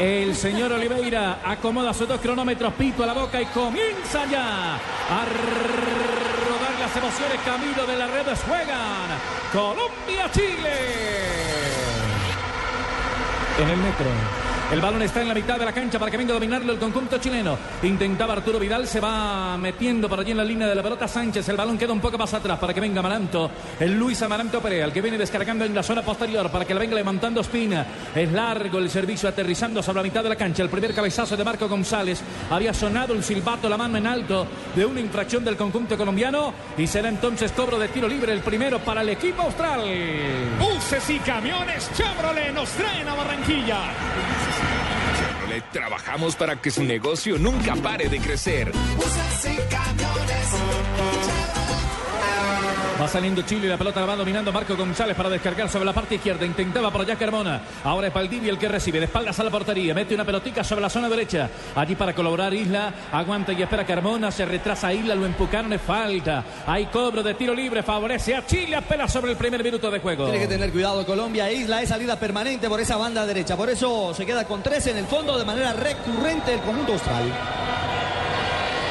El señor Oliveira acomoda sus dos cronómetros, pito a la boca y comienza ya a rodar las emociones. Camino de las redes juegan Colombia-Chile. En el metro. El balón está en la mitad de la cancha para que venga a dominarlo el conjunto chileno. Intentaba Arturo Vidal, se va metiendo por allí en la línea de la pelota Sánchez. El balón queda un poco más atrás para que venga Amaranto. El Luis Amaranto Perea, el que viene descargando en la zona posterior para que la venga levantando Espina. Es largo el servicio aterrizando sobre la mitad de la cancha. El primer cabezazo de Marco González. Había sonado el silbato, la mano en alto de una infracción del conjunto colombiano. Y será entonces cobro de tiro libre el primero para el equipo austral. Buses y camiones Chevrolet nos traen a Barranquilla. Trabajamos para que su negocio nunca pare de crecer. Va saliendo Chile, la pelota la va dominando Marco González para descargar sobre la parte izquierda. Intentaba por allá Carmona. Ahora es Valdivia el que recibe. De espaldas a la portería. Mete una pelotica sobre la zona derecha. Allí para colaborar Isla. Aguanta y espera Carmona. Se retrasa Isla. Lo empucaron. Es falta. Hay cobro de tiro libre. Favorece a Chile. Apenas sobre el primer minuto de juego. Tiene que tener cuidado Colombia. Isla es salida permanente por esa banda derecha. Por eso se queda con tres en el fondo de manera recurrente el conjunto austral.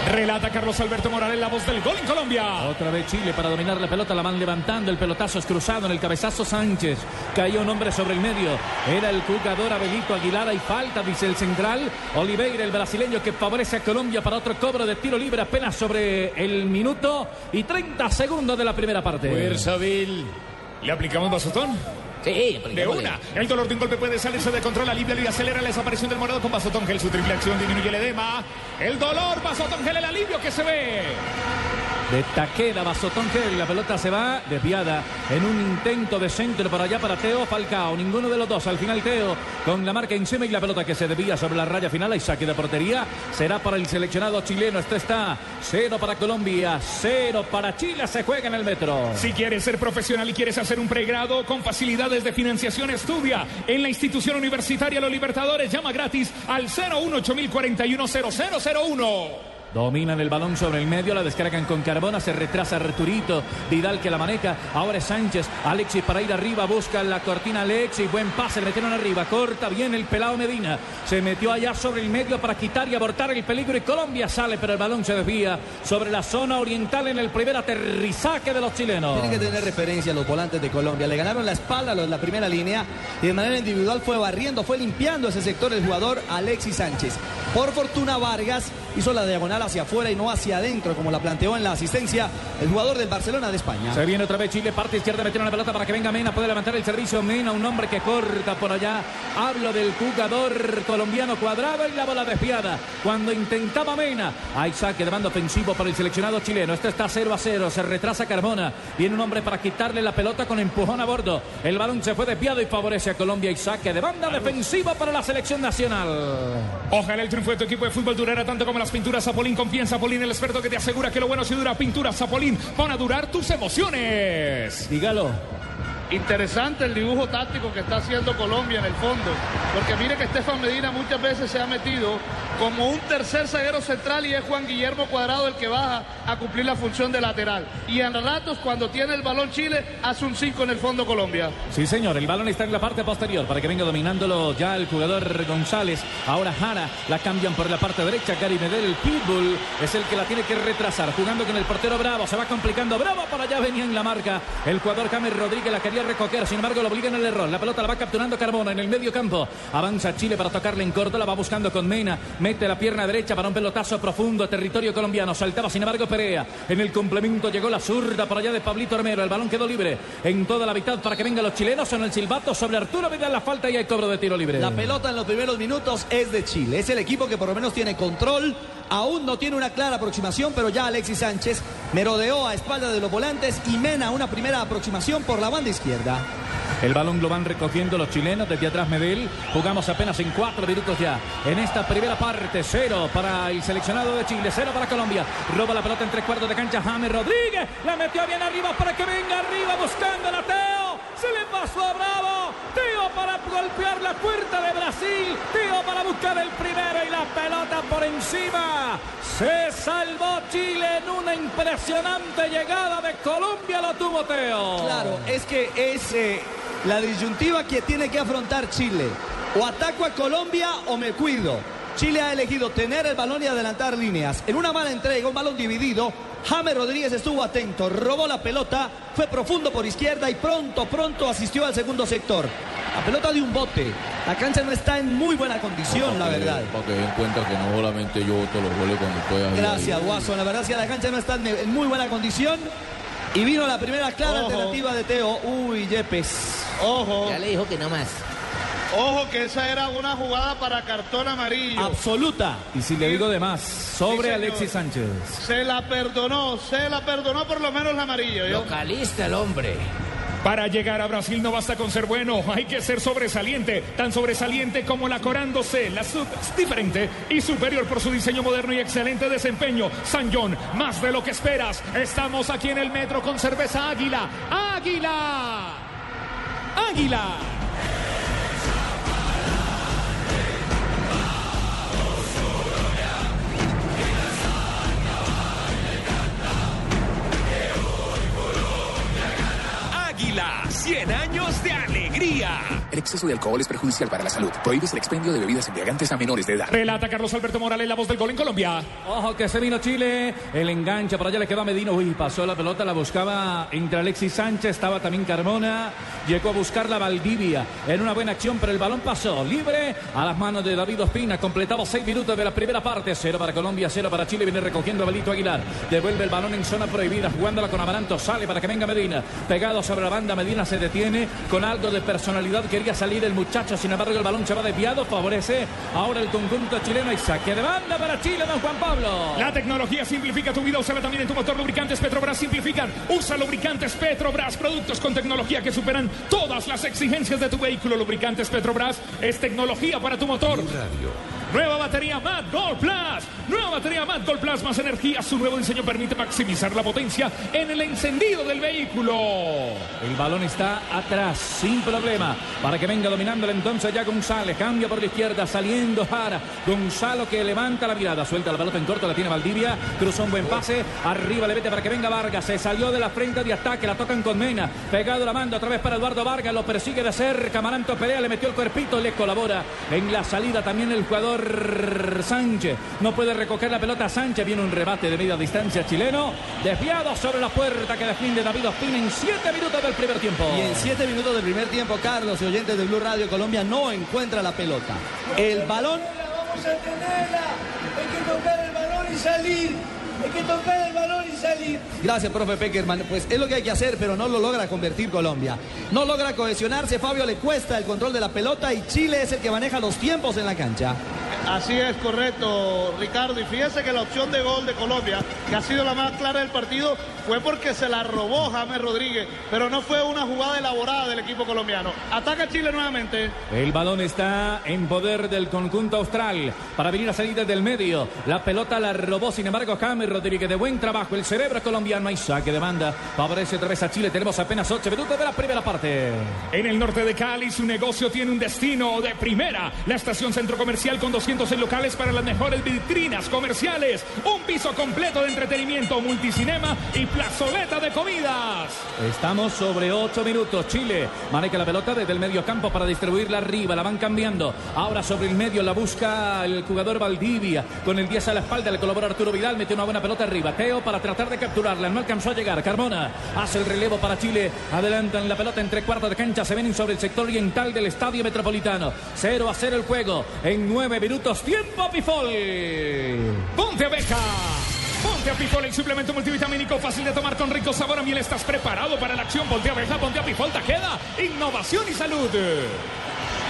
Relata Carlos Alberto Morales, la voz del gol en Colombia. Otra vez Chile para dominar la pelota, la van levantando, el pelotazo es cruzado en el cabezazo Sánchez. Cayó un hombre sobre el medio. Era el jugador Abelito Aguilar. Hay falta, dice el central. Oliveira, el brasileño que favorece a Colombia para otro cobro de tiro libre apenas sobre el minuto y 30 segundos de la primera parte. Fuerza Bill. ¿Le aplicamos basotón? Sí, De una. El dolor de un golpe puede salirse de control. Alivia y acelera la desaparición del morado con Basotón Gel. Su triple acción disminuye el edema. El dolor, Basotón Gel, el alivio que se ve. De Taqueda, Basotón Gel, la pelota se va desviada en un intento de centro para allá para Teo Falcao. Ninguno de los dos. Al final Teo con la marca encima y la pelota que se desvía sobre la raya final. Hay saque de portería. Será para el seleccionado chileno. Esto está cero para Colombia, cero para Chile. Se juega en el metro. Si quieres ser profesional y quieres hacer un pregrado con facilidades de financiación, estudia en la institución universitaria Los Libertadores. Llama gratis al 018 0001. Dominan el balón sobre el medio, la descargan con Carbona, se retrasa Arturito, Vidal que la maneja, ahora es Sánchez, Alexis para ir arriba, busca la cortina Alexis, buen pase, metieron arriba, corta bien el pelado Medina, se metió allá sobre el medio para quitar y abortar el peligro y Colombia sale, pero el balón se desvía sobre la zona oriental en el primer aterrizaje de los chilenos. Tienen que tener referencia a los volantes de Colombia. Le ganaron la espalda a la primera línea y de manera individual fue barriendo, fue limpiando ese sector el jugador Alexis Sánchez. Por fortuna Vargas hizo la diagonal hacia afuera y no hacia adentro, como la planteó en la asistencia el jugador del Barcelona de España. Se viene otra vez Chile, parte izquierda, metieron la pelota para que venga Mena, puede levantar el servicio. Mena, un hombre que corta por allá. Hablo del jugador colombiano cuadrado y la bola desviada. Cuando intentaba Mena, hay saque de mando ofensivo para el seleccionado chileno. Esto está 0 a 0, se retrasa Carmona. Viene un hombre para quitarle la pelota con empujón a bordo. El balón se fue desviado y favorece a Colombia y saque de banda defensiva para la selección nacional. Ojalá el triunfo de tu equipo de fútbol durara tanto como las pinturas Zapolín. Confía en Zapolín, el experto que te asegura que lo bueno si dura. Pinturas Zapolín, pon a durar tus emociones. Dígalo. Interesante el dibujo táctico que está haciendo Colombia en el fondo, porque mire que Estefan Medina muchas veces se ha metido como un tercer zaguero central y es Juan Guillermo Cuadrado el que baja a cumplir la función de lateral. Y en ratos cuando tiene el balón Chile hace un 5 en el fondo Colombia. Sí, señor, el balón está en la parte posterior para que venga dominándolo ya el jugador González. Ahora Jara la cambian por la parte derecha. Gary Medel, el pitbull, es el que la tiene que retrasar. Jugando con el portero Bravo, se va complicando. Bravo para allá venía en la marca. El jugador James Rodríguez la quería recoger, sin embargo lo obligan al error. La pelota la va capturando Carbona en el medio campo. Avanza Chile para tocarle en corto, la va buscando con Mena. Mete la pierna derecha para un pelotazo profundo, territorio colombiano. Saltaba sin embargo Perea. En el complemento llegó la zurda por allá de Pablito Armero. El balón quedó libre en toda la mitad para que vengan los chilenos. En el silbato sobre Arturo Vidal la falta y hay cobro de tiro libre. La pelota en los primeros minutos es de Chile. Es el equipo que por lo menos tiene control. Aún no tiene una clara aproximación, pero ya Alexis Sánchez merodeó a espalda de los volantes y Mena una primera aproximación por la banda izquierda. El balón lo van recogiendo los chilenos desde atrás Medel. Jugamos apenas en cuatro minutos ya. En esta primera parte, cero para el seleccionado de Chile, cero para Colombia. Roba la pelota en tres cuartos de cancha James Rodríguez. La metió bien arriba para que venga arriba buscando a Teo. Se le pasó a Bravo. Teo para golpear la puerta de Brasil. Teo para buscar el primero y la pelota por encima. Se salvó Chile en una impresionante llegada de Colombia. Lo tuvo Teo. Claro, es que es eh, la disyuntiva que tiene que afrontar Chile. O ataco a Colombia o me cuido. Chile ha elegido tener el balón y adelantar líneas. En una mala entrega, un balón dividido, James Rodríguez estuvo atento, robó la pelota, fue profundo por izquierda y pronto, pronto asistió al segundo sector. La pelota de un bote. La cancha no está en muy buena condición, la verdad. Para que den cuenta que no solamente yo voto los goles cuando pueda. Gracias, Guaso. La verdad es que la cancha no está en muy buena condición. Y vino la primera clara alternativa de Teo. Uy, Yepes. Ojo. Ya le dijo que no más. Ojo que esa era una jugada para cartón amarillo. Absoluta. Y si le digo de más, sobre Alexis Sánchez. Se la perdonó, se la perdonó por lo menos la amarilla. Localista el hombre. Para llegar a Brasil no basta con ser bueno, hay que ser sobresaliente, tan sobresaliente como la Corándose, la sub diferente y superior por su diseño moderno y excelente desempeño. San John, más de lo que esperas. Estamos aquí en el metro con cerveza Águila. Águila. Águila. Águila, 100 años de alegría. El exceso de alcohol es perjudicial para la salud. Prohíbes el expendio de bebidas embriagantes a menores de edad. Relata Carlos Alberto Morales, la voz del gol en Colombia. Ojo que se vino Chile. El enganche, por allá le quedó a Medina. Uy, pasó la pelota, la buscaba entre Alexis Sánchez, estaba también Carmona. Llegó a buscar la Valdivia en una buena acción, pero el balón pasó libre a las manos de David Ospina. Completaba seis minutos de la primera parte. Cero para Colombia, cero para Chile. Viene recogiendo a Belito Aguilar. Devuelve el balón en zona prohibida, jugándola con Amaranto. Sale para que venga Medina. Pegado sobre la banda, Medina se detiene con algo de personalidad. Quería salir el muchacho, sin embargo, el balón se va desviado. Favorece ahora el conjunto chileno y saque de banda para Chile, don Juan Pablo. La tecnología simplifica tu vida. Úsala también en tu motor. Lubricantes Petrobras simplifican. Usa lubricantes Petrobras, productos con tecnología que superan todas las exigencias de tu vehículo. Lubricantes Petrobras es tecnología para tu motor. Nueva batería Mad Gold Plus. Nueva batería Mad Gold Plus más energía. Su nuevo diseño permite maximizar la potencia en el encendido del vehículo. El balón está atrás, sin problema. Para que venga dominándole entonces ya González. Cambia por la izquierda, saliendo Jara. Gonzalo que levanta la mirada. Suelta la pelota en corto, la tiene Valdivia. Cruzó un buen pase. Arriba le mete para que venga Vargas. Se salió de la frente de ataque. La tocan con Mena. Pegado la manda otra vez para Eduardo Vargas. Lo persigue de cerca. Maranto pelea, le metió el cuerpito. Le colabora en la salida también el jugador Sánchez. No puede recoger la pelota Sánchez. Viene un rebate de media distancia chileno. Desviado sobre la puerta que defiende David Ospina en siete minutos del primer tiempo. Y en siete minutos del primer tiempo, Carlos y oyentes de Blue Radio Colombia no encuentra la pelota. El balón. Vamos a tenerla. Hay que tocar el balón y salir. Hay que tocar el balón y salir. Gracias, profe Peckerman. Pues es lo que hay que hacer, pero no lo logra convertir Colombia. No logra cohesionarse. Fabio le cuesta el control de la pelota y Chile es el que maneja los tiempos en la cancha. Así es, correcto, Ricardo. Y fíjese que la opción de gol de Colombia, que ha sido la más clara del partido, fue porque se la robó James Rodríguez, pero no fue una jugada elaborada del equipo colombiano. Ataca Chile nuevamente. El balón está en poder del conjunto austral para venir a salir desde el medio. La pelota la robó, sin embargo, James Rodríguez. De buen trabajo, el cerebro colombiano. Hay saque de banda. Favorece otra vez a Chile. Tenemos apenas 8 minutos de la primera parte. En el norte de Cali, su negocio tiene un destino de primera. La estación centro comercial con 206 locales para las mejores vitrinas comerciales. Un piso completo de entretenimiento, multicinema y plazoleta de comidas. Estamos sobre 8 minutos. Chile maneja la pelota desde el medio campo para distribuirla arriba. La van cambiando. Ahora sobre el medio la busca el jugador Valdivia. Con el 10 a la espalda le colabora Arturo Vidal. Mete una buena pelota arriba. Teo para tratar de capturarla. No alcanzó a llegar. Carmona hace el relevo para Chile. Adelantan la pelota entre cuartos de cancha. Se ven sobre el sector oriental del estadio metropolitano. 0 a 0 el juego. En 9 minutos. Tiempo Pifol. Ponte abeja. Ponte a Pifol, el suplemento multivitamínico fácil de tomar con rico sabor a miel. ¿Estás preparado para la acción? Ponte abeja, ponte a Pifol, queda innovación y salud.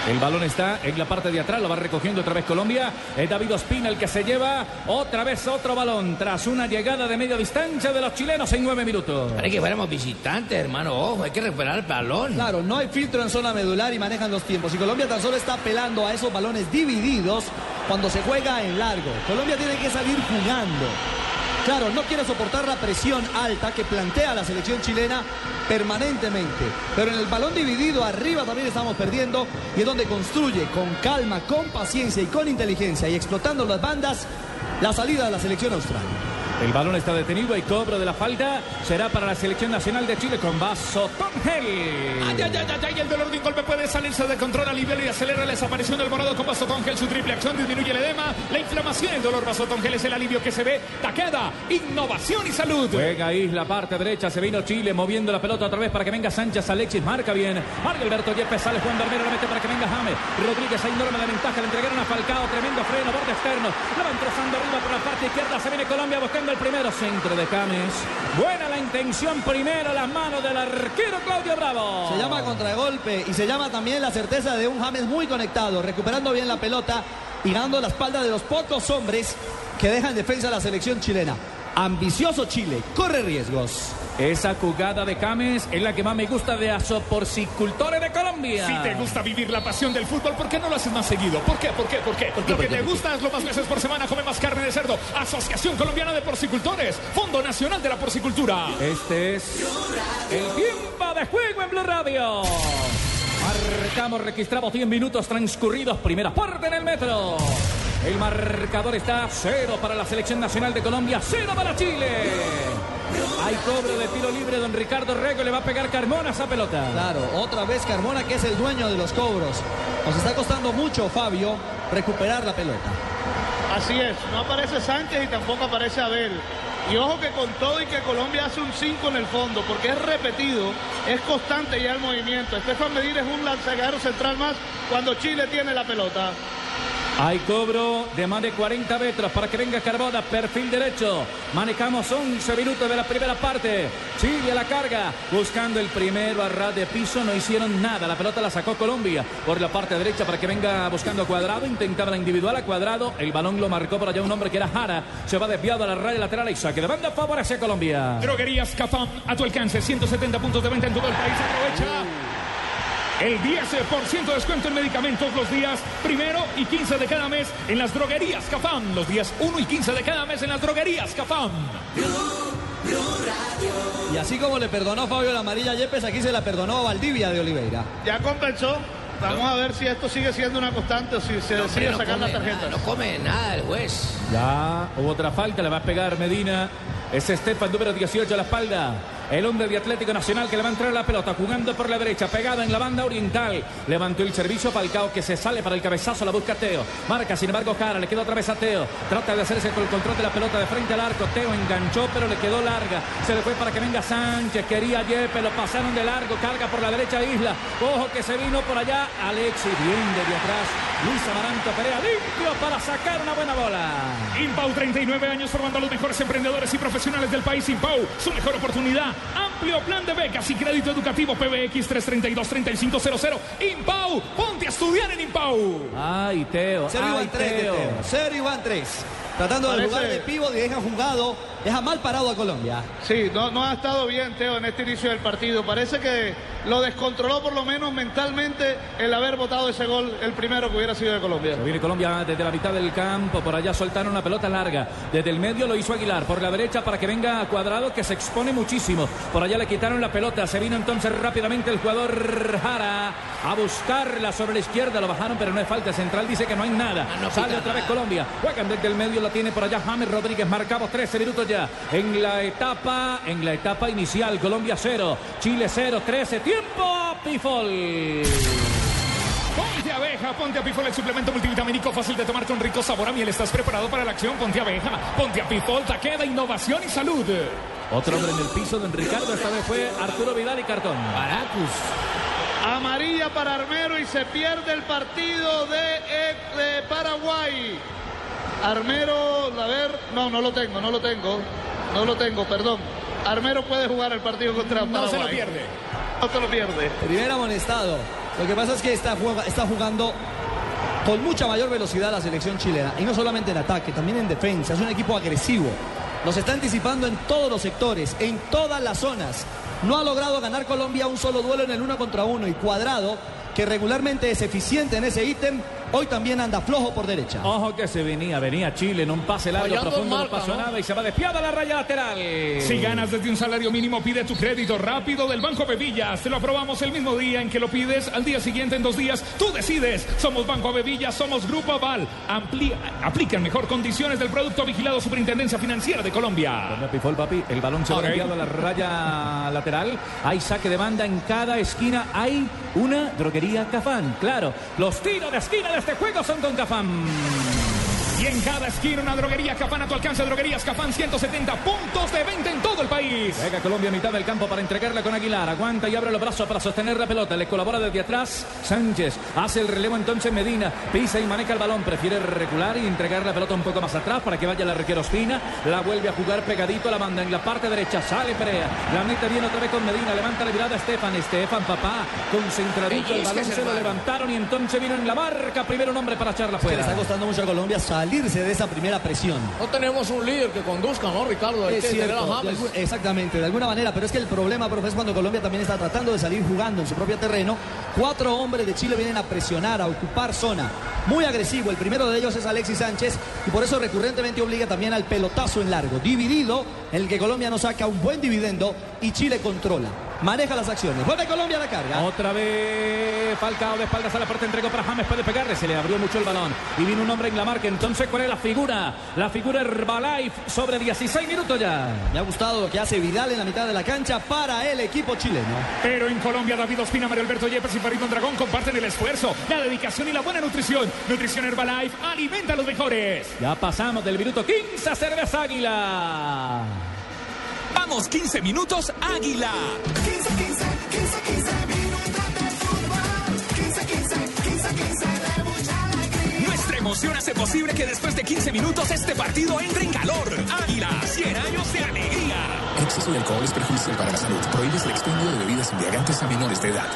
El balón está en la parte de atrás, lo va recogiendo otra vez Colombia. Es David Ospina el que se lleva otra vez otro balón tras una llegada de media distancia de los chilenos en nueve minutos. Para que fuéramos visitantes, hermano. Ojo, hay que recuperar el balón. Claro, no hay filtro en zona medular y manejan los tiempos. Y Colombia tan solo está apelando a esos balones divididos cuando se juega en largo. Colombia tiene que salir jugando. Claro, no quiere soportar la presión alta que plantea la selección chilena permanentemente. Pero en el balón dividido arriba también estamos perdiendo y es donde construye con calma, con paciencia y con inteligencia y explotando las bandas la salida de la selección australiana. El balón está detenido y cobro de la falta será para la selección nacional de Chile con Vaso Tongel. Ay, ay, ay, ay, ay, el dolor de un golpe puede salirse de control, alivia y acelera la desaparición del morado con Vasotongel. Su triple acción disminuye el edema, la inflamación, el dolor. Vasotongel es el alivio que se ve. Taqueda, innovación y salud. Juega Isla, parte derecha, se vino Chile moviendo la pelota otra vez para que venga Sánchez, Alexis marca bien. Marca Alberto Yepes, sale Juan Dormero, la mete para que venga James. Rodríguez, hay enorme la ventaja, le entregaron a Falcao, tremendo freno, borde externo. La van trozando arriba por la parte izquierda, se viene Colombia buscando el primero, centro de James. Buena la intención primero, las manos del arquero Claudio Bravo. Se llama contragolpe y se llama también la certeza de un James muy conectado, recuperando bien la pelota y ganando la espalda de los pocos hombres que dejan defensa a la selección chilena. Ambicioso Chile, corre riesgos. Esa jugada de James es la que más me gusta de Asoporcicultores de Colombia. Si te gusta vivir la pasión del fútbol, ¿por qué no lo haces más seguido? ¿Por qué? ¿Por qué? ¿Por qué? Lo que te gusta es lo más veces por semana, come más carne de cerdo. Asociación Colombiana de Porcicultores, Fondo Nacional de la Porcicultura. Este es el tiempo de juego en Blue Radio. Marcamos, registramos 10 minutos transcurridos. Primera parte en el metro. El marcador está cero para la selección nacional de Colombia, cero para Chile. Hay cobro de tiro libre, don Ricardo Rego le va a pegar Carmona a esa pelota. Claro, otra vez Carmona que es el dueño de los cobros. Nos está costando mucho, Fabio, recuperar la pelota. Así es, no aparece Sánchez y tampoco aparece Abel. Y ojo que con todo y que Colombia hace un 5 en el fondo, porque es repetido, es constante ya el movimiento. Estefan Medina es un lanzador central más cuando Chile tiene la pelota. Hay cobro de más de 40 metros para que venga Carbona, perfil derecho. Manejamos 11 minutos de la primera parte. Chile a la carga, buscando el primero a ras de piso. No hicieron nada. La pelota la sacó Colombia por la parte derecha para que venga buscando a Cuadrado. Intentaba la individual a Cuadrado. El balón lo marcó por allá un hombre que era Jara. Se va desviado a la raya lateral y saque de banda favorece Colombia. Droguerías Cafam a tu alcance, 170 puntos de venta en todo el país. Aprovecha. El 10% de descuento en medicamentos los días primero y 15 de cada mes en las droguerías Cafam. Los días 1 y 15 de cada mes en las droguerías Cafam. Y así como le perdonó Fabio la amarilla Yepes, aquí se la perdonó a Valdivia de Oliveira. Ya compensó. Vamos a ver si esto sigue siendo una constante o si se No, decide no sacar come las tarjetas. nada, no come nada el juez. Ya hubo otra falta, le va a pegar Medina. Es Estefan, número 18 a la espalda. El hombre de Atlético Nacional que le va a entrar la pelota, jugando por la derecha, pegada en la banda oriental. Levantó el servicio Falcao que se sale para el cabezazo, la busca Teo. Marca, sin embargo, Jara, le quedó otra vez a Teo. Trata de hacerse con el control de la pelota de frente al arco. Teo enganchó, pero le quedó larga. Se le fue para que venga Sánchez. Quería Yepe, lo pasaron de largo. Carga por la derecha Isla. Ojo que se vino por allá. Alexis, bien desde atrás. Luis Amaranto Perea, limpio para sacar una buena bola. Impau, 39 años formando a los mejores emprendedores y profesionales del país. Impau, su mejor oportunidad. Amplio plan de becas y crédito educativo PBX 332-3500. Impau, ponte a estudiar en Impau. Ay, Teo. Ay, Iván 3 de Teo. Iván 3. Tratando de jugar de pívot y deja jugado, deja mal parado a Colombia. Sí, no, no ha estado bien Teo en este inicio del partido. Parece que lo descontroló por lo menos mentalmente el haber votado ese gol, el primero que hubiera sido de Colombia. Se viene Colombia desde la mitad del campo. Por allá soltaron una pelota larga. Desde el medio lo hizo Aguilar. Por la derecha para que venga a Cuadrado que se expone muchísimo. Por allá le quitaron la pelota. Se vino entonces rápidamente el jugador Jara a buscarla sobre la izquierda. Lo bajaron, pero no es falta. Central dice que no hay nada. Ah, no Sale otra vez. Colombia. Juegan desde el medio. La tiene por allá James Rodríguez. Marcamos 13 minutos ya. En la etapa, en la etapa inicial. Colombia 0. Chile 0. 13. Tiempo. Pifol. Ponte abeja, ponte a Pifol, el suplemento multivitamínico fácil de tomar con rico sabor a miel. ¿Estás preparado para la acción? Ponte abeja, ponte a Pifol, taqueda, innovación y salud. Otro hombre en el piso, don Ricardo. Esta vez fue Arturo Vidal y cartón. Baracus. Amarilla para Armero y se pierde el partido de, eh, de Paraguay. Armero, a ver, no, no lo tengo, no lo tengo, no lo tengo, perdón. Armero puede jugar el partido contra No Paraguay. se lo pierde. No se lo pierde. Primer amonestado. Lo que pasa es que está, está jugando con mucha mayor velocidad la selección chilena. Y no solamente en ataque, también en defensa. Es un equipo agresivo. Nos está anticipando en todos los sectores, en todas las zonas. No ha logrado ganar Colombia un solo duelo en el uno contra uno. Y Cuadrado, que regularmente es eficiente en ese ítem, hoy también anda flojo por derecha. Ojo que se venía, venía Chile en un pase largo, Fallando profundo, en no marca, pasó ¿no? nada y se va despiada la raya lateral. Si ganas desde un salario mínimo, pide tu crédito rápido del Banco Bevillas. Te lo aprobamos el mismo día en que lo pides, al día siguiente en dos días. Tú decides. Somos Banco Bevillas, somos Grupo Aval. Ampli- aplican mejor condiciones del producto vigilado Superintendencia Financiera de Colombia. El papi, el balón se va Ok. desviado a la raya lateral. Hay saque de banda en cada esquina. Hay una droguería Cafán. Claro, los tiros de esquina de este juego son con Cafán. Y en cada esquina una droguería Cafán a tu alcance. Droguerías Cafán, 170 puntos de venta en todo el país. Llega Colombia a mitad del campo para entregarla con Aguilar. Aguanta y abre los brazos para sostener la pelota. Le colabora desde atrás Sánchez. Hace el relevo entonces Medina. Pisa y maneja el balón. Prefiere recular y entregar la pelota un poco más atrás para que vaya la arquero Ospina. La vuelve a jugar pegadito. La manda en la parte derecha. Sale Perea. La mete bien otra vez con Medina. Levanta la mirada Estefan. Estefan, papá. Concentradito. El balón se lo levantaron y entonces vino en la marca. Primero un hombre para echarla Que le está fuera. costando mucho a Colombia salirse de esa primera presión. No tenemos un líder que conduzca, ¿no, Ricardo? Hay Es que a cierto, de James. exactamente, de alguna manera, pero es que el problema, profe, es cuando Colombia también está tratando de salir jugando en su propio terreno. Cuatro hombres de Chile vienen a presionar, a ocupar zona. Muy agresivo, el primero de ellos es Alexis Sánchez y por eso recurrentemente obliga también al pelotazo en largo, dividido, en el que Colombia no saca un buen dividendo y Chile controla. Maneja las acciones. Vuelve Colombia a la carga. Otra vez Falcao de espaldas a la puerta, entregó para James, puede pegarle, se le abrió mucho el balón y vino un hombre en la marca. Entonces, ¿cuál es la figura? La figura Herbalife sobre 16 minutos ya. Me ha gustado lo que hace Vidal en la mitad de la cancha para el equipo chileno. Pero en Colombia, David Ospina, Mario Alberto Yepes y Farid Dragón comparten el esfuerzo, la dedicación y la buena nutrición. Nutrición Herbalife alimenta a los mejores. Ya pasamos del minuto 15 a cerveza águila. Vamos 15 minutos, Águila. 15, 15, 15, 15 emoción hace posible que después de 15 minutos este partido entre en calor. Águila, 100 años de alegría. Exceso de alcohol es perjudicial para la salud. Prohíbes el expendio de bebidas embriagantes a menores de edad.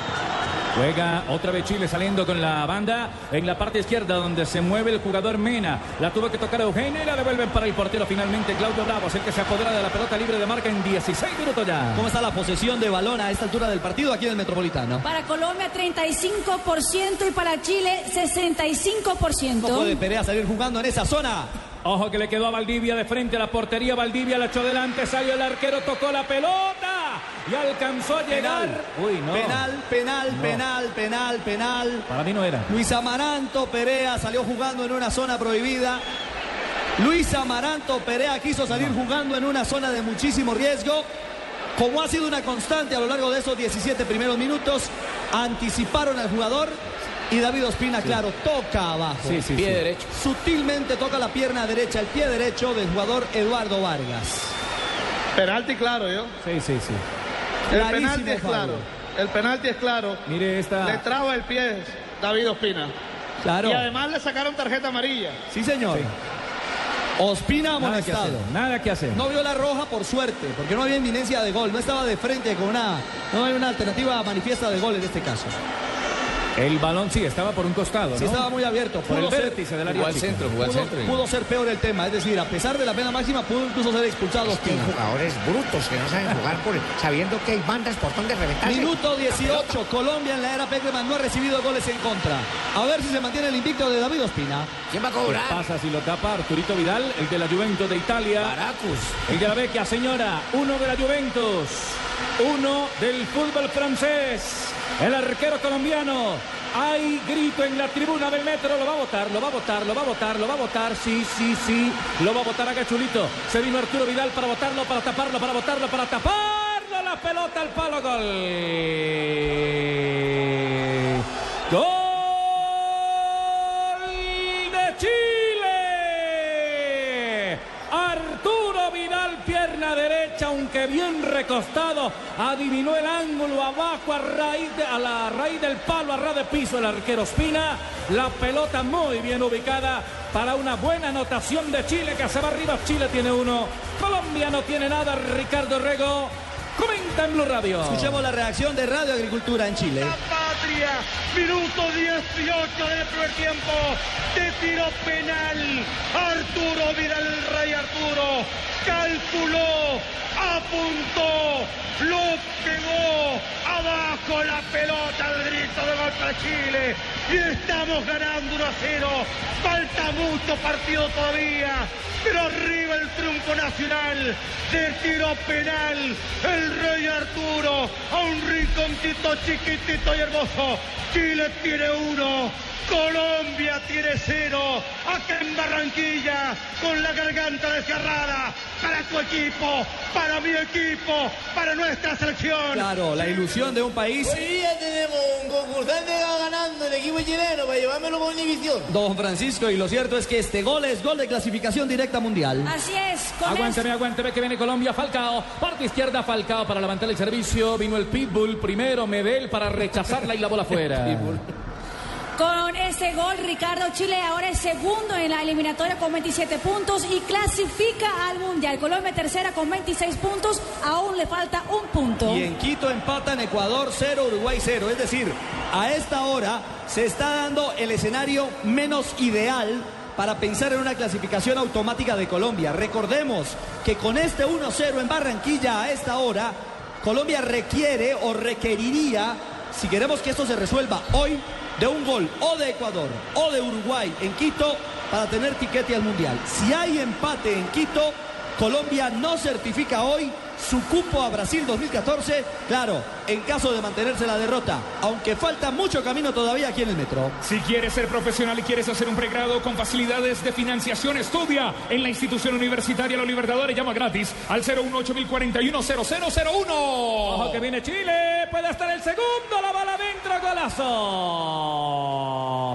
Juega otra vez Chile saliendo con la banda en la parte izquierda donde se mueve el jugador Mena. La tuvo que tocar Eugenio y la devuelven para el portero finalmente Claudio Bravo. Es el que se apodera de la pelota libre de marca en 16 minutos ya. ¿Cómo está la posesión de balón a esta altura del partido aquí en el Metropolitano? Para Colombia 35% y para Chile No puede 65%. Perea salir jugando en esa zona. Ojo que le quedó a Valdivia de frente a la portería. Valdivia la echó adelante, salió el arquero, tocó la pelota y alcanzó a llegar. Uy, no. Penal, penal, penal, penal, penal. Para mí no era. Luis Amaranto Perea salió jugando en una zona prohibida. Luis Amaranto Perea quiso salir jugando en una zona de muchísimo riesgo. Como ha sido una constante a lo largo de esos 17 primeros minutos, anticiparon al jugador y David Ospina, claro, toca abajo. Sí, sí, Pie sí. derecho. Sutilmente toca la pierna derecha, el pie derecho del jugador Eduardo Vargas. Penalti claro, yo. Sí, sí, sí. El Clarísimo penalti es claro. El penalti es claro. Mire Le esta. traba el pie David Ospina. Claro. Y además le sacaron tarjeta amarilla. Sí, señor. Ospina Nada amonestado. Nada que hacer. No vio la roja por suerte, porque no había inminencia de gol, no estaba de frente con una, no hay una alternativa manifiesta de gol en este caso. El balón sí estaba por un costado, Sí ¿no? estaba muy abierto, Por el pudo ser, vértice del área Jugó al centro, jugó al centro. pudo ser peor el tema, es decir, a pesar de la pena máxima, pudo incluso ser expulsado Ospina. jugadores brutos que no saben jugar por, sabiendo que hay bandas por donde reventarse. Minuto 18, Colombia en la era Peckerman no ha recibido goles en contra. A ver si se mantiene el invicto de David Ospina. ¿Quién va a ¿Qué cobrar? pasa si lo tapa Arturito Vidal, el de la Juventus de Italia? Baracus. El de la Vecchia, señora. Uno de la Juventus. Uno del fútbol francés. El arquero colombiano. Hay grito en la tribuna del metro. Lo va a votar, lo va a votar, lo va a votar, lo va a votar. Sí, sí, sí. Lo va a votar a Gachulito. Se vino Arturo Vidal para votarlo, para taparlo, para votarlo, para taparlo. La pelota al palo. Gol. Aunque bien recostado, adivinó el ángulo abajo a, raíz de- a la raíz del palo, a ras de piso el arquero Espina. La pelota muy bien ubicada para una buena anotación de Chile que se va arriba. Chile tiene uno, Colombia no tiene nada. Ricardo Rego comenta en Blue Radio. Escuchemos la reacción de Radio Agricultura en Chile. Patria, minuto 18 del primer tiempo, de tiro penal. Arturo Vidal, el rey Arturo, calculó, apuntó, lo pegó, abajo la pelota, el grito de gol para Chile. y estamos ganando 1 a 0. Falta mucho partido todavía, pero arriba el triunfo nacional de tiro penal. El rey Arturo a un rinconcito chiquitito y hermoso. Chile tiene uno. Colombia tiene cero, acá en Barranquilla, con la garganta desgarrada, para tu equipo, para mi equipo, para nuestra selección. Claro, la ilusión de un país. Hoy día tenemos un concursante que va ganando el equipo chileno para llevármelo con Univisión. Don Francisco, y lo cierto es que este gol es gol de clasificación directa mundial. Así es. Con Aguánteme, aguánteme que viene Colombia, Falcao. Parte izquierda, Falcao para levantar el servicio. Vino el Pitbull primero, Medel para rechazarla y la bola fuera. Con ese gol, Ricardo Chile ahora es segundo en la eliminatoria con 27 puntos y clasifica al Mundial. Colombia tercera con 26 puntos, aún le falta un punto. Y en Quito empatan Ecuador 0, Uruguay 0. Es decir, a esta hora se está dando el escenario menos ideal para pensar en una clasificación automática de Colombia. Recordemos que con este 1-0 en Barranquilla a esta hora, Colombia requiere o requeriría, si queremos que esto se resuelva hoy, de un gol o de Ecuador o de Uruguay en Quito para tener tiquete al Mundial. Si hay empate en Quito, Colombia no certifica hoy su cupo a Brasil 2014, claro, en caso de mantenerse la derrota, aunque falta mucho camino todavía aquí en el metro. Si quieres ser profesional y quieres hacer un pregrado con facilidades de financiación, estudia en la institución universitaria Los Libertadores. Llama gratis al 018-041-0001. Ojo que viene Chile, puede estar el segundo, la bala dentro, golazo.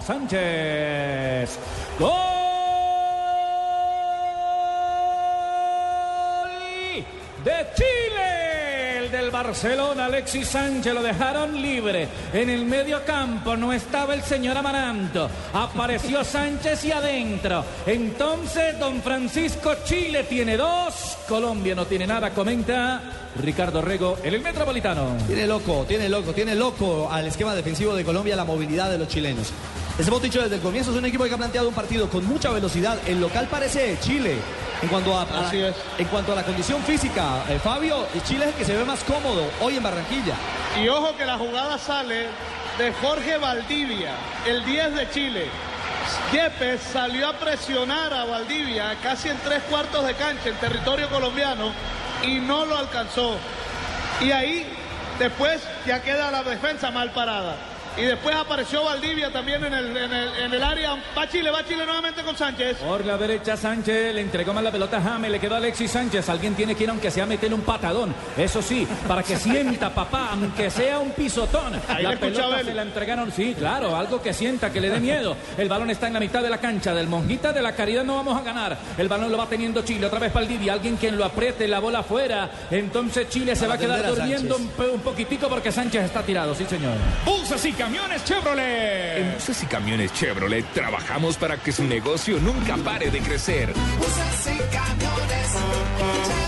Sánchez. Gol de Chile. El del Barcelona, Alexis Sánchez, lo dejaron libre. En el medio campo no estaba el señor Amaranto. Apareció Sánchez y adentro. Entonces, don Francisco Chile tiene dos. Colombia no tiene nada, comenta Ricardo Rego en el Metropolitano. Tiene loco, tiene loco, tiene loco al esquema defensivo de Colombia la movilidad de los chilenos. Les hemos dicho desde el comienzo, es un equipo que ha planteado un partido con mucha velocidad. El local parece Chile. En cuanto a, a- Así es. en cuanto a la condición física, eh, Fabio, Chile es el que se ve más cómodo hoy en Barranquilla. Y ojo que la jugada sale de Jorge Valdivia, el 10 de Chile. Yepes salió a presionar a Valdivia casi en tres cuartos de cancha en territorio colombiano y no lo alcanzó. Y ahí después ya queda la defensa mal parada. Y después apareció Valdivia también en el, en el, en el área. Va Chile, va Chile nuevamente con Sánchez. Por la derecha Sánchez le entregó más la pelota a James, le quedó a Alexis Sánchez. Alguien tiene que ir aunque sea meterle un patadón. Eso sí, para que sienta papá, aunque sea un pisotón. Ahí la pelota se la entregaron, sí, claro, algo que sienta, que le dé miedo. El balón está en la mitad de la cancha del Monjita de la Caridad, no vamos a ganar. El balón lo va teniendo Chile, otra vez Valdivia, alguien quien lo apriete, la bola afuera. Entonces Chile se Para va a quedar a durmiendo un, poquitico porque Sánchez está tirado, sí señor. Buses y camiones Chevrolet. En buses y camiones Chevrolet trabajamos para que su negocio nunca pare de crecer. Buses y camiones.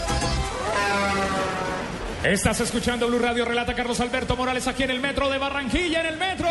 Estás escuchando Blue Radio, relata Carlos Alberto Morales aquí en el metro de Barranquilla, en el metro.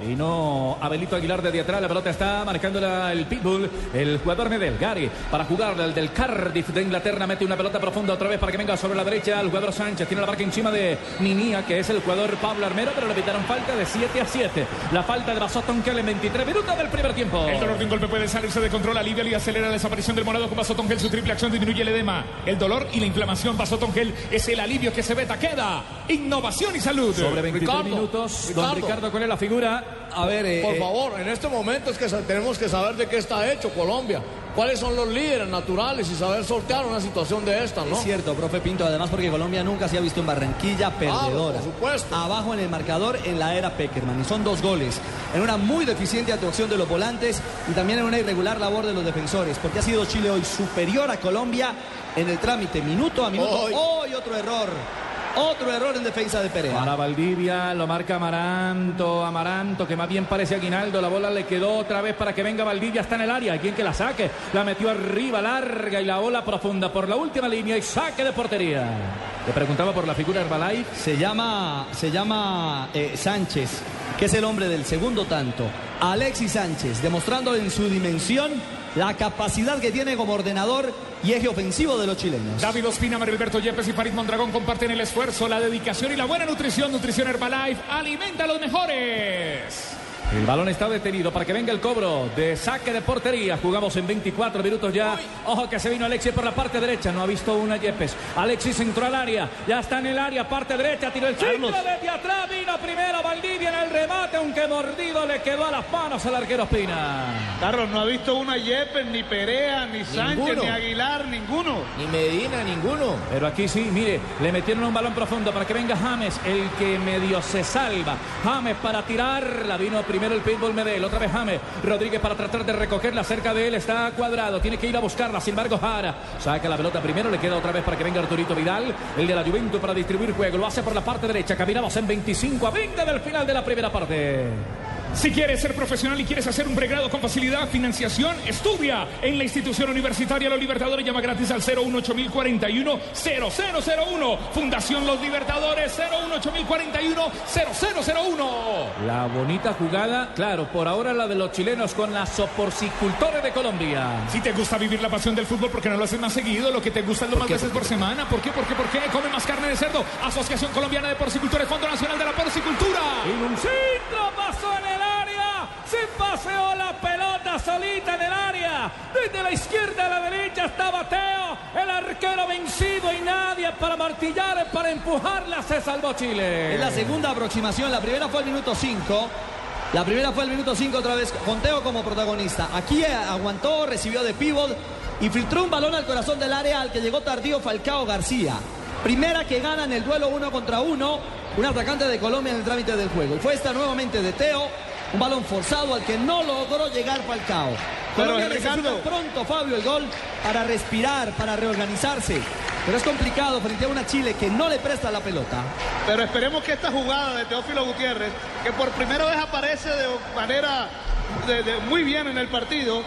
Y no, Abelito Aguilar desde atrás, la pelota está marcando el pitbull, el jugador Medel, Gary, para jugar el del Cardiff de Inglaterra, mete una pelota profunda otra vez para que venga sobre la derecha el jugador Sánchez, tiene la marca encima de Ninía, que es el jugador Pablo Armero, pero le pitaron falta de 7 a 7. La falta de Basotón Kell en 23 minutos del primer tiempo. El dolor de un golpe puede salirse de control, alivia y acelera la desaparición del morado con Vasotongel. Su triple acción disminuye el edema. El dolor y la inflamación Vasotongel es el alivio que se beta. Queda innovación y salud. Sobre 23 Ricardo, minutos, don Ricardo. ¿cuál es la figura? A ver, eh, Por eh, favor, en este momento es que tenemos que saber de qué está hecho Colombia. ¿Cuáles son los líderes naturales y saber sortear una situación de esta, no? Es cierto, profe Pinto, además porque Colombia nunca se ha visto en Barranquilla perdedora. por supuesto. Abajo en el marcador en la era Peckerman. Y son dos goles. En una muy deficiente actuación de los volantes y también en una irregular labor de los defensores. Porque ha sido Chile hoy superior a Colombia en el trámite, minuto a minuto. Hoy. Hoy otro error. Otro error en defensa de Perea. Para Valdivia, lo marca Amaranto, Amaranto, que más bien parece Aguinaldo, la bola le quedó otra vez para que venga Valdivia, está en el área, hay quien que la saque, la metió arriba, larga y la bola profunda por la última línea y saque de portería. Le preguntaba por la figura Herbalife. Se llama, se llama eh, Sánchez, que es el hombre del segundo tanto. Alexis Sánchez, demostrando en su dimensión la capacidad que tiene como ordenador y eje ofensivo de los chilenos. David Ospina, Marilberto Yepes y Farid Mondragón comparten el esfuerzo, la dedicación y la buena nutrición. Nutrición Herbalife alimenta a los mejores. El balón está detenido para que venga el cobro de saque de portería. Jugamos en 24 minutos ya. Ojo que se vino Alexis por la parte derecha. No ha visto una Yepes. Alexis entró al área. Ya está en el área, parte derecha. Tiró el centro desde atrás. Vino primero Valdivia en el remate. Aunque mordido le quedó a las manos al arquero Espina. Carlos, no ha visto una Yepes, ni Perea, ni Sánchez, Ninguno. ni Aguilar, ninguno. Ni Medina, ninguno. Pero aquí sí, mire, le metieron un balón profundo para que venga James, el que medio se salva. James para tirar, la vino primero el pitbull Medel, otra vez James. Rodríguez para tratar de recogerla cerca de él, está cuadrado, tiene que ir a buscarla. Sin embargo, Jara saca la pelota primero, le queda otra vez para que venga Arturito Vidal, el de la Juventus para distribuir juego. Lo hace por la parte derecha, caminamos en 25 a 20 del final de la primera parte. Si quieres ser profesional y quieres hacer un pregrado con facilidad, financiación, estudia en la institución universitaria Los Libertadores. Llama gratis al 018041 0001. Fundación Los Libertadores 018041 0001. La bonita jugada, claro, por ahora la de los chilenos con la soporcicultores de Colombia. Si te gusta vivir la pasión del fútbol, ¿por qué no lo haces más seguido? Lo que te gusta es lo más veces por semana. ¿Por qué? ¿Por qué? ¿Por qué? Come más carne de cerdo. Asociación Colombiana de Porcicultores, Fondo Nacional de la Porcicultura. Y un centro pasó en el. Se paseó la pelota solita en el área. Desde la izquierda a la derecha estaba Teo, el arquero vencido y nadie para martillar, para empujarla. Se salvó Chile. Es la segunda aproximación. La primera fue al minuto 5. La primera fue al minuto 5 otra vez con Teo como protagonista. Aquí eh, aguantó, recibió de pivot y filtró un balón al corazón del área al que llegó tardío Falcao García. Primera que gana en el duelo uno contra uno. Un atacante de Colombia en el trámite del juego. Y fue esta nuevamente de Teo. Un balón forzado al que no logró llegar Falcao. Pero, Colombia Ricardo- pronto, Fabio, el gol para respirar, para reorganizarse. Pero es complicado frente a una Chile que no le presta la pelota. Pero esperemos que esta jugada de Teófilo Gutiérrez, que por primera vez aparece de manera de- de- muy bien en el partido,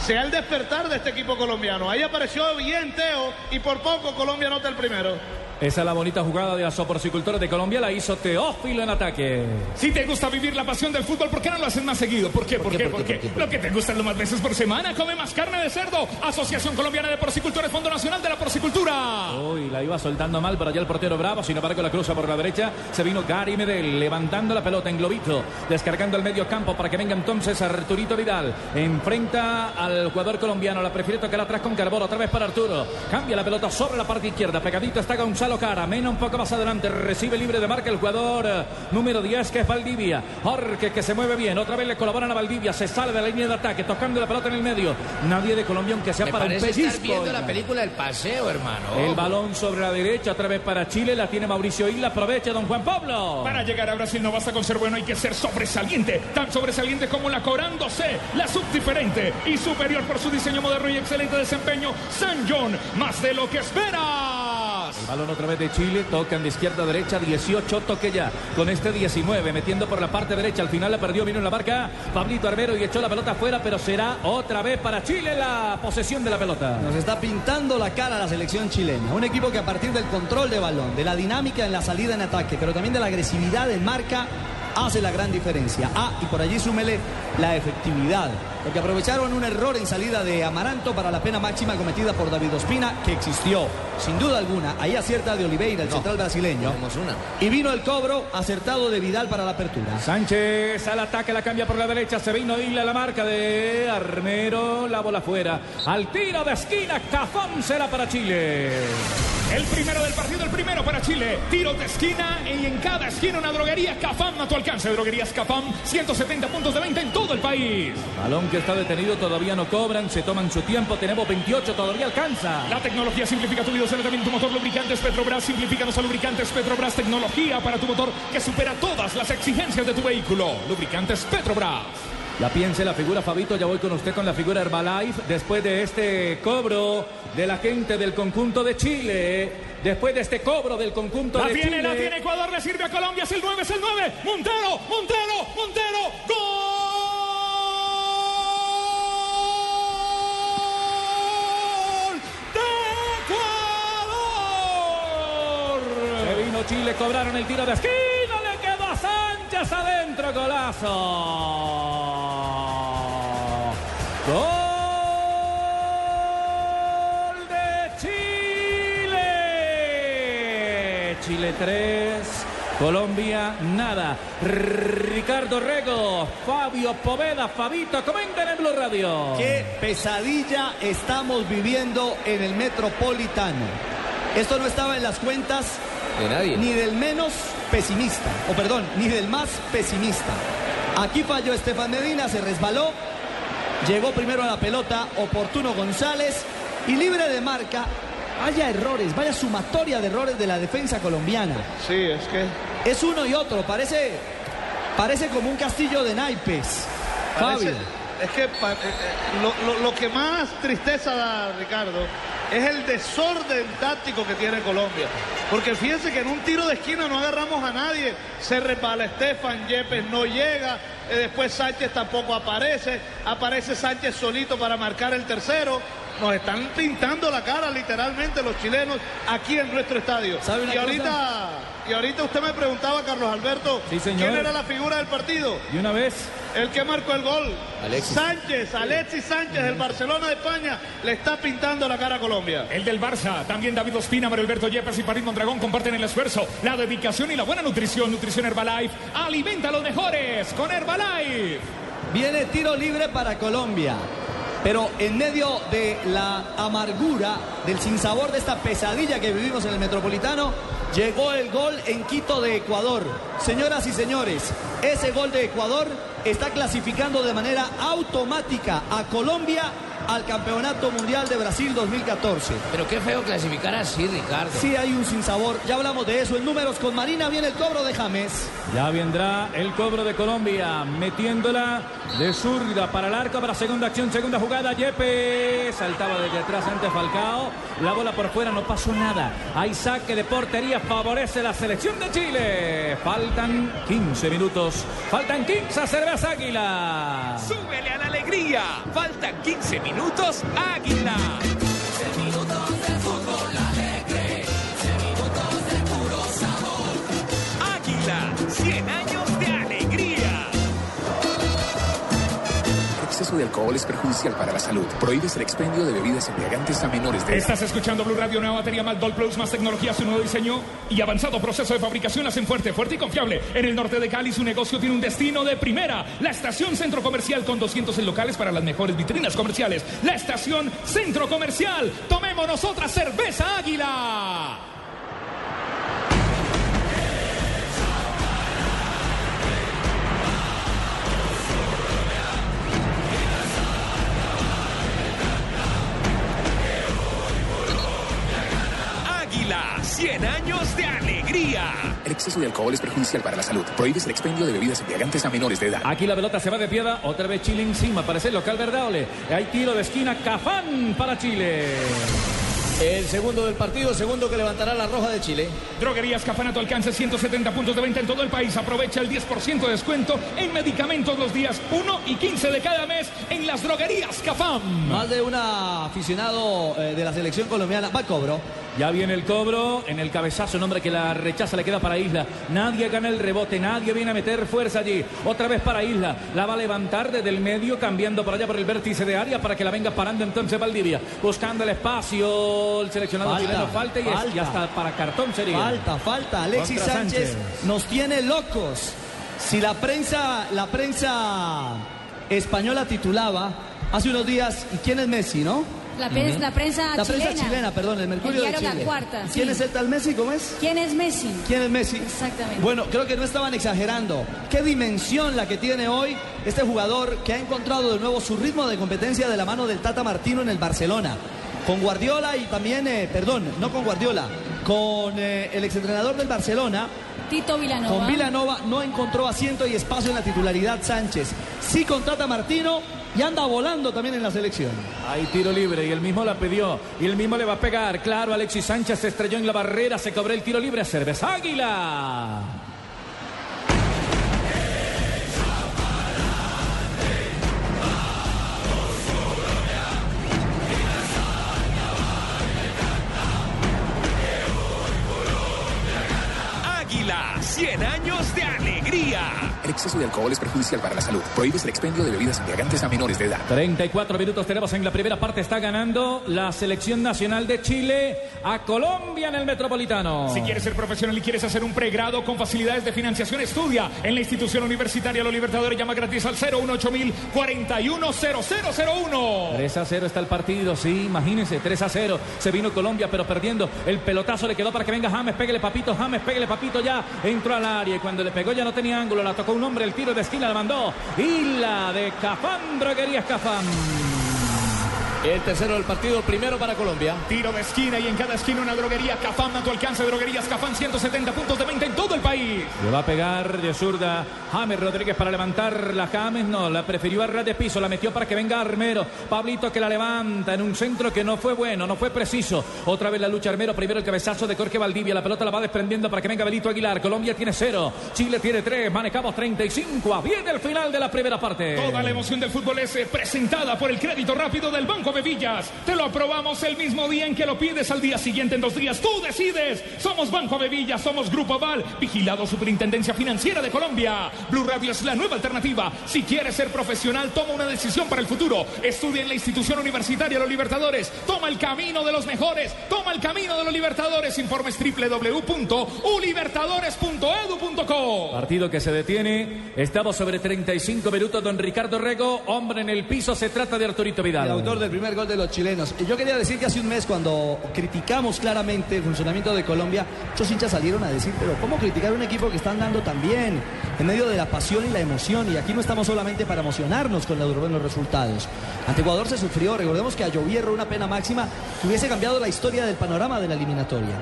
sea el despertar de este equipo colombiano. Ahí apareció bien Teo y por poco Colombia anota el primero. Esa es la bonita jugada de la soporcicultores de Colombia. La hizo Teófilo en ataque. Si te gusta vivir la pasión del fútbol, ¿por qué no lo haces más seguido? ¿Por qué? ¿Por, qué? ¿Por qué? Lo que te gusta es lo más veces por semana. Come más carne de cerdo. Asociación Colombiana de Porcicultores, Fondo Nacional de la Porcicultura. Uy, la iba soltando mal, pero allá el portero bravo, sin embargo la cruza por la derecha. Se vino Gary Medel, levantando la pelota en globito, descargando el medio campo para que venga entonces Arturito Vidal. Enfrenta al jugador colombiano, la prefiere tocar atrás con Carboro, otra vez para Arturo. Cambia la pelota sobre la parte izquierda, pegadito está Gonzalo Cara, Mena un poco más adelante, recibe libre de marca el jugador eh, número 10 que es Valdivia. Jorge que se mueve bien, otra vez le colaboran a Valdivia, se sale de la línea de ataque, tocando la pelota en el medio. Nadie de Colombia, aunque sea Me para un parece estar pellizco. viendo la película del paseo, hermano. El balón sobre la derecha, otra vez para Chile, la tiene Mauricio Isla, aprovecha don Juan Pablo. Para llegar a Brasil no basta con ser bueno, hay que ser sobresaliente. Tan sobresaliente como la Corándose, la subdiferente y superior por su diseño moderno y excelente desempeño. San John, más de lo que esperas. El balón otra vez de Chile, tocan de izquierda a derecha, 18 toque ya. Con este 19, metiendo por la parte derecha, al final la perdió, vino en la marca Pablito Armero y echó la pelota afuera, pero será otra vez para Chile la posesión de la pelota. Nos está pintando la cara la selección chilena. Un equipo que a partir del control de balón, de la dinámica en la salida en ataque, pero también de la agresividad en marca, hace la gran diferencia. Ah, y por allí súmele la efectividad. Porque aprovecharon un error en salida de Amaranto para la pena máxima cometida por David Ospina, que existió, sin duda alguna. Ahí acierta de Oliveira, el central brasileño. Y vino el cobro acertado de Vidal para la apertura. Sánchez al ataque, la cambia por la derecha, se vino Isla la marca de Armero, la bola afuera. Al tiro de esquina, Cafón será para Chile. El primero del partido, el primero para Chile. Tiros de esquina y en cada esquina una droguería. Cafam a tu alcance. Droguerías Cafam, 170 puntos de venta en todo el país. Balón que está detenido, todavía no cobran, se toman su tiempo, tenemos 28, todavía alcanza. La tecnología simplifica tu vida, usando también tu motor lubricantes Petrobras. Simplifícanos a lubricantes Petrobras. Tecnología para tu motor que supera todas las exigencias de tu vehículo. Lubricantes Petrobras. Ya piense la figura, Fabito, ya voy con usted con la figura Herbalife. Después de este cobro de la gente del conjunto de Chile, después de este cobro del conjunto La de tiene, Chile. la tiene Ecuador, le sirve a Colombia, es el 9, es el 9. Montero, Montero, Montero, gol Chile, cobraron el tiro de esquina, le quedó a Sánchez adentro, golazo. Gol de Chile. Chile 3, Colombia, nada. Ricardo Rego, Fabio Poveda, Fabito, comenten en Blue Radio. Qué pesadilla estamos viviendo en el Metropolitano. Esto no estaba en las cuentas De nadie. ni del menos pesimista, o perdón, ni del más pesimista. Aquí falló Estefan Medina, se resbaló, llegó primero a la pelota, oportuno González y libre de marca. Vaya errores, vaya sumatoria de errores de la defensa colombiana. Sí, es que Es uno y otro, parece, parece como un castillo de naipes. Parece- Fabio. es que eh, eh, lo, lo- lo que más tristeza da, Ricardo, es el desorden táctico que tiene Colombia. Porque fíjense que en un tiro de esquina no agarramos a nadie. Se resbala Estefan, Yepes no llega. eh, después Sánchez tampoco aparece. Aparece Sánchez solito para marcar el tercero. Nos están pintando la cara literalmente los chilenos aquí en nuestro estadio. ¿Sabe una Y ahorita, cosa? y ahorita usted me preguntaba, Carlos Alberto, Sí, señor. ¿quién era la figura del partido? Y una vez, El que marcó el gol. Alexis. Sánchez, Alexis Sánchez, el Barcelona de España, le está pintando la cara a Colombia. El del Barça, también David Ospina, Mario Alberto Yepes y París Mondragón comparten el esfuerzo, la dedicación y la buena nutrición. Nutrición Herbalife, alimenta a los mejores con Herbalife. Viene tiro libre para Colombia. Pero en medio de la amargura, del sinsabor de esta pesadilla que vivimos en el Metropolitano, llegó el gol en Quito de Ecuador. Señoras y señores, ese gol de Ecuador está clasificando de manera automática a Colombia al Campeonato Mundial de Brasil 2014. Pero qué feo clasificar así, Ricardo. Sí hay un sinsabor, ya hablamos de eso. En números con Marina viene el cobro de James. ya vendrá el cobro de Colombia, metiéndola de zurda para el arco, para segunda acción, segunda jugada. Yepes saltaba desde atrás ante Falcao. La bola por fuera, no pasó nada. Hay saque de portería, favorece la selección de Chile. Faltan 15 minutos. Faltan 15 cerveza águila. ¡Súbele a la alegría! Faltan 15 minutos, Águila. Águila, 100 años exceso de alcohol es perjudicial para la salud. Prohíbes el expendio de bebidas embriagantes a menores de edad. Estás escuchando Blue Radio, nueva batería Maldol Plus, más tecnología, su nuevo diseño y avanzado proceso de fabricación hacen fuerte, fuerte y confiable. En el norte de Cali su negocio tiene un destino de primera. La estación Centro Comercial con 200 locales para las mejores vitrinas comerciales. La estación Centro Comercial. Tomémonos otra cerveza águila. 100 años de alegría. El exceso de alcohol es perjudicial para la salud. Prohíbes el expendio de bebidas embriagantes a menores de edad. Aquí la pelota se va de piedra, otra vez Chile encima, parece el local Verdaole. Hay tiro de esquina, Cafán para Chile. El segundo del partido, segundo que levantará la roja de Chile. Droguerías Cafán a tu alcance, 170 puntos de venta en todo el país. Aprovecha el 10% de descuento en medicamentos los días 1 y 15 de cada mes en las droguerías Cafán. Más de un aficionado eh, de la selección colombiana va cobro. Ya viene el cobro, en el cabezazo, un hombre que la rechaza, le queda para Isla. Nadie gana el rebote, nadie viene a meter fuerza allí. Otra vez para Isla, la va a levantar desde el medio, cambiando por allá por el vértice de área para que la venga parando entonces Valdivia. Buscando el espacio, el seleccionado Falta, chileno falta y es- falta. ya está para cartón sería. Falta, falta. Alexis Sánchez. Sánchez. nos tiene locos. Si la prensa, la prensa española titulaba hace unos días, ¿y quién es Messi, no? La, prensa- la prensa La chilena. prensa chilena, perdón, el Mercurio El de Chile. La Cuarta, ¿Y ¿Quién es el tal Messi? ¿Cómo es? ¿Quién es Messi? ¿Quién es Messi? Exactamente. Bueno, creo que no estaban exagerando. Qué dimensión la que tiene hoy este jugador que ha encontrado de nuevo su ritmo de competencia de la mano del Tata Martino en el Barcelona. Con Guardiola y también, eh, perdón, no con Guardiola, con eh, el exentrenador del Barcelona, Tito Vilanova. con Vilanova no encontró asiento y espacio en la titularidad Sánchez. Sí con Tata Martino y anda volando también en la selección. Hay tiro libre y el mismo la pidió y el mismo le va a pegar. Claro, Alexis Sánchez se estrelló en la barrera, se cobró el tiro libre. Cerveza Águila. Águila, 100 años de alegría. El exceso de alcohol es perjudicial para la salud. Prohíbes el expendio de bebidas embriagantes a menores de edad. 34 minutos tenemos en la primera parte. Está ganando la selección nacional de Chile a Colombia en el Metropolitano. Si quieres ser profesional y quieres hacer un pregrado con facilidades de financiación, estudia en la institución universitaria Los Libertadores. Llama gratis al 018 410001. 3 a 0 está el partido, sí, imagínense, 3 a 0. Se vino Colombia, pero perdiendo. El pelotazo le quedó para que venga James, pégale papito, James, pégale papito ya. Entró al área y cuando le pegó ya no tenía ángulo, la tocó un hombre, el tiro de esquina la mandó. Y la de Cafán, droguerías Cafán. El tercero del partido, primero para Colombia. Tiro de esquina y en cada esquina una droguería Cafán a tu alcance. Droguerías Cafán, 170 puntos de venta en todo el país. Le va a pegar de zurda James Rodríguez para levantar la James. No, la prefirió a ras de piso. La metió para que venga Armero. Pablito que la levanta en un centro que no fue bueno, no fue preciso. Otra vez la lucha Armero. Primero el cabezazo de Jorge Valdivia. La pelota la va desprendiendo para que venga Belito Aguilar. Colombia tiene cero. Chile tiene tres. Manejamos 35. Viene el final de la primera parte. Toda la emoción del fútbol es eh, presentada por el crédito rápido del Banco de Villas. Te lo aprobamos el mismo día en que lo pides al día siguiente en dos días. Tú decides. Somos Banco de Villas, somos Grupo Aval, vigilado Superintendencia Financiera de Colombia. Blue Radio es la nueva alternativa. Si quieres ser profesional, toma una decisión para el futuro. Estudia en la institución universitaria Los Libertadores. Toma el camino de los mejores. Toma el camino de los Libertadores. Informes www.ulibertadores.edu.co. Partido que se detiene. Estamos sobre 35 minutos. Don Ricardo Rego, hombre en el piso. Se trata de Arturito Vidal. El autor del primer gol de los chilenos. Yo quería decir que hace un mes cuando criticamos claramente el funcionamiento de Colombia, muchos hinchas salieron a decir, pero ¿cómo criticar un equipo que está andando tan bien en medio de la pasión y la emoción? Y aquí no estamos solamente para emocionarnos con los buenos resultados. Ante Ecuador se sufrió, recordemos que a Llovierro una pena máxima que hubiese cambiado la historia del panorama de la eliminatoria.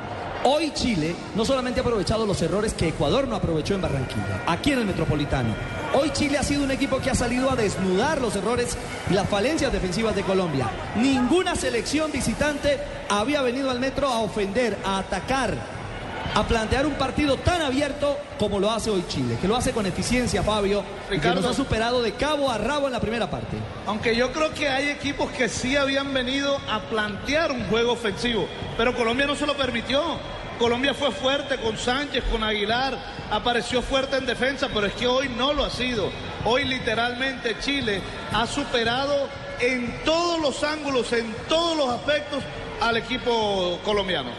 Hoy Chile no solamente ha aprovechado los errores que Ecuador no aprovechó en Barranquilla, aquí en el Metropolitano. Hoy Chile ha sido un equipo que ha salido a desnudar los errores y las falencias defensivas de Colombia. Ninguna selección visitante había venido al Metro a ofender, a atacar, a plantear un partido tan abierto como lo hace hoy Chile, que lo hace con eficiencia, Fabio, y que Ricardo. nos ha superado de cabo a rabo en la primera parte. Aunque yo creo que hay equipos que sí habían venido a plantear un juego ofensivo, pero Colombia no se lo permitió. Colombia fue fuerte con Sánchez, con Aguilar, apareció fuerte en defensa, pero es que hoy no lo ha sido. Hoy literalmente Chile ha superado en todos los ángulos, en todos los aspectos al equipo colombiano.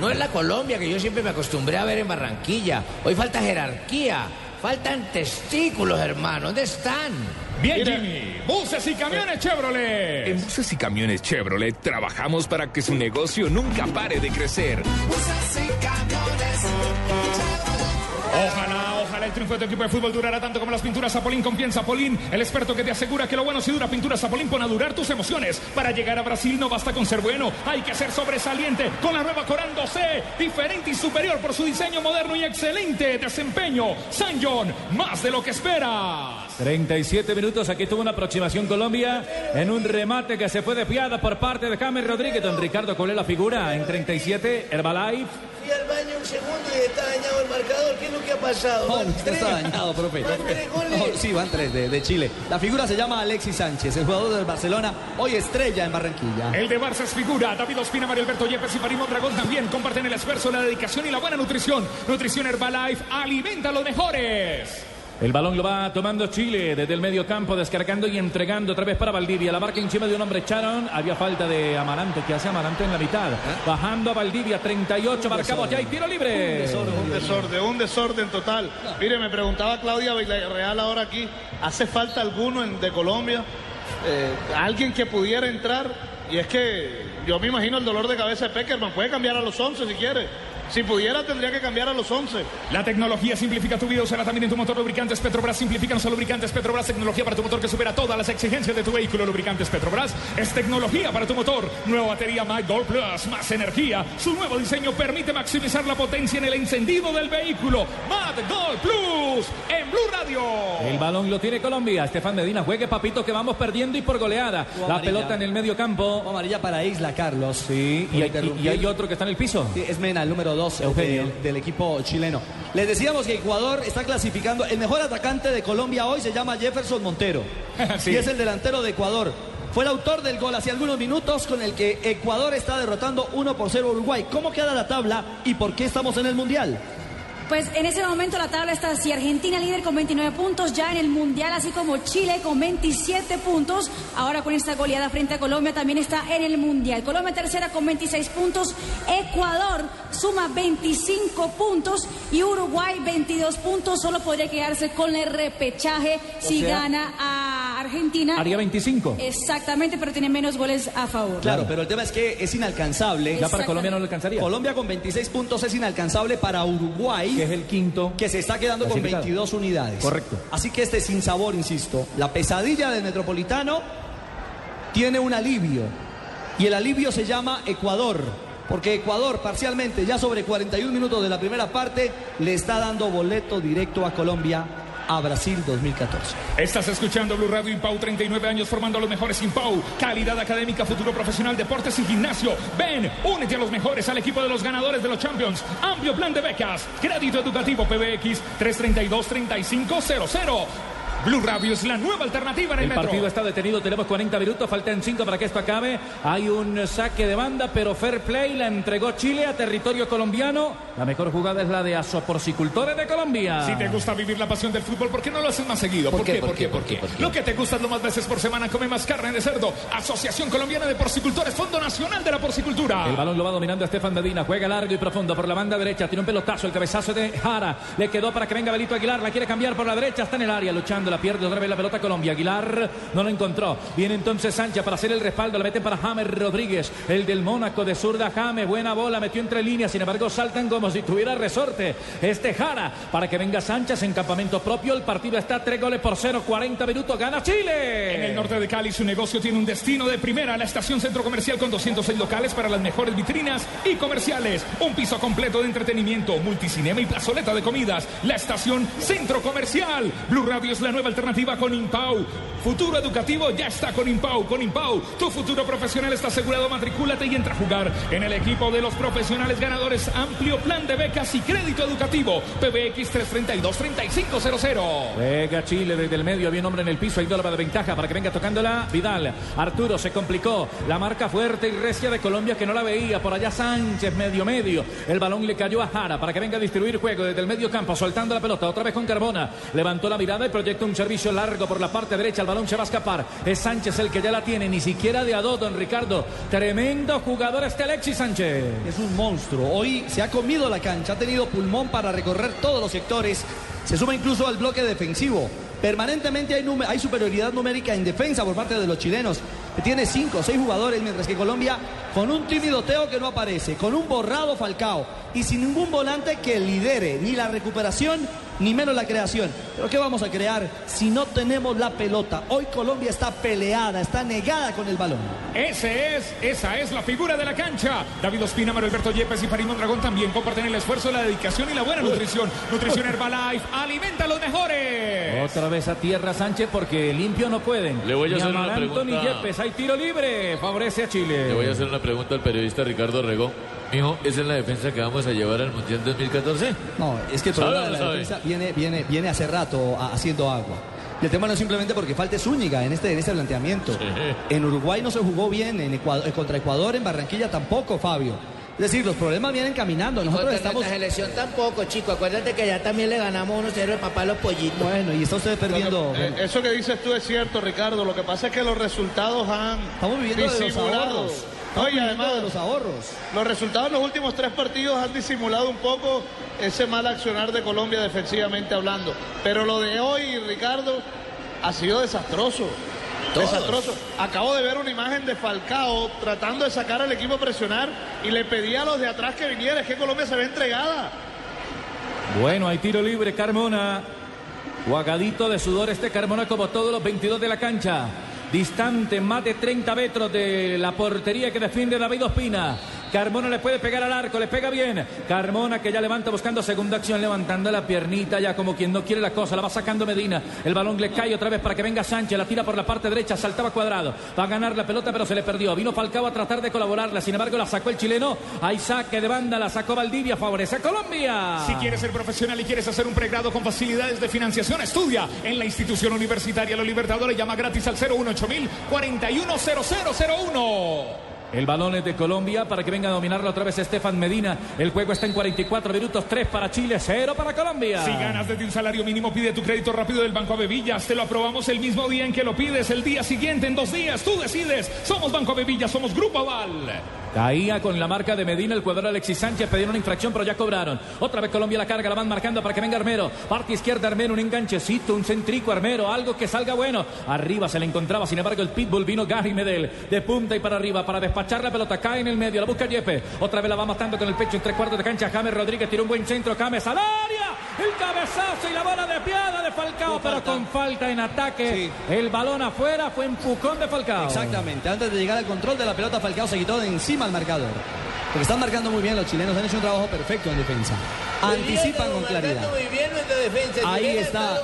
No es la Colombia que yo siempre me acostumbré a ver en Barranquilla. Hoy falta jerarquía, faltan testículos, hermano. ¿Dónde están? Bien, Jimmy. Buses y camiones Chevrolet. En buses y camiones Chevrolet trabajamos para que su negocio nunca pare de crecer. Ojalá, ojalá el triunfo de tu equipo de fútbol durara tanto como las pinturas Zapolín. Confía en Zapolín, el experto que te asegura que lo bueno si dura pinturas Zapolín pone a durar tus emociones. Para llegar a Brasil no basta con ser bueno, hay que ser sobresaliente. Con la nueva Corando C, diferente y superior por su diseño moderno y excelente desempeño. San John, más de lo que esperas. 37 minutos, aquí tuvo una aproximación Colombia en un remate que se fue de piada por parte de James Rodríguez. Don Ricardo, ¿cuál la figura? En 37, Herbalife. Fui al baño un segundo y está dañado el marcador. ¿Qué es lo que ha pasado? No, está dañado, profe. Van tres goles. Sí, van tres de, de Chile. La figura se llama Alexis Sánchez, el jugador del Barcelona, hoy estrella en Barranquilla. El de Barça es figura. David Ospina, Mario Alberto Yepes y Parimo Dragón también comparten el esfuerzo, la dedicación y la buena nutrición. Nutrición Herbalife alimenta a los mejores. El balón lo va tomando Chile desde el medio campo, descargando y entregando otra vez para Valdivia. La marca encima de un hombre echaron. Había falta de Amarante. que hace Amarante en la mitad? Bajando a Valdivia, 38. Marcamos ya y tiro libre. Un desorden, un desorden total. Mire, me preguntaba Claudia Villarreal ahora aquí, ¿hace falta alguno en- de Colombia? Eh, alguien que pudiera entrar. Y es que yo me imagino el dolor de cabeza de Peckerman. Puede cambiar a los 11 si quiere. Si pudiera, tendría que cambiar a los 11. La tecnología simplifica tu vida, usará también en tu motor lubricantes Petrobras. Simplifican los lubricantes Petrobras, tecnología para tu motor que supera todas las exigencias de tu vehículo. Lubricantes Petrobras es tecnología para tu motor. Nueva batería My Gold Plus, más energía. Su nuevo diseño permite maximizar la potencia en el encendido del vehículo. Mad Gold Plus en Blue Radio. El balón lo tiene Colombia. Estefan Medina, juegue papito que vamos perdiendo y por goleada. La amarilla. pelota en el medio campo. Amarilla para Isla, Carlos. Sí, y hay, y- y hay otro que está en el piso. Sí, es Mena, el número 2 Eugenio. del, del equipo chileno. Les decíamos que Ecuador está clasificando. El mejor atacante de Colombia hoy se llama Jefferson Montero. Sí. Y es el delantero de Ecuador. Fue el autor del gol hace algunos minutos con el que Ecuador está derrotando 1 por 0 a Uruguay. ¿Cómo queda la tabla y por qué estamos en el Mundial? Pues en ese momento la tabla está así. Argentina líder con 29 puntos ya en el Mundial, así como Chile con 27 puntos. Ahora con esta goleada frente a Colombia también está en el Mundial. Colombia tercera con 26 puntos. Ecuador suma 25 puntos y Uruguay 22 puntos. Solo podría quedarse con el repechaje si sea, gana a Argentina. Haría 25. Exactamente, pero tiene menos goles a favor. Claro, pero el tema es que es inalcanzable. Ya para Colombia no le alcanzaría. Colombia con 26 puntos es inalcanzable para Uruguay. Que es el quinto. Que se está quedando con Clasificado. 22 unidades. Correcto. Así que este sin sabor, insisto. La pesadilla del Metropolitano tiene un alivio. Y el alivio se llama Ecuador. Porque Ecuador, parcialmente, ya sobre 41 minutos de la primera parte, le está dando boleto directo a Colombia a Brasil 2014. Estás escuchando Blue Radio Impau, 39 años formando a los mejores Impau. Calidad académica, futuro profesional, deportes y gimnasio. Ven, únete a los mejores, al equipo de los ganadores de los Champions. Amplio plan de becas. Crédito educativo PBX 332-3500. Blue Radio es la nueva alternativa en el, El metro. partido está detenido, tenemos 40 minutos, faltan 5 para que esto acabe. Hay un saque de banda, pero fair play la entregó Chile a territorio colombiano. La mejor jugada es la de Asoporcicultores de Colombia. Si te gusta vivir la pasión del fútbol, ¿por qué no lo haces más seguido? ¿Por qué? ¿Por qué? ¿Por qué? Lo que te gusta es lo más veces por semana, come más carne de cerdo. Asociación Colombiana de Porcicultores, Fondo Nacional de la Porcicultura. El balón lo va dominando Estefan Medina. Juega largo y profundo por la banda derecha. Tiene un pelotazo. El cabezazo de Jara. Le quedó para que venga Belito Aguilar. La quiere cambiar por la derecha. Está en el área luchando. La pierde otra vez la pelota Colombia. Aguilar no lo encontró. Viene entonces Sánchez para hacer el respaldo. La meten para James Rodríguez. El del Mónaco de zurda James. Buena bola. Metió entre líneas. Sin embargo, saltan como si tuviera resorte. Este Jara para que venga Sánchez en campamento propio. El partido está tres goles por cero. 40 minutos. Gana Chile. En el norte de Cali, su negocio tiene un destino de primera. La estación Centro Comercial con 206 locales para las mejores vitrinas y comerciales. Un piso completo de entretenimiento, multicinema y plazoleta de comidas. La estación Centro Comercial. Blue Radio es la nueva alternativa con Impau. Futuro educativo ya está con Impau. Con Impau, tu futuro profesional está asegurado. Matricúlate y entra a jugar en el equipo de los profesionales ganadores. Amplio plan de becas y crédito educativo. PBX 332-3500. Juega Chile desde el medio, había un hombre en el piso, hay dólar de ventaja para que venga tocándola Vidal. Arturo se complicó, la marca fuerte y recia de Colombia que no la veía, por allá Sánchez medio medio. El balón le cayó a Jara para que venga a distribuir juego desde el medio campo, soltando la pelota, otra vez con Carbona. Levantó la mirada y proyecta un servicio largo por la parte derecha, el balón se va a escapar. Es Sánchez el que ya la tiene, ni siquiera de a dos, don Ricardo. Tremendo jugador este Alexis Sánchez. Es un monstruo. Hoy se ha comido la cancha, ha tenido pulmón para recorrer todos los sectores. Se suma incluso al bloque defensivo. Permanentemente hay, hay superioridad numérica en defensa por parte de los chilenos. Tiene cinco o seis jugadores, mientras que Colombia con un tímido Teo que no aparece, con un borrado Falcao y sin ningún volante que lidere ni la recuperación ni menos la creación. Pero ¿qué vamos a crear si no tenemos la pelota? Hoy Colombia está peleada, está negada con el balón. Ese es, esa es la figura de la cancha. David Ospina, Mario Alberto Yepes y Farid Mondragón también comparten el esfuerzo, la dedicación y la buena nutrición. Nutrición Herbalife alimenta a los mejores. Otra vez a tierra Sánchez porque limpio no pueden. Le voy a Ni hacer una pregunta. Yepes, hay tiro libre, favorece a Chile. Le voy a hacer una pregunta al periodista Ricardo Rego. Mijo, ¿esa es la defensa que vamos a llevar al Mundial 2014? No, es que el ¿Sabe problema de la sabe? defensa viene, viene, viene hace rato a- haciendo agua. Y el tema no es simplemente porque falte Zúñiga en este, en este planteamiento. En Uruguay no se jugó bien, en Ecuador- contra Ecuador, en Barranquilla tampoco, Fabio. Es decir, los problemas vienen caminando. Nosotros estamos. nuestra selección tampoco, chico. Acuérdate que ya también le ganamos 1-0 de papá a los pollitos. Bueno, y está usted perdiendo. Eh, eso que dices tú es cierto, Ricardo. Lo que pasa es que los resultados han Estamos viviendo de los disimulado. ahorros. No, Estamos y viviendo además, de los ahorros. los resultados en los últimos tres partidos han disimulado un poco ese mal accionar de Colombia defensivamente hablando. Pero lo de hoy, Ricardo, ha sido desastroso. Todos. Desastroso. Acabo de ver una imagen de Falcao tratando de sacar al equipo a presionar y le pedía a los de atrás que viniera. Es que Colombia se ve entregada. Bueno, hay tiro libre, Carmona. Guagadito de sudor este Carmona como todos los 22 de la cancha. Distante, más de 30 metros de la portería que defiende David Ospina. Carmona le puede pegar al arco, le pega bien. Carmona que ya levanta buscando segunda acción, levantando la piernita ya como quien no quiere la cosa. La va sacando Medina. El balón le cae otra vez para que venga Sánchez. La tira por la parte derecha, saltaba cuadrado. Va a ganar la pelota, pero se le perdió. Vino Falcao a tratar de colaborarla. Sin embargo, la sacó el chileno. Hay saque de banda, la sacó Valdivia. Favorece a Colombia. Si quieres ser profesional y quieres hacer un pregrado con facilidades de financiación, estudia en la institución universitaria Los Libertadores. Llama gratis al 018 410001. El balón es de Colombia para que venga a dominarlo otra vez Estefan Medina. El juego está en 44 minutos, 3 para Chile, 0 para Colombia. Si ganas desde un salario mínimo, pide tu crédito rápido del Banco Bevillas. Te lo aprobamos el mismo día en que lo pides, el día siguiente, en dos días. Tú decides. Somos Banco Bevillas, somos Grupo Aval. Caía con la marca de Medina el jugador Alexis Sánchez. Pedieron una infracción, pero ya cobraron. Otra vez Colombia la carga, la van marcando para que venga Armero. Parte izquierda Armero, un enganchecito, un centrico Armero, algo que salga bueno. Arriba se le encontraba, sin embargo, el pitbull vino Gary Medel. De punta y para arriba para despachar la pelota. Cae en el medio, la busca Yepe. Otra vez la va matando con el pecho en tres cuartos de cancha. James Rodríguez tiró un buen centro. James al área. El cabezazo y la bola de piada de Falcao, pero con falta en ataque. El balón afuera fue empujón de Falcao. Exactamente. Antes de llegar al control de la pelota, Falcao se quitó de encima al marcador. Porque están marcando muy bien los chilenos, han hecho un trabajo perfecto en defensa. Anticipan con claridad. Muy bien nuestra defensa. Ahí Chilena está.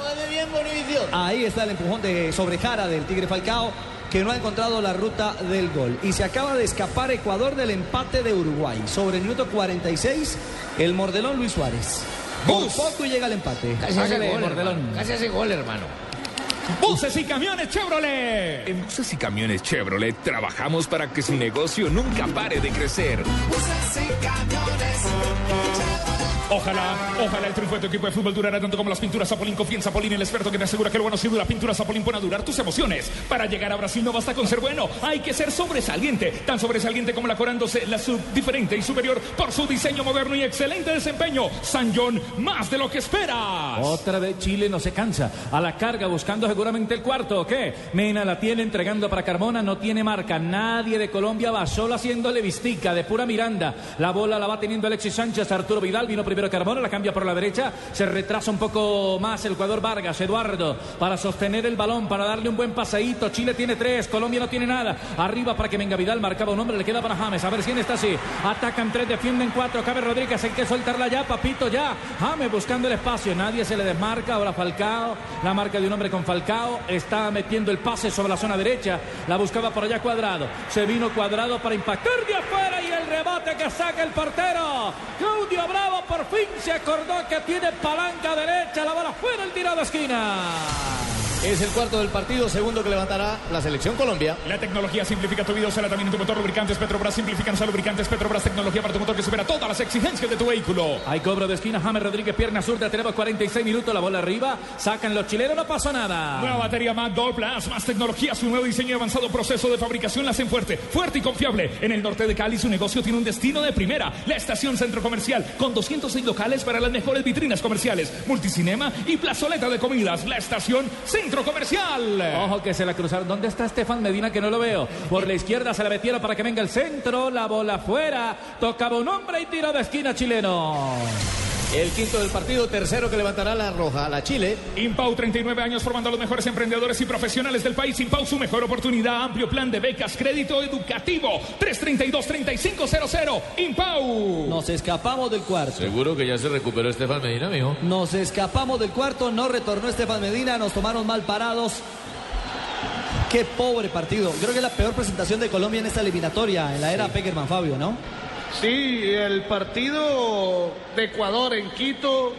Ahí está el empujón de sobrejara del Tigre Falcao, que no ha encontrado la ruta del gol. Y se acaba de escapar Ecuador del empate de Uruguay. Sobre el minuto 46, el mordelón Luis Suárez. Por poco y llega el empate. Casi hace gol, mordelón. hermano. Casi hace gol, hermano. Buses y camiones Chevrolet. En Buses y Camiones Chevrolet trabajamos para que su negocio nunca pare de crecer. Ojalá, ojalá el triunfo de tu equipo de fútbol durara tanto como las pinturas Zapolín. Confía en el experto que te asegura que lo bueno sí dura. Pintura Zapolín pone a durar tus emociones. Para llegar a Brasil no basta con ser bueno, hay que ser sobresaliente. Tan sobresaliente como la corándose la sub diferente y superior por su diseño moderno y excelente desempeño. San John, más de lo que esperas. Otra vez Chile no se cansa. A la carga buscando seguramente el cuarto. ¿Qué? Mena la tiene entregando para Carmona. No tiene marca. Nadie de Colombia va solo haciéndole vistica de pura Miranda. La bola la va teniendo Alexis Sánchez. Arturo Vidal vino primero Carmona. La cambia por la derecha. Se retrasa un poco más el jugador Vargas. Eduardo para sostener el balón. Para darle un buen paseíto. Chile tiene tres. Colombia no tiene nada. Arriba para que venga Vidal. Marcaba un hombre. Le queda para James. A ver quién está así. Atacan tres. Defienden cuatro. Cabe Rodríguez. Hay que soltarla ya. Papito ya. James buscando el espacio. Nadie se le desmarca. Ahora Falcao. La marca de un hombre con Falcao. Está metiendo el pase sobre la zona derecha. La buscaba por allá cuadrado. Se vino cuadrado para impactar de afuera y el rebote que saca el portero. Claudio Bravo por fin se acordó que tiene palanca derecha. La bola fuera el tiro de esquina. Es el cuarto del partido, segundo que levantará la selección Colombia. La tecnología simplifica tu vida, usala también en tu motor. Lubricantes Petrobras simplifican los lubricantes Petrobras. Tecnología para tu motor que supera todas las exigencias de tu vehículo. Hay cobro de esquina. James Rodríguez, pierna zurda. Tenemos 46 minutos. La bola arriba. Sacan los chilenos. No pasó nada. Nueva batería Plus, más tecnología, su nuevo diseño y avanzado proceso de fabricación la hacen fuerte, fuerte y confiable. En el norte de Cali su negocio tiene un destino de primera, la estación Centro Comercial, con 206 locales para las mejores vitrinas comerciales, multicinema y plazoleta de comidas. La estación Centro Comercial. Ojo que se la cruzaron. ¿Dónde está Estefan Medina que no lo veo? Por la izquierda se la metieron para que venga el centro. La bola fuera. Tocaba un hombre y tiro de esquina chileno. El quinto del partido, tercero que levantará la roja, la Chile. Impau, 39 años formando a los mejores emprendedores y profesionales del país. Impau, su mejor oportunidad. Amplio plan de becas, crédito educativo. 332-3500. Impau. Nos escapamos del cuarto. Seguro que ya se recuperó Estefan Medina, mijo. Nos escapamos del cuarto, no retornó Estefan Medina, nos tomaron mal parados. Qué pobre partido. Creo que es la peor presentación de Colombia en esta eliminatoria, en la era Peckerman Fabio, ¿no? Sí, el partido de Ecuador en Quito,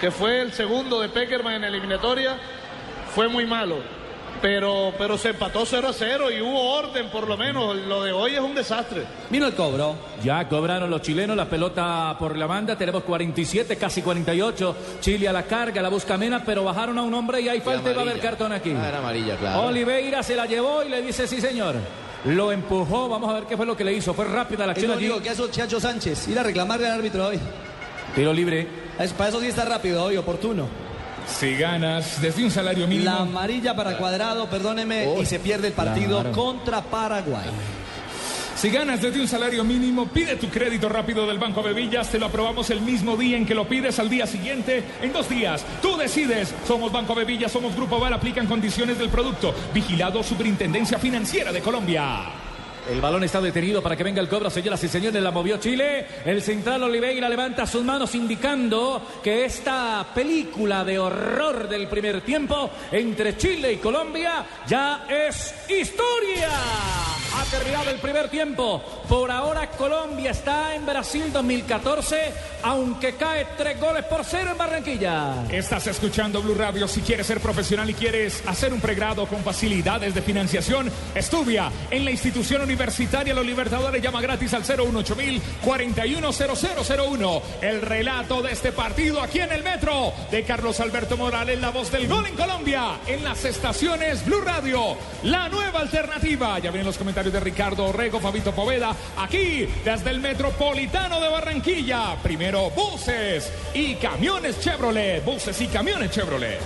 que fue el segundo de Peckerman en la eliminatoria, fue muy malo. Pero, pero se empató 0 a 0 y hubo orden por lo menos. Lo de hoy es un desastre. Vino el cobro. Ya cobraron los chilenos la pelota por la banda. Tenemos 47, casi 48. Chile a la carga, la busca Mena, pero bajaron a un hombre y hay falta y va a haber cartón aquí. Ah, era amarilla, claro. Oliveira se la llevó y le dice sí, señor. Lo empujó, vamos a ver qué fue lo que le hizo. Fue rápida la Es acción lo allí. único que hace Chacho Sánchez, ir a reclamarle al árbitro hoy. Tiro libre. Es- para eso sí está rápido hoy, oportuno. Si ganas desde un salario mínimo. La amarilla para cuadrado, perdóneme, y se pierde el partido claro. contra Paraguay. Si ganas desde un salario mínimo, pide tu crédito rápido del Banco Bevillas. Te lo aprobamos el mismo día en que lo pides, al día siguiente, en dos días. Tú decides. Somos Banco Bevillas, somos Grupo Val, aplican condiciones del producto. Vigilado Superintendencia Financiera de Colombia. El balón está detenido para que venga el cobro, señoras y señores. La movió Chile. El central Oliveira levanta sus manos indicando que esta película de horror del primer tiempo entre Chile y Colombia ya es historia. Ha terminado el primer tiempo. Por ahora Colombia está en Brasil 2014, aunque cae tres goles por cero en Barranquilla. Estás escuchando Blue Radio. Si quieres ser profesional y quieres hacer un pregrado con facilidades de financiación, estudia en la institución universitaria Los Libertadores. Llama gratis al 018 410001. El relato de este partido aquí en el metro de Carlos Alberto Morales, la voz del gol en Colombia, en las estaciones Blue Radio. La nueva alternativa. Ya vienen los comentarios de Ricardo Orrego, Fabito Poveda, aquí desde el Metropolitano de Barranquilla. Primero buses y camiones Chevrolet. Buses y camiones Chevrolet.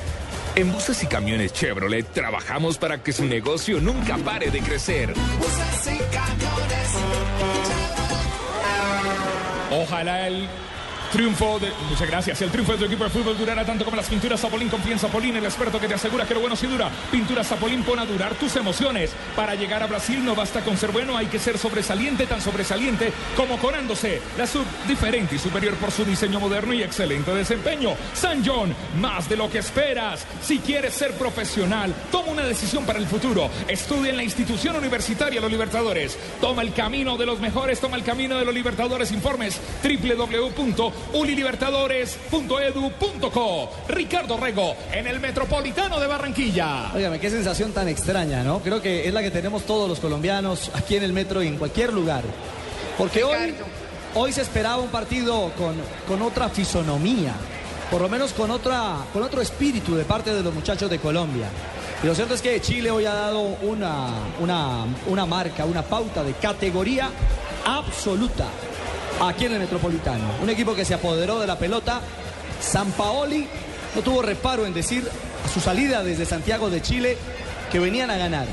En buses y camiones Chevrolet trabajamos para que su negocio nunca pare de crecer. Buses y camiones. Ojalá el triunfo de. Muchas gracias. El triunfo de tu equipo de fútbol durará tanto como las pinturas Zapolín. Confía Zapolín, el experto que te asegura que lo bueno sí dura. Pinturas Zapolín pone a durar tus emociones. Para llegar a Brasil no basta con ser bueno, hay que ser sobresaliente, tan sobresaliente como corándose. La sub diferente y superior por su diseño moderno y excelente desempeño. San John, más de lo que esperas. Si quieres ser profesional, toma una decisión para el futuro. Estudia en la institución universitaria Los Libertadores. Toma el camino de los mejores, toma el camino de los Libertadores. Informes www.ulilibertadores.edu.co. Ricardo Rego, en el Metropolitano de Barranquilla. Óigame, qué sensación tan extraña, ¿no? Creo que es la que tenemos todos los colombianos aquí en el metro y en cualquier lugar. Porque hoy, hoy se esperaba un partido con, con otra fisonomía, por lo menos con, otra, con otro espíritu de parte de los muchachos de Colombia. Y lo cierto es que Chile hoy ha dado una, una, una marca, una pauta de categoría absoluta aquí en el Metropolitano. Un equipo que se apoderó de la pelota. San Paoli no tuvo reparo en decir a su salida desde Santiago de Chile que venían a ganar.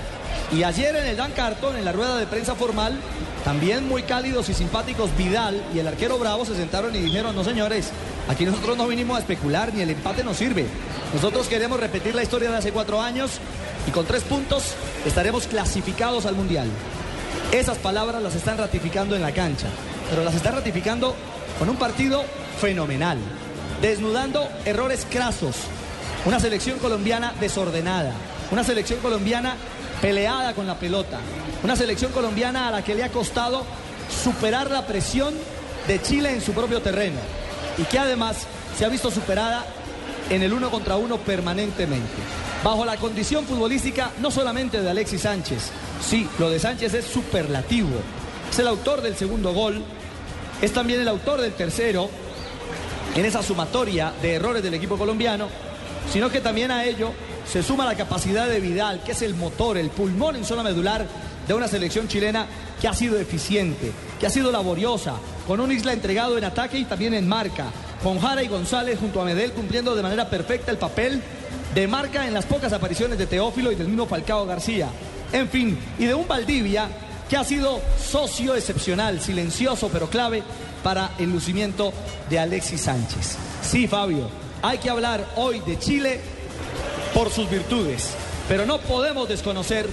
Y ayer en el Dan Carton, en la rueda de prensa formal, también muy cálidos y simpáticos Vidal y el arquero Bravo se sentaron y dijeron, no señores, aquí nosotros no vinimos a especular, ni el empate nos sirve. Nosotros queremos repetir la historia de hace cuatro años y con tres puntos estaremos clasificados al Mundial. Esas palabras las están ratificando en la cancha, pero las están ratificando con un partido fenomenal, desnudando errores crasos, una selección colombiana desordenada, una selección colombiana peleada con la pelota, una selección colombiana a la que le ha costado superar la presión de Chile en su propio terreno y que además se ha visto superada en el uno contra uno permanentemente. Bajo la condición futbolística no solamente de Alexis Sánchez, sí, lo de Sánchez es superlativo. Es el autor del segundo gol, es también el autor del tercero en esa sumatoria de errores del equipo colombiano, sino que también a ello se suma la capacidad de Vidal, que es el motor, el pulmón en zona medular de una selección chilena que ha sido eficiente, que ha sido laboriosa, con un Isla entregado en ataque y también en marca, con Jara y González junto a Medel cumpliendo de manera perfecta el papel de marca en las pocas apariciones de Teófilo y del mismo Falcao García. En fin, y de un Valdivia que ha sido socio excepcional, silencioso pero clave para el lucimiento de Alexis Sánchez. Sí, Fabio, hay que hablar hoy de Chile por sus virtudes, pero no podemos desconocer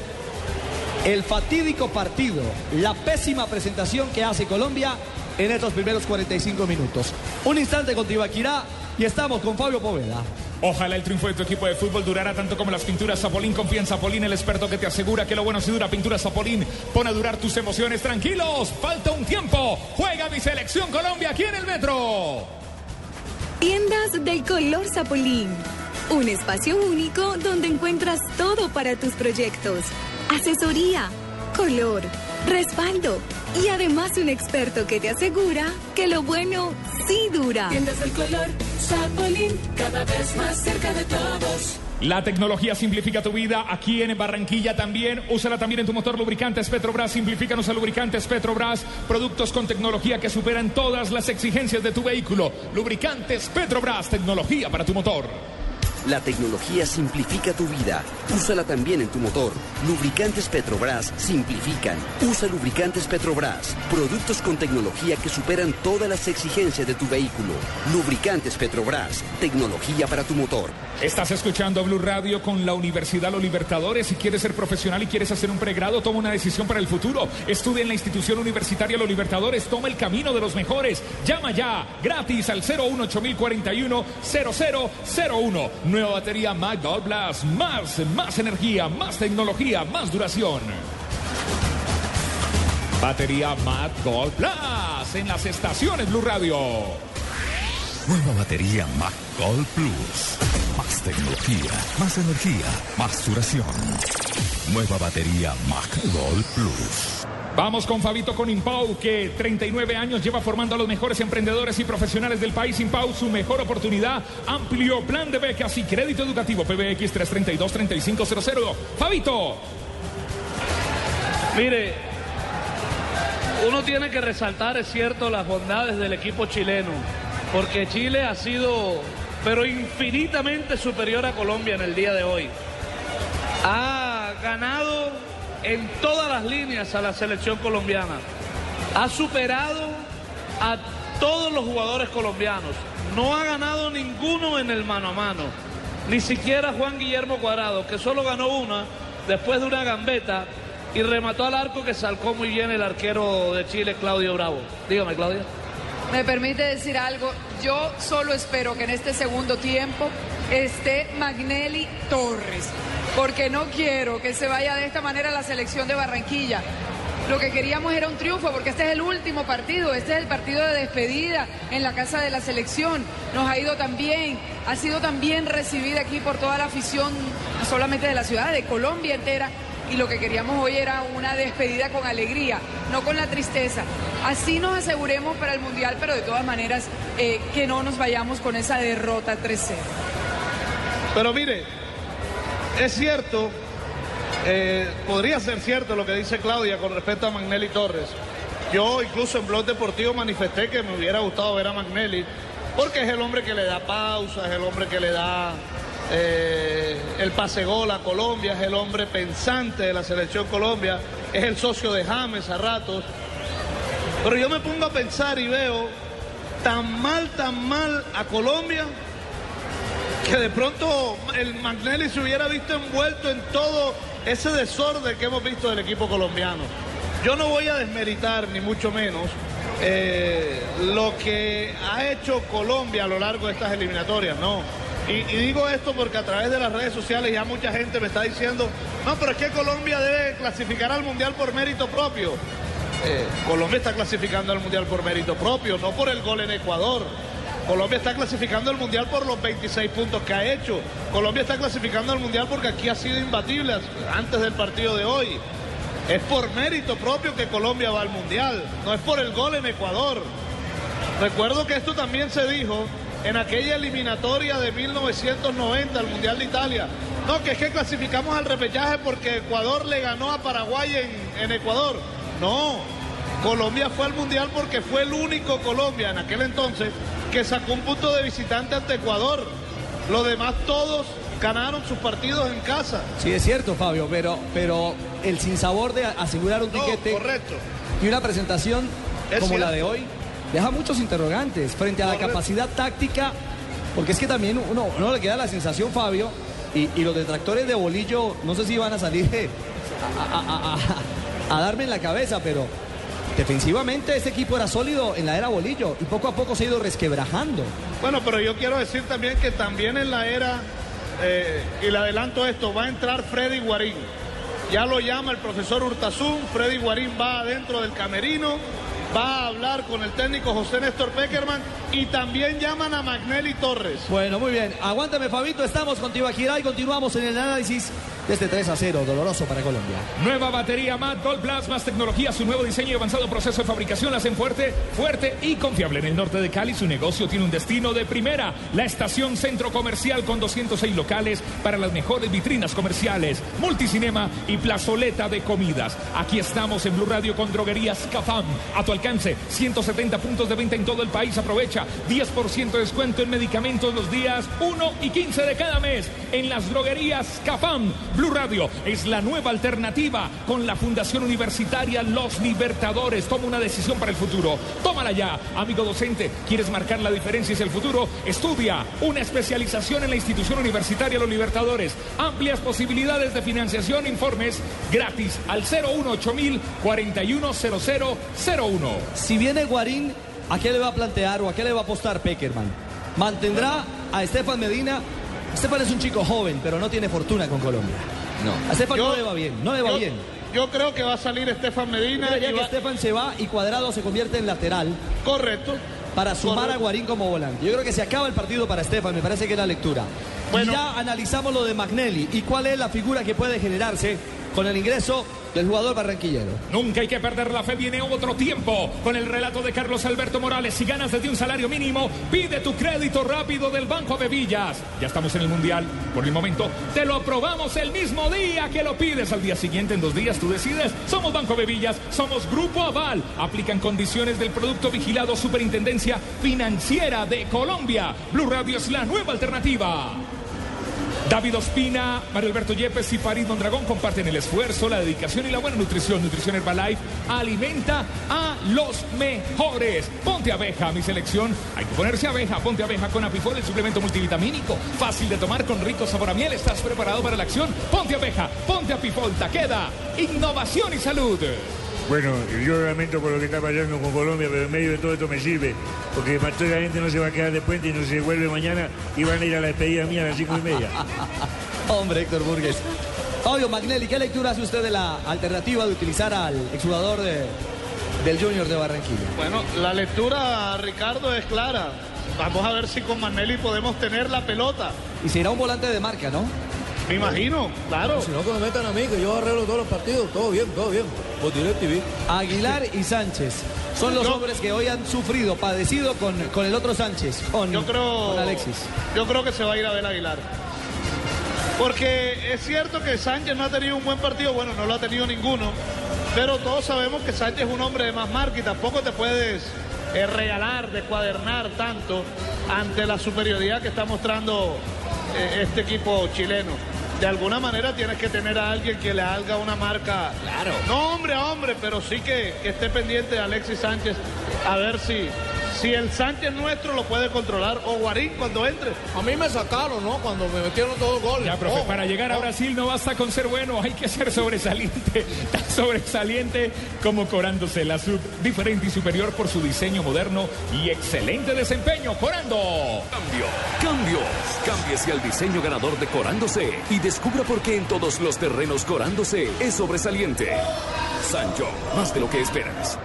el fatídico partido, la pésima presentación que hace Colombia en estos primeros 45 minutos. Un instante con Tibaquirá y estamos con Fabio Poveda. Ojalá el triunfo de tu equipo de fútbol durara tanto como las pinturas Zapolín. Confía en Zapolín, el experto que te asegura que lo bueno si dura. Pinturas Zapolín, pone a durar tus emociones. Tranquilos, falta un tiempo. Juega mi selección Colombia aquí en el metro. Tiendas del color Zapolín. Un espacio único donde encuentras todo para tus proyectos. Asesoría, color, respaldo y además un experto que te asegura que lo bueno sí dura. Tiendas del color Zapolín, cada vez más cerca de todos. La tecnología simplifica tu vida. Aquí en Barranquilla también. Úsala también en tu motor lubricantes Petrobras. Simplifícanos a lubricantes Petrobras. Productos con tecnología que superan todas las exigencias de tu vehículo. Lubricantes Petrobras. Tecnología para tu motor. La tecnología simplifica tu vida. Úsala también en tu motor. Lubricantes Petrobras simplifican. Usa lubricantes Petrobras. Productos con tecnología que superan todas las exigencias de tu vehículo. Lubricantes Petrobras. Tecnología para tu motor. Estás escuchando Blue Radio con la Universidad Los Libertadores. Si quieres ser profesional y quieres hacer un pregrado, toma una decisión para el futuro. Estudia en la institución universitaria Los Libertadores. Toma el camino de los mejores. Llama ya, gratis al 018 0001. Nueva batería Magdal Blast. Más, más energía, más tecnología, más duración. Batería Mad Gold Plus en las estaciones Blue Radio. Nueva batería Mac Gold Plus. Más tecnología, más energía, más duración. Nueva batería Mac Gold Plus. Vamos con Fabito con Impau, que 39 años lleva formando a los mejores emprendedores y profesionales del país. Impau, su mejor oportunidad. Amplio plan de becas y crédito educativo. PBX 332-3500. Fabito. Mire, uno tiene que resaltar, es cierto, las bondades del equipo chileno, porque Chile ha sido, pero infinitamente superior a Colombia en el día de hoy. Ha ganado en todas las líneas a la selección colombiana. Ha superado a todos los jugadores colombianos. No ha ganado ninguno en el mano a mano. Ni siquiera Juan Guillermo Cuadrado, que solo ganó una después de una gambeta y remató al arco que salcó muy bien el arquero de Chile, Claudio Bravo. Dígame, Claudia. Me permite decir algo, yo solo espero que en este segundo tiempo esté Magnelli Torres, porque no quiero que se vaya de esta manera la selección de Barranquilla. Lo que queríamos era un triunfo, porque este es el último partido, este es el partido de despedida en la casa de la selección. Nos ha ido tan bien, ha sido tan bien recibida aquí por toda la afición, no solamente de la ciudad, de Colombia entera y lo que queríamos hoy era una despedida con alegría, no con la tristeza. Así nos aseguremos para el Mundial, pero de todas maneras eh, que no nos vayamos con esa derrota 3-0. Pero mire, es cierto, eh, podría ser cierto lo que dice Claudia con respecto a Magnelli Torres. Yo incluso en Blog Deportivo manifesté que me hubiera gustado ver a Magnelli, porque es el hombre que le da pausa, es el hombre que le da eh, el pase gol a Colombia, es el hombre pensante de la selección Colombia, es el socio de James a ratos. Pero yo me pongo a pensar y veo tan mal, tan mal a Colombia que de pronto el Magnelli se hubiera visto envuelto en todo ese desorden que hemos visto del equipo colombiano. Yo no voy a desmeritar, ni mucho menos, eh, lo que ha hecho Colombia a lo largo de estas eliminatorias, no. Y, digo esto porque a través de las redes sociales ya mucha gente me está diciendo, no, pero es que Colombia debe clasificar al Mundial por mérito propio. Eh, Colombia está clasificando al Mundial por mérito propio, no por el gol en Ecuador. Colombia está clasificando al Mundial por los 26 puntos que ha hecho. Colombia está clasificando al Mundial porque aquí ha sido imbatible antes del partido de hoy. Es por mérito propio que Colombia va al Mundial, no es por el gol en Ecuador. Recuerdo que esto también se dijo en aquella eliminatoria de 1990 al Mundial de Italia. No, que es que clasificamos al repechaje porque Ecuador le ganó a Paraguay en, en Ecuador. No, Colombia fue al Mundial porque fue el único Colombia en aquel entonces que sacó un punto de visitante ante Ecuador. Los demás todos ganaron sus partidos en casa. Sí, es cierto, Fabio, pero, pero el sinsabor de asegurar un tiquete correcto. y una presentación Es como la de hoy deja muchos interrogantes frente a la capacidad táctica, porque es que también uno, uno le queda la sensación, Fabio, y, y los detractores de Bolillo, no sé si van a salir a, a- a- a- a darme en la cabeza, pero defensivamente ese equipo era sólido en la era Bolillo y poco a poco se ha ido resquebrajando. Bueno, pero yo quiero decir también que también en la era, eh, y le adelanto esto, va a entrar Freddy Guarín. Ya lo llama el profesor Hurtazún, Freddy Guarín va adentro del camerino, va a hablar con el técnico José Néstor Peckerman y también llaman a Magnelli Torres. Bueno, muy bien. Aguántame, Fabito. Estamos con Tibaquirá y continuamos en el análisis de este 3 a 0, doloroso para Colombia. Nueva batería Mad Gold Plus, más tecnología, su nuevo diseño y avanzado proceso de fabricación la hacen fuerte, fuerte y confiable. En el norte de Cali, su negocio tiene un destino de primera. La estación Centro Comercial con 206 locales para las mejores vitrinas comerciales, multicinema y plazoleta de comidas. Aquí estamos en Blue Radio con Droguerías Cafam. A tu alcance, 170 puntos de venta en todo el país. Aprovecha 10% de descuento en medicamentos los días 1 y 15 de cada mes en las droguerías Cafam. Blue Radio es la nueva alternativa con la Fundación Universitaria Los Libertadores. Toma una decisión para el futuro. Tómala ya, amigo docente. ¿Quieres marcar la diferencia hacia el futuro? Estudia una especialización en la institución universitaria Los Libertadores. Amplias posibilidades de financiación. Informes gratis al 018 410001. Si viene Guarín, ¿a qué le va a plantear o a qué le va a apostar Peckerman? ¿Mantendrá a Estefan Medina? Estefan es un chico joven, pero no tiene fortuna con Colombia. No. A Estefan Yo- no le va bien, no le va yo- bien. yo creo que va a salir Estefan Medina. Yo diría y que va- Estefan se va y Cuadrado se convierte en lateral. Correcto. Para sumar Correcto. a Guarín como volante. Yo creo que se acaba el partido para Estefan, me parece que es la lectura. Y ya analizamos lo de Magnelli y cuál es la figura que puede generarse con el ingreso del jugador barranquillero. Nunca hay que perder la fe, viene otro tiempo con el relato de Carlos Alberto Morales. Si ganas desde un salario mínimo, pide tu crédito rápido del Banco de Villas. Ya estamos en el Mundial, por el momento. Te lo aprobamos el mismo día que lo pides. Al día siguiente, en dos días, tú decides. Somos Banco de Villas, somos Grupo Aval. Aplican condiciones del producto vigilado Superintendencia Financiera de Colombia. Blue Radio es la nueva alternativa. David Ospina, Mario Alberto Yepes y Farid Mondragón comparten el esfuerzo, la dedicación y la buena nutrición. Nutrición Herbalife alimenta a los mejores. Ponte abeja, mi selección. Hay que ponerse abeja. Ponte abeja con Apifol, el suplemento multivitamínico. Fácil de tomar con rico sabor a miel. ¿Estás preparado para la acción? Ponte abeja. Ponte Apifol. Taqueda. Innovación y salud. Bueno, yo lamento por lo que está pasando con Colombia, pero en medio de todo esto me sirve, porque toda la gente no se va a quedar de puente y no se vuelve mañana y van a ir a la despedida mía a las cinco y media. Hombre, Héctor Burgues. Fabio Magnelli, ¿qué lectura hace usted de la alternativa de utilizar al exjugador de- del Junior de Barranquilla? Bueno, la lectura, Ricardo, es clara. Vamos a ver si con Manelli podemos tener la pelota. Y será un volante de marca, ¿no? Me imagino, claro. Si no, que me metan a mí, que yo arreglo todos los partidos. Todo bien, todo bien. Por DirecTV. Aguilar y Sánchez son los hombres que hoy han sufrido, padecido con, con el otro Sánchez, con, Yo creo, con Alexis. yo creo que se va a ir a ver Aguilar. Porque es cierto que Sánchez no ha tenido un buen partido, bueno, no lo ha tenido ninguno, pero todos sabemos que Sánchez es un hombre de más marca y tampoco te puedes eh, regalar, descuadernar tanto ante la superioridad que está mostrando eh, este equipo chileno. De alguna manera tienes que tener a alguien que le haga una marca. Claro. No hombre a hombre, pero sí que, que esté pendiente de Alexis Sánchez a ver si, si el Sánchez nuestro lo puede controlar o Guarín cuando entre. A mí me sacaron, ¿no? Cuando me metieron todos los goles. Ya, profe, Oh, para llegar a oh. Brasil no basta con ser bueno, hay que ser sobresaliente. Tan sobresaliente como Corándose, la sub diferente y superior por su diseño moderno y excelente desempeño. Corando. Cambio, cambios. Cámbiese al diseño ganador de Corándose y descubra por qué en todos los terrenos Corándose es sobresaliente. Sancho, más de lo que esperas.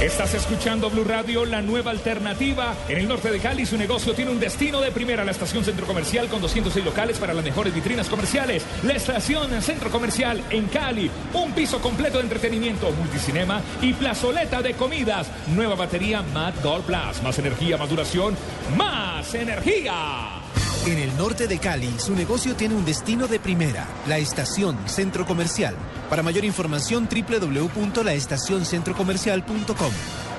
Estás escuchando Blue Radio, la nueva alternativa. En el norte de Cali, su negocio tiene un destino de primera, la estación Centro Comercial con 206 locales para las mejores vitrinas comerciales. La estación Centro Comercial en Cali, un piso completo de entretenimiento, multicinema y plazoleta de comidas. Nueva batería Mad Gold Plus, más energía, más duración, más energía. En el norte de Cali, su negocio tiene un destino de primera, la estación Centro Comercial. Para mayor información, www.laestacioncentrocomercial.com.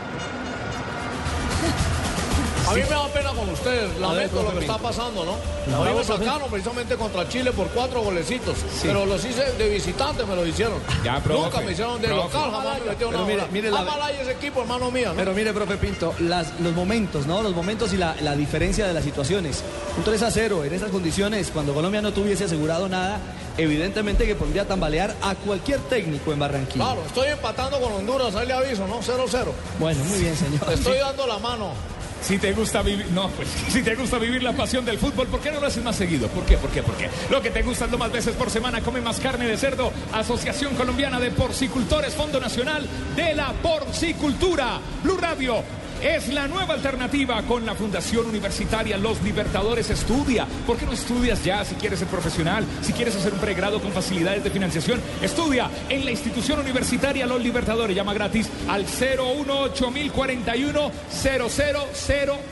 A mí me da pena con ver, lamento lo que está pasando, ¿no? A mí me sacaron precisamente contra Chile por cuatro golecitos, pero los hice de visitante, me lo hicieron. Ya, profe, Nunca me hicieron de profe. local, jamás me metieron una mire, mire la- ese equipo, hermano mío, ¿no? Pero mire, profe Pinto, las- los momentos, ¿no? Los momentos y la, la diferencia de las situaciones. Un 3 a 0 en esas condiciones, cuando Colombia no tuviese asegurado nada, evidentemente que podría tambalear a cualquier técnico en Barranquilla. Claro, estoy empatando con Honduras, ahí le aviso, ¿no? 0-0. Bueno, muy bien, señor. Te estoy dando la mano. Si te gusta vivir, no, pues si te gusta vivir la pasión del fútbol, ¿por qué no lo haces más seguido? ¿Por qué? ¿Por qué? ¿Por qué? Lo que te gusta es lo más veces por semana, come más carne de cerdo. Asociación Colombiana de Porcicultores, Fondo Nacional de la Porcicultura. Blue Radio. Es la nueva alternativa con la Fundación Universitaria Los Libertadores Estudia. ¿Por qué no estudias ya si quieres ser profesional? Si quieres hacer un pregrado con facilidades de financiación, estudia en la institución universitaria Los Libertadores. Llama gratis al 018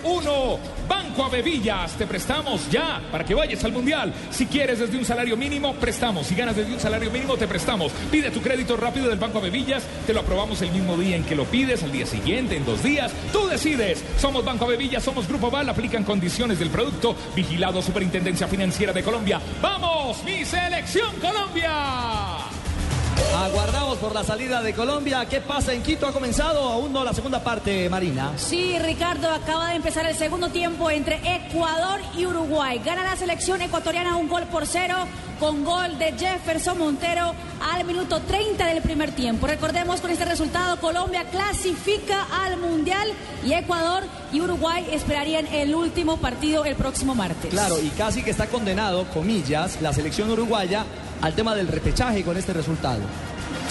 0001. Banco Avevillas, te prestamos ya para que vayas al Mundial. Si quieres desde un salario mínimo, prestamos. Si ganas desde un salario mínimo, te prestamos. Pide tu crédito rápido del Banco Avevillas, te lo aprobamos el mismo día en que lo pides, al día siguiente, en dos días. Decides. Somos Banco Avevillas, somos Grupo Val, aplican condiciones del producto. Vigilado Superintendencia Financiera de Colombia. ¡Vamos, mi selección Colombia! Aguardamos por la salida de Colombia. ¿Qué pasa en Quito? ¿Ha comenzado? Aún no la segunda parte, Marina. Sí, Ricardo, acaba de empezar el segundo tiempo entre Ecuador y Uruguay. Gana la selección ecuatoriana un gol por cero con gol de Jefferson Montero al minuto 30 del primer tiempo. Recordemos con este resultado Colombia clasifica al Mundial y Ecuador y Uruguay esperarían el último partido el próximo martes. Claro, y casi que está condenado, comillas, la selección uruguaya al tema del repechaje con este resultado.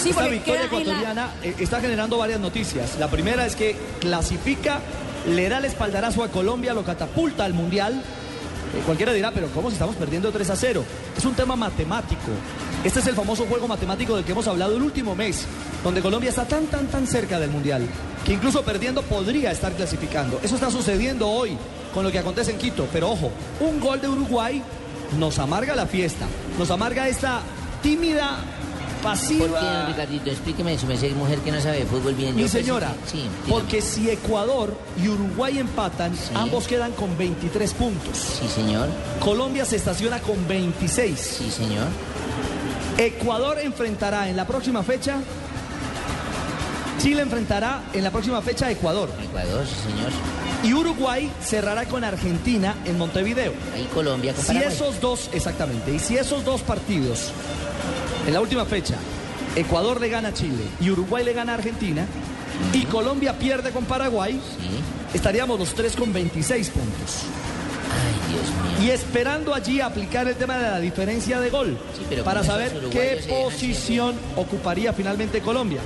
Sí, Esta victoria la- ecuatoriana eh, está generando varias noticias. La primera es que clasifica, le da el espaldarazo a Colombia, lo catapulta al Mundial. Eh, cualquiera dirá, pero ¿cómo si estamos perdiendo 3 a 0? Es un tema matemático. Este es el famoso juego matemático del que hemos hablado el último mes, donde Colombia está tan, tan, tan cerca del Mundial, que incluso perdiendo podría estar clasificando. Eso está sucediendo hoy con lo que acontece en Quito. Pero ojo, un gol de Uruguay nos amarga la fiesta, nos amarga esta tímida, ¿Por pasiva... qué, don Ricardito? Explíqueme eso, me dice mujer que no sabe de fútbol bien. Mi pensé señora, Sí, porque si Ecuador y Uruguay empatan, ambos quedan con 23 puntos. Sí, señor. Colombia se estaciona con 26. Sí, señor. Ecuador enfrentará en la próxima fecha. Chile enfrentará en la próxima fecha a Ecuador. Ecuador, sí, señor. Y Uruguay cerrará con Argentina en Montevideo. Ahí Colombia con Si esos dos, exactamente, y si esos dos partidos en la última fecha, Ecuador le gana a Chile y Uruguay le gana a Argentina, y Colombia pierde con Paraguay, estaríamos los tres con 26 puntos. Ay, Dios mío. Y esperando allí aplicar el tema de la diferencia de gol, pero para saber qué posición ocuparía finalmente Colombia.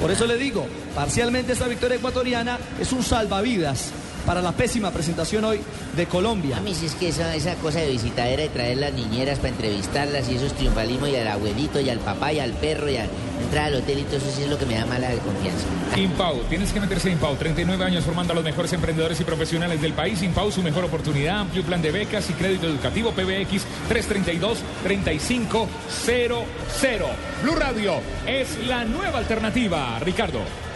Por eso le digo, parcialmente esta victoria ecuatoriana es un salvavidas para la pésima presentación hoy de Colombia. A mí sí es que esa, esa cosa de visitadera de traer las niñeras para entrevistarlas y esos triunfalismos y al abuelito y al papá y al perro y a entrar al hotel y todo eso sí es lo que me da mala confianza. Impau, tienes que meterse en Impau. 39 años formando a los mejores emprendedores y profesionales del país. Impau, su mejor oportunidad. Amplio plan de becas y crédito educativo. PBX 332-3500. Blue Radio es la nueva alternativa. Ricardo.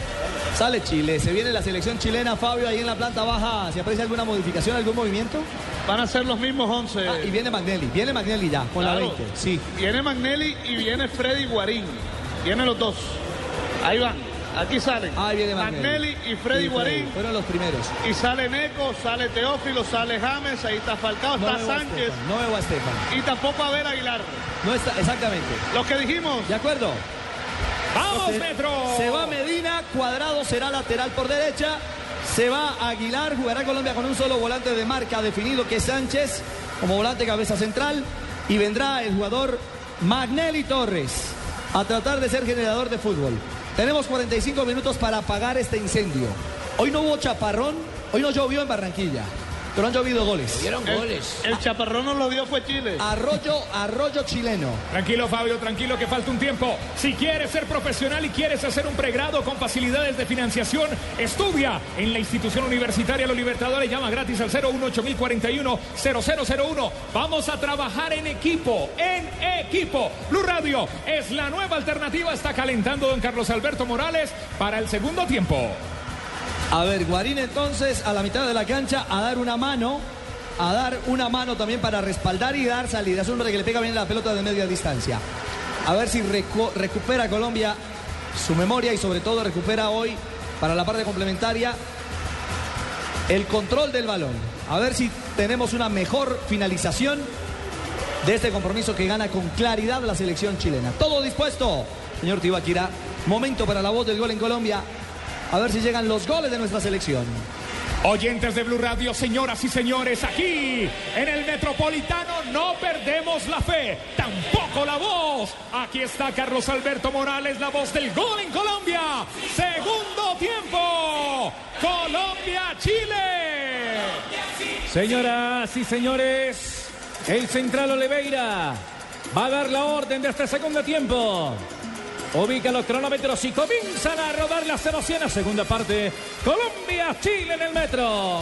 Sale Chile, se viene la selección chilena, Fabio, ahí en la planta baja, ¿se aprecia alguna modificación, algún movimiento? Van a ser los mismos 11. Ah, y viene Magnelli, viene Magnelli ya, con la Claro. 20, sí. Viene Magnelli y viene Freddy Guarín. Vienen los dos. Ahí van. Aquí salen. Ahí viene Magnelli. y Freddy Y Guarín. Fueron los primeros. Y sale Neco, sale Teófilo, sale James, ahí está Falcao, No está a Sánchez Estefan, no veo a Estefan. y tampoco Abel Aguilar. No está, exactamente. Los que dijimos. ¿De acuerdo? ¡Vamos, Se- Metro! Se va Medina, Cuadrado será lateral por derecha. Se va Aguilar, jugará Colombia con un solo volante de marca definido que es Sánchez, como volante cabeza central. Y vendrá el jugador Magnelli Torres a tratar de ser generador de fútbol. Tenemos 45 minutos para apagar este incendio. Hoy no hubo chaparrón, hoy no llovió en Barranquilla, pero han llovido goles. El, el chaparrón nos lo dio fue Chile. Arroyo, arroyo chileno. Tranquilo, Fabio, tranquilo que falta un tiempo. Si quieres ser profesional y quieres hacer un pregrado con facilidades de financiación, estudia en la institución universitaria Los Libertadores. Llama gratis al 018-041-0001. Vamos a trabajar en equipo, en equipo. Blue Radio es la nueva alternativa. Está calentando don Carlos Alberto Morales para el segundo tiempo. A ver, Guarín entonces a la mitad de la cancha a dar una mano, a dar una mano también para respaldar y dar salida. Es un hombre que le pega bien la pelota de media distancia. A ver si recu- recupera Colombia su memoria y sobre todo recupera hoy para la parte complementaria el control del balón. A ver si tenemos una mejor finalización de este compromiso que gana con claridad la selección chilena. Todo dispuesto, señor Tibaquira. Momento para la voz del gol en Colombia. A ver si llegan los goles de nuestra selección. Oyentes de Blue Radio, señoras y señores, aquí en el Metropolitano no perdemos la fe, tampoco la voz. Aquí está Carlos Alberto Morales, la voz del gol en Colombia. Segundo tiempo. Colombia-Chile. Señoras y señores, el central Oliveira va a dar la orden de este segundo tiempo. Ubica los cronómetros y comienzan a rodar las emociones. Segunda parte, Colombia, Chile en el metro.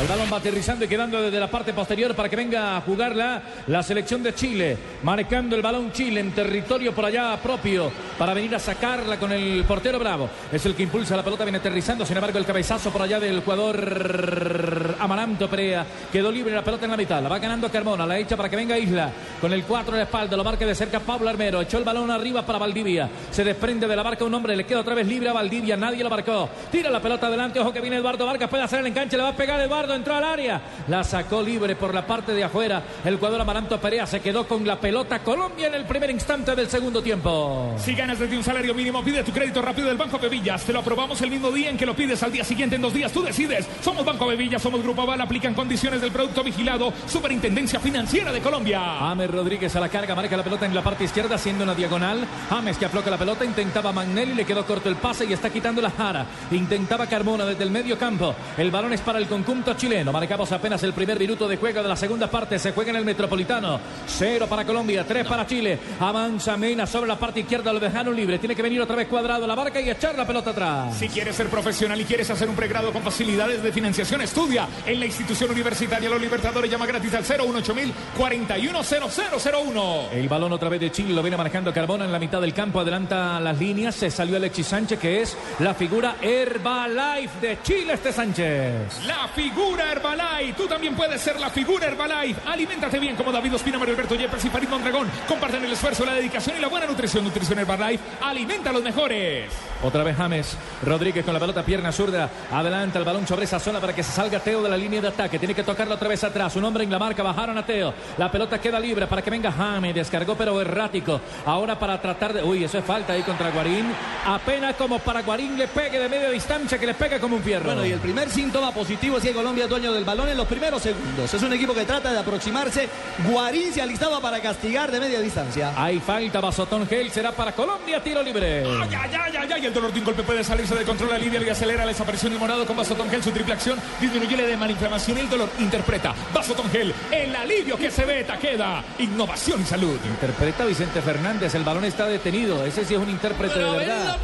El balón va aterrizando y quedando desde la parte posterior para que venga a jugarla la selección de Chile. Marcando el balón Chile en territorio por allá propio para venir a sacarla con el portero Bravo. Es el que impulsa la pelota, viene aterrizando. Sin embargo, el cabezazo por allá del jugador Amaranto Perea quedó libre la pelota en la mitad. La va ganando Carmona, la echa para que venga Isla con el 4 en la espalda. Lo marca de cerca Pablo Armero. Echó el balón arriba para Valdivia. Se desprende de la barca un hombre, le queda otra vez libre a Valdivia. Nadie lo marcó. Tira la pelota adelante. Ojo que viene Eduardo Vargas. Puede hacer el enganche. Le va a pegar Eduardo. Entró al área. La sacó libre por la parte de afuera. El jugador Amaranto Perea se quedó con la pelota. Colombia en el primer instante del segundo tiempo. Si ganas desde un salario mínimo, pide tu crédito rápido del Banco Bevillas. Te lo aprobamos el mismo día en que lo pides al día siguiente en dos días. Tú decides. Somos Banco Bevillas, somos Grupo Aval aplican condiciones del producto vigilado. Superintendencia Financiera de Colombia. James Rodríguez a la carga, marca la pelota en la parte izquierda haciendo una diagonal. James que afloca la pelota, intentaba Magnelli, le quedó corto el pase y está quitando la jara. Intentaba Carmona desde el medio campo. El balón es para el conjunto chileno. Marcamos apenas el primer minuto de juego de la segunda parte. Se juega en el Metropolitano. Cero para Colombia, tres para Chile. Avanza Mena sobre la parte izquierda, lo dejaron libre. Tiene que venir otra vez cuadrado a la barca y echar la pelota atrás. Si quieres ser profesional y quieres hacer un pregrado con facilidades de financiación, estudia en la institución universitaria Los Libertadores. Llama gratis al 018 410001. El balón otra vez de Chile lo viene manejando Carbona en la mitad del campo. Adelanta las líneas. Se salió Alexis Sánchez, que es la figura Herbalife de Chile, este Sánchez. La figura Herbalife. Tú también puedes ser la figura Herbalife. Aliméntate bien como David Ospina, Mario Alberto Yepes y Farid Mondragón. Comparten el esfuerzo, la dedicación y la buena nutrición. Nutrición Herbalife. Alimenta a los mejores. Otra vez James Rodríguez con la pelota, pierna zurda. Adelanta el balón sobre esa zona para que se salga Teo de la línea de ataque. Tiene que tocarla otra vez atrás. Un hombre en la marca, bajaron a Teo. La pelota queda libre para que venga James. Descargó pero errático. Ahora para tratar de... Uy, eso es falta ahí contra Guarín. Apenas como para Guarín le pegue de media distancia que le pega como un fierro. Bueno, y el primer síntoma positivo es que Colombia es dueño del balón en los primeros segundos. Es un equipo que trata de aproximarse. Guarín se alistaba para castigar de media distancia. Hay falta, Basotón Gel será para Colombia, tiro libre. Ay, ay, ay, ay, ay, el dolor de un golpe puede salirse de control, alivia y acelera la desaparición de morado con Vasotón Gel, su triple acción, disminuye la de inflamación y el dolor. Interpreta Vasotón Gel, el alivio que se ve, queda, innovación y salud. Interpreta Vicente Fernández, el balón está detenido. Ese sí es un intérprete de verdad.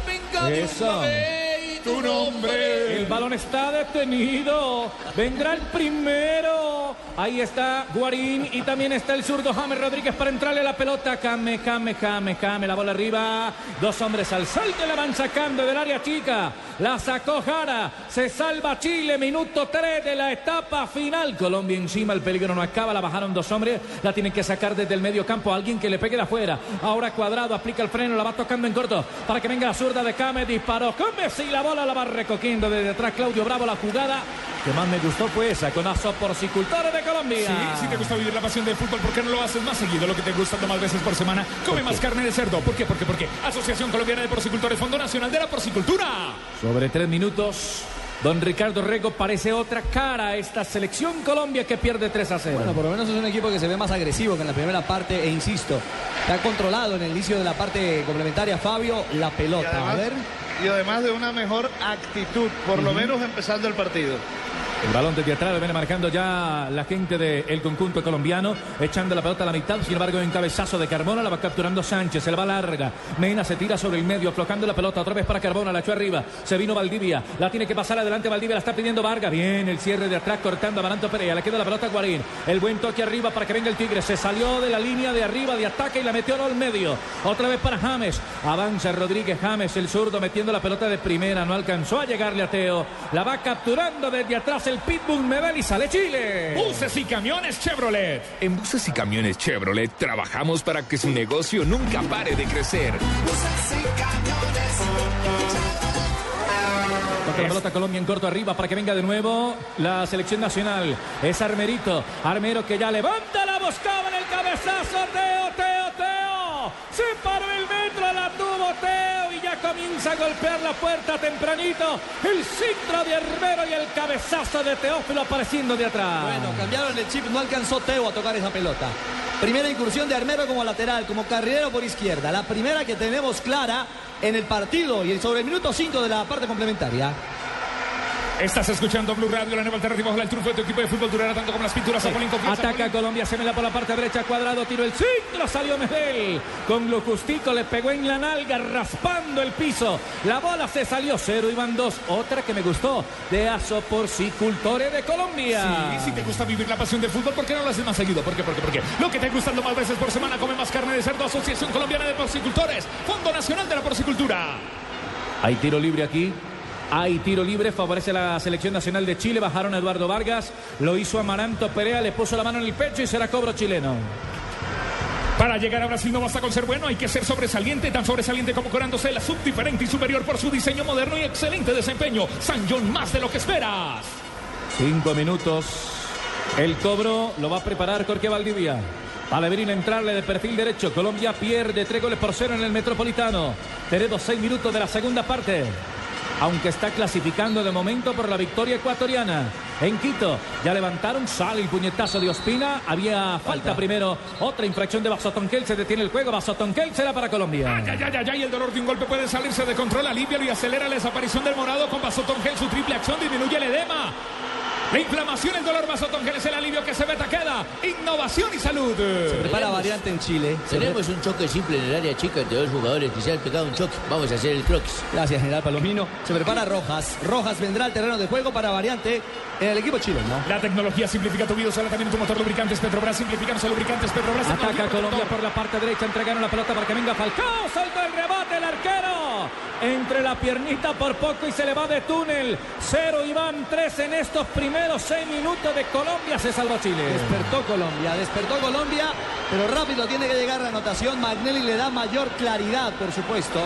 Eso. Tu nombre. El balón está detenido. Vendrá el primero. Ahí está Guarín y también está el zurdo James Rodríguez para entrarle la pelota. Came, Came, Came, Came. La bola arriba. Dos hombres al salto la van sacando del área chica. La sacó Jara. Se salva Chile. Minuto 3 de la etapa final. Colombia encima. El peligro no acaba. La bajaron dos hombres. La tienen que sacar desde el medio campo. Alguien que le pegue de afuera. Ahora cuadrado. Aplica el freno. La va tocando en corto. Para que venga la zurda de Came. Disparó. Came. Sí, la bola la va recogiendo desde atrás Claudio Bravo. La jugada que más me gustó fue esa con Aso Porcicultores de Colombia. Sí, si te gusta vivir la pasión del fútbol, ¿por qué no lo haces más seguido? Lo que te gusta más veces por semana. Come más carne de cerdo. ¿Por qué? Porque, porque Asociación Colombiana de Porcicultores, Fondo Nacional de la Porcicultura. Sobre tres minutos. Don Ricardo Rego parece otra cara a esta selección Colombia que pierde 3 a 0. Bueno, por lo menos es un equipo que se ve más agresivo que en la primera parte e insisto, está controlado en el inicio de la parte complementaria Fabio la pelota. Y además, a ver. y además de una mejor actitud, por lo menos empezando el partido. El balón desde atrás viene marcando ya la gente del conjunto colombiano, echando la pelota a la mitad. Sin embargo, en cabezazo de Carbona la va capturando Sánchez. Se la va larga. Mena se tira sobre el medio, aflojando la pelota otra vez para Carbona. La echó arriba. Se vino Valdivia. La tiene que pasar adelante. Valdivia la está pidiendo Vargas. Bien, el cierre de atrás cortando a Maranto Perea. Le queda la pelota a Guarín. El buen toque arriba para que venga el Tigre. Se salió de la línea de arriba de ataque y la metió al medio. Otra vez para James. Avanza Rodríguez James, el zurdo, metiendo la pelota de primera. No alcanzó a llegarle a Teo. La va capturando desde atrás el Pitbull Medel y sale Chile. Buses y camiones Chevrolet. En Buses y Camiones Chevrolet trabajamos para que su negocio nunca pare de crecer. Toca la pelota Colombia en corto arriba para que venga de nuevo la selección nacional. Es Armerito. Armero que ya levanta la buscaba en el cabezazo. Teo, Teo, Teo. Se paró el comienza a golpear la puerta tempranito. El centro de Armero y el cabezazo de Teófilo apareciendo de atrás. Bueno, cambiaron el chip, no alcanzó Teo a tocar esa pelota. Primera incursión de Armero como lateral, como carrilero por izquierda. La primera que tenemos clara en el partido y sobre el minuto 5 de la parte complementaria. Estás escuchando Blue Radio, la nueva alternativa bajo el triunfo de tu equipo de fútbol durará tanto como las pinturas. Confianza, Ataca Colombia, se me la por la parte derecha, cuadrado, tiro el centro, salió Medel. Con lo justico le pegó en la nalga, raspando el piso. La bola se salió, cero y van dos. Otra que me gustó, de Aso Porcicultores de Colombia. Sí, si te gusta vivir la pasión del fútbol, ¿por qué no lo haces más seguido? ¿Por qué? ¿Por qué? ¿Por qué? Lo que te gusta más veces por semana, come más carne de cerdo, Asociación Colombiana de Porcicultores, Fondo Nacional de la Porcicultura. Hay tiro libre aquí. Hay tiro libre, favorece la selección nacional de Chile. Bajaron a Eduardo Vargas, lo hizo Amaranto Perea, le puso la mano en el pecho y será cobro chileno. Para llegar a Brasil no basta con ser bueno, hay que ser sobresaliente, tan sobresaliente como corándose la subdiferente y superior por su diseño moderno y excelente desempeño. San John, más de lo que esperas. Cinco minutos. El cobro lo va a preparar Jorge Valdivia. Palebrín entrarle de perfil derecho. Colombia pierde tres goles por cero en el Metropolitano. Tenemos seis minutos de la segunda parte. Aunque está clasificando de momento por la victoria ecuatoriana. en Quito. Ya levantaron, sale el puñetazo de Ospina. Había falta, primero, otra infracción de Basotonkel. Se detiene el juego. Basotonkel será para Colombia. Ay, ay, ay, ay, el dolor de un golpe puede salirse de control. Alívialo y acelera la desaparición del morado con Vasotongel. Su triple acción disminuye el edema. La inflamación, el dolor Vasotongel es el alivio que se ve queda. Innovación y salud. Se prepara variante en Chile. Tenemos un choque simple en el área chica entre dos jugadores que se han pegado un choque. Vamos a hacer el crocs. Gracias, general Palomino. Se prepara Rojas. Rojas vendrá al terreno de juego para variante en el equipo chileno. La tecnología simplifica tu vida, usala también tu motor lubricantes Petrobras, simplifican los lubricantes Petrobras. Ataca Colombia por la parte derecha, entregaron la pelota para que venga Falcao, salta el rebate, el arquero, entre la piernita por poco y se le va de túnel, cero y van tres en estos primeros seis minutos de Colombia, se salvó Chile. Despertó Colombia, despertó Colombia, pero rápido tiene que llegar la anotación. Magnelli le da mayor claridad, por supuesto.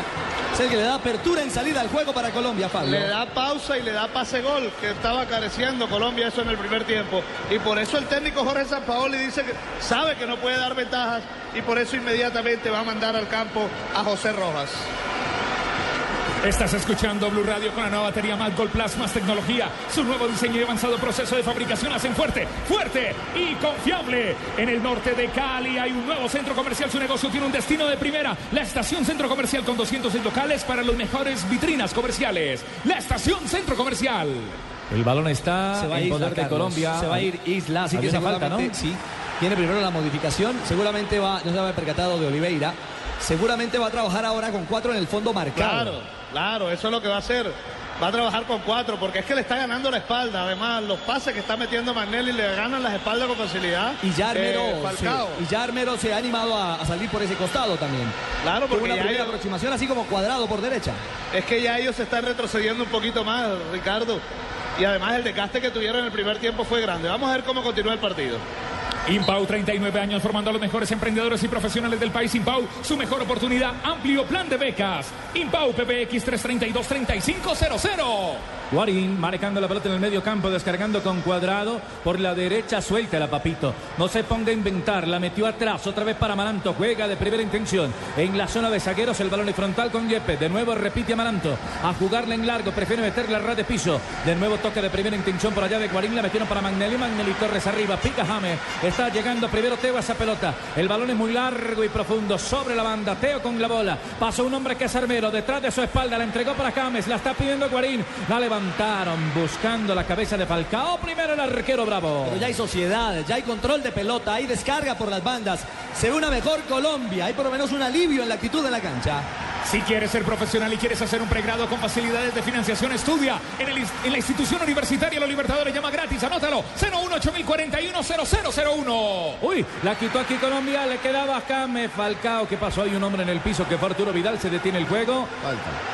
Es el que le da apertura en salida al juego para Colombia, Fabio. Le da pausa y le da pase gol, que estaba careciendo Colombia eso en el primer tiempo. Y por eso el técnico Jorge Sampaoli dice que sabe que no puede dar ventajas y por eso inmediatamente va a mandar al campo a José Rojas. Estás escuchando Blue Radio con la nueva batería Más Gol Plus, más tecnología. Su nuevo diseño y avanzado proceso de fabricación hacen fuerte, fuerte y confiable. En el norte de Cali hay un nuevo centro comercial. Su negocio tiene un destino de primera. La estación Centro Comercial con 206 locales para los mejores vitrinas comerciales. La estación Centro Comercial. El balón está Se va a en ir poder de. Colombia. Se va a ir Isla, así que una falta, ¿no? sí. Tiene primero la modificación, seguramente va, no se va a haber percatado de Oliveira. Seguramente va a trabajar ahora con cuatro en el fondo marcado. Claro, claro, eso es lo que va a hacer. Va a trabajar con cuatro, porque es que le está ganando la espalda. Además, los pases que está metiendo Magnelli le ganan las espaldas con facilidad. Y ya Armero, Eh, sí, y ya Armero se ha animado a, a salir por ese costado también. Claro, Tuvo porque una ya primera ellos- aproximación así como cuadrado por derecha. Es que ya ellos se están retrocediendo un poquito más, Ricardo. Y además el desgaste que tuvieron en el primer tiempo fue grande. Vamos a ver cómo continúa el partido. Impau, 39 años, formando a los mejores emprendedores y profesionales del país. Impau, su mejor oportunidad, amplio plan de becas. Impau, PBX 332-3500. Guarín marcando la pelota en el medio campo, descargando con cuadrado por la derecha, suelta la papito. No se ponga a inventar, la metió atrás, otra vez para Amaranto, juega de primera intención. En la zona de zagueros, el balón en frontal con Yepes. De nuevo repite Amaranto, a jugarla en largo, prefiere meterla a ras de piso. De nuevo toque de primera intención por allá de Guarín, la metieron para Magnelli, Magnelli Torres arriba, pica James. Está llegando primero Teo a esa pelota. El balón es muy largo y profundo, sobre la banda, Teo con la bola. Pasó un hombre que es armero, detrás de su espalda, la entregó para James, la está pidiendo Guarín. La levantaron buscando la cabeza de Falcao. Primero el arquero Bravo. Pero ya hay sociedad, ya hay control de pelota, hay descarga por las bandas. Se ve una mejor Colombia, hay por lo menos un alivio en la actitud de la cancha. Si quieres ser profesional y quieres hacer un pregrado con facilidades de financiación, estudia en, el ins- en la institución universitaria Los Libertadores. Llama gratis, anótalo. 018-041-0001. Uy, la quitó aquí Colombia, le quedaba James Falcao. ¿Qué pasó? Hay un hombre en el piso que fue Arturo Vidal, se detiene el juego.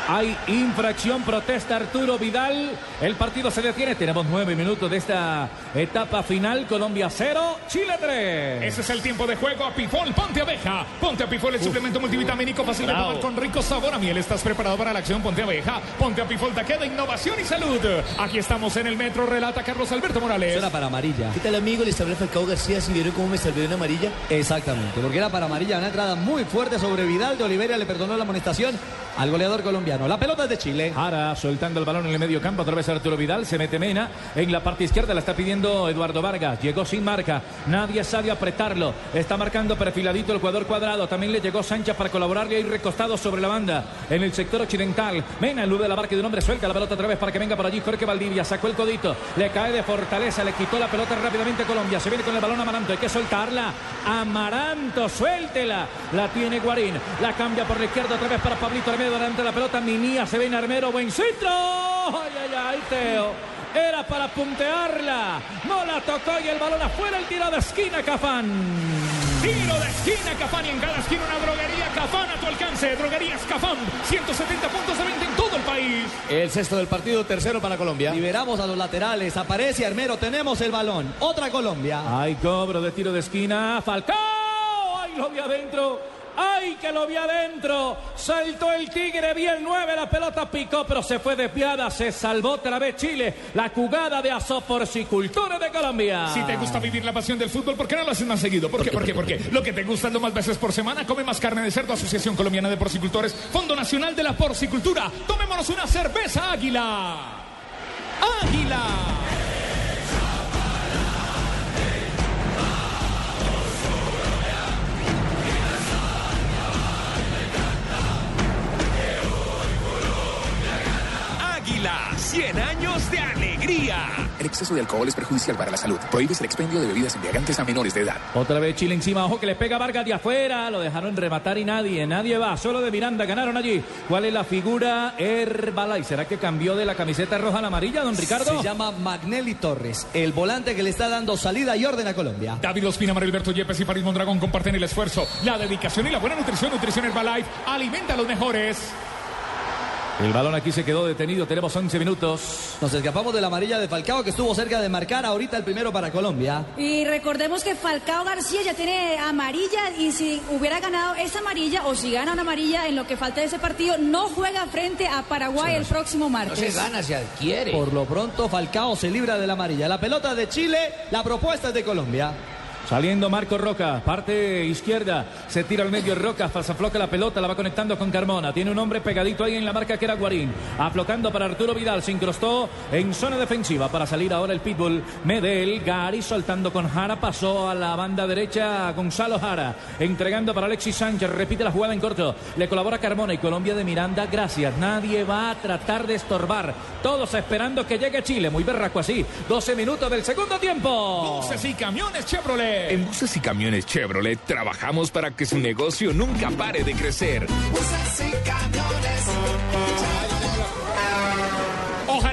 Hay infracción, protesta Arturo Vidal. El partido se detiene. Tenemos nueve minutos de esta etapa final. Colombia 0, Chile 3. Ese es el tiempo de juego. Apifol, ponte abeja. Ponte Apifol, el suplemento multivitamínico fácil de tomar con rico sabor a miel. ¿Estás preparado para la acción? Ponte abeja. Ponte Apifol, queda innovación y salud. Aquí estamos en el metro, relata Carlos Alberto Morales. Suena para amarilla. ¿Qué tal amigo? Les Falcao García. ¿Si vieron cómo me salvé de una amarilla? Exactamente, porque era para amarilla, una entrada muy fuerte sobre Vidal de Oliveira, le perdonó la amonestación al goleador colombiano. La pelota es de Chile. Ahora soltando el balón en el medio campo, otra vez Arturo Vidal, se mete Mena en la parte izquierda, la está pidiendo Eduardo Vargas, llegó sin marca, nadie sabe apretarlo, está marcando perfiladito el jugador cuadrado, también le llegó Sánchez para colaborarle ahí recostado sobre la banda en el sector occidental, Mena elude la marca de un hombre, suelta la pelota otra vez para que venga por allí Jorge Valdivia, sacó el codito, le cae de fortaleza, le quitó la pelota rápidamente Colombia, se viene con el balón Amaranto, hay que soltarla, Amaranto, suéltela, la tiene Guarín, la cambia por la izquierda otra vez para Pablito Armero, delante de la pelota, Minía, se viene Armero, buen centro, ay, ay, ay, Teo. Era para puntearla. No la tocó y el balón afuera. El tiro de esquina, Cafán. Tiro de esquina, Cafán y en cada esquina una droguería Cafán a tu alcance. Droguerías Cafán, 170 puntos de venta en todo el país. El sexto del partido, tercero para Colombia. Liberamos a los laterales, aparece Armero, tenemos el balón. Otra Colombia. Hay cobro de tiro de esquina. Falcao. Ay, lo vi adentro. ¡Ay, que lo vi adentro! Saltó el Tigre, vi el 9, la pelota picó, pero se fue desviada, se salvó otra vez Chile. La jugada de Asoporcicultura de Colombia. Si te gusta vivir la pasión del fútbol, ¿por qué no lo haces más seguido? ¿Por qué? ¿Por qué? ¿Por qué? Lo que te gusta es más veces por semana. Come más carne de cerdo. Asociación Colombiana de Porcicultores. Fondo Nacional de la Porcicultura. Tomémonos una cerveza Águila. Águila. Águila, 100 años de alegría. El exceso de alcohol es perjudicial para la salud. Prohíbes el expendio de bebidas embriagantes a menores de edad. Otra vez Chile encima, ojo que le pega Vargas de afuera, lo dejaron rematar y nadie, nadie va, solo de Miranda ganaron allí. ¿Cuál es la figura? Herbalife, ¿será que cambió de la camiseta roja a la amarilla, don Ricardo? Se llama Magnelli Torres, el volante que le está dando salida y orden a Colombia. David Ospina, Marilberto Yepes y Farid Mondragón comparten el esfuerzo, la dedicación y la buena nutrición. Nutrición Herbalife alimenta a los mejores. El balón aquí se quedó detenido, tenemos 11 minutos. Nos escapamos de la amarilla de Falcao que estuvo cerca de marcar ahorita el primero para Colombia. Y recordemos que Falcao García ya tiene amarilla y si hubiera ganado esa amarilla o si gana una amarilla en lo que falta de ese partido, no juega frente a Paraguay el próximo martes. se adquiere. Por lo pronto Falcao se libra de la amarilla. La pelota de Chile, la propuesta es de Colombia. Saliendo Marco Roca, parte izquierda, se tira al medio Roca, afloca la pelota, la va conectando con Carmona. Tiene un hombre pegadito ahí en la marca que era Guarín. Aflocando para Arturo Vidal, se incrustó en zona defensiva para salir ahora el pitbull. Medel, Gary soltando con Jara, pasó a la banda derecha Gonzalo Jara, entregando para Alexis Sánchez, repite la jugada en corto. Le colabora Carmona y Colombia de Miranda, gracias. Nadie va a tratar de estorbar. Todos esperando que llegue Chile, muy berraco así. 12 minutos del segundo tiempo. Buses y camiones Chevrolet. En buses y camiones Chevrolet trabajamos para que su negocio nunca pare de crecer. Buses y camiones.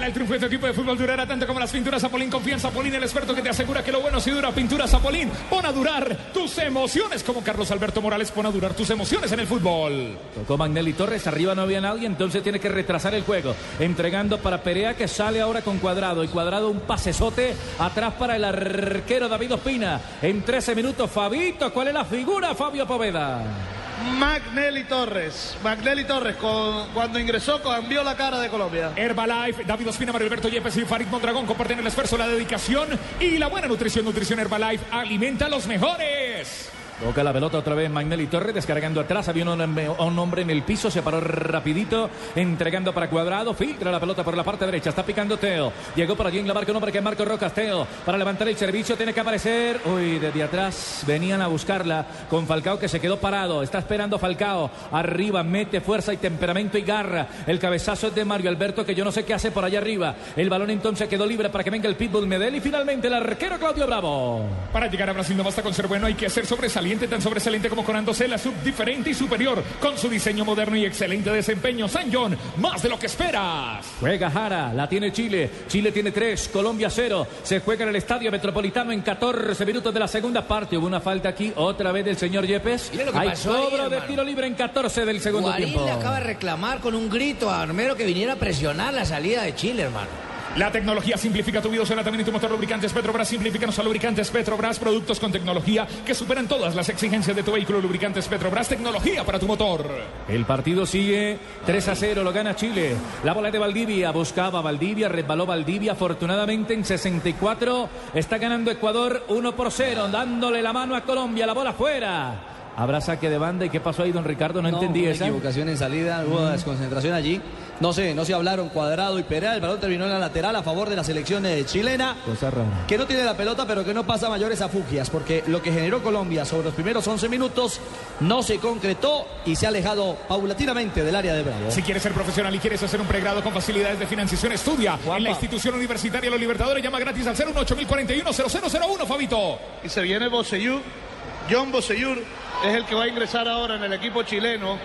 El triunfo de tu equipo de fútbol durara tanto como las pinturas Zapolín. Confía en Zapolín, el experto que te asegura que lo bueno si dura. Pintura Zapolín, pon a durar tus emociones. Como Carlos Alberto Morales, pon a durar tus emociones en el fútbol. Tocó Magnelli Torres, arriba no había nadie, entonces tiene que retrasar el juego. Entregando para Perea que sale ahora con Cuadrado. Y Cuadrado un pasesote atrás para el arquero David Ospina. En 13 minutos, Fabito, ¿cuál es la figura? Fabio Poveda. Magnelli Torres. Magnelli Torres, con- cuando ingresó, cambió la cara de Colombia. Herbalife, David Ospina, Mario Alberto Yepes y Farid Mondragón comparten el esfuerzo, la dedicación y la buena nutrición. Nutrición Herbalife alimenta a los mejores. Toca la pelota otra vez Magnelli Torres, descargando atrás. Había un, hombre- en el piso, se paró rapidito, entregando para Cuadrado. Filtra la pelota por la parte derecha, está picando Teo. Llegó por allí en la marca un hombre que es Marco Rocas. Teo, para levantar el servicio, tiene que aparecer. Uy, desde atrás venían a buscarla con Falcao que se quedó parado. Está esperando Falcao. Arriba, mete fuerza y temperamento y garra. El cabezazo es de Mario Alberto, que yo no sé qué hace por allá arriba. El balón entonces quedó libre para que venga el Pitbull Medel. Y finalmente el arquero Claudio Bravo. Para llegar a Brasil no basta con ser bueno, hay que ser sobresaliente, tan sobresaliente como corándose la sub diferente y superior. Con su diseño moderno y excelente desempeño, San John, más de lo que esperas. Juega Jara, la tiene Chile. Chile tiene tres, Colombia cero. Se juega en el estadio metropolitano en 14 minutos de la segunda parte. Hubo una falta aquí, otra vez del señor Yepes. Mire lo que Hay pasó ahí, cobro de hermano. tiro libre en 14 del segundo Guarín tiempo. le acaba de reclamar con un grito a Armero que viniera a presionar la salida de Chile, hermano. La tecnología simplifica tu vida, usala también en tu motor lubricantes Petrobras. Simplifícanos a lubricantes Petrobras, productos con tecnología que superan todas las exigencias de tu vehículo. Lubricantes Petrobras, tecnología para tu motor. El partido sigue 3 a 0, lo gana Chile. La bola de Valdivia, buscaba Valdivia, resbaló Valdivia. Afortunadamente en 64 está ganando Ecuador 1 por 0, dándole la mano a Colombia. La bola fuera. Habrá saque de banda. ¿Y qué pasó ahí, don Ricardo? No, entendí una esa. equivocación en salida, hubo desconcentración allí. No sé, no se hablaron Cuadrado y Perea. El balón terminó en la lateral a favor de la selección eh, chilena. Cosa rara. Que no tiene la pelota, pero que no pasa mayores afugias, porque lo que generó Colombia sobre los primeros 11 minutos no se concretó y se ha alejado paulatinamente del área de Bravo. Si quieres ser profesional y quieres hacer un pregrado con facilidades de financiación, estudia en la institución universitaria Los Libertadores. Llama gratis al 018-041-0001, Fabito. Y se viene Boseyur. John Boseyur es el que va a ingresar ahora en el equipo chileno.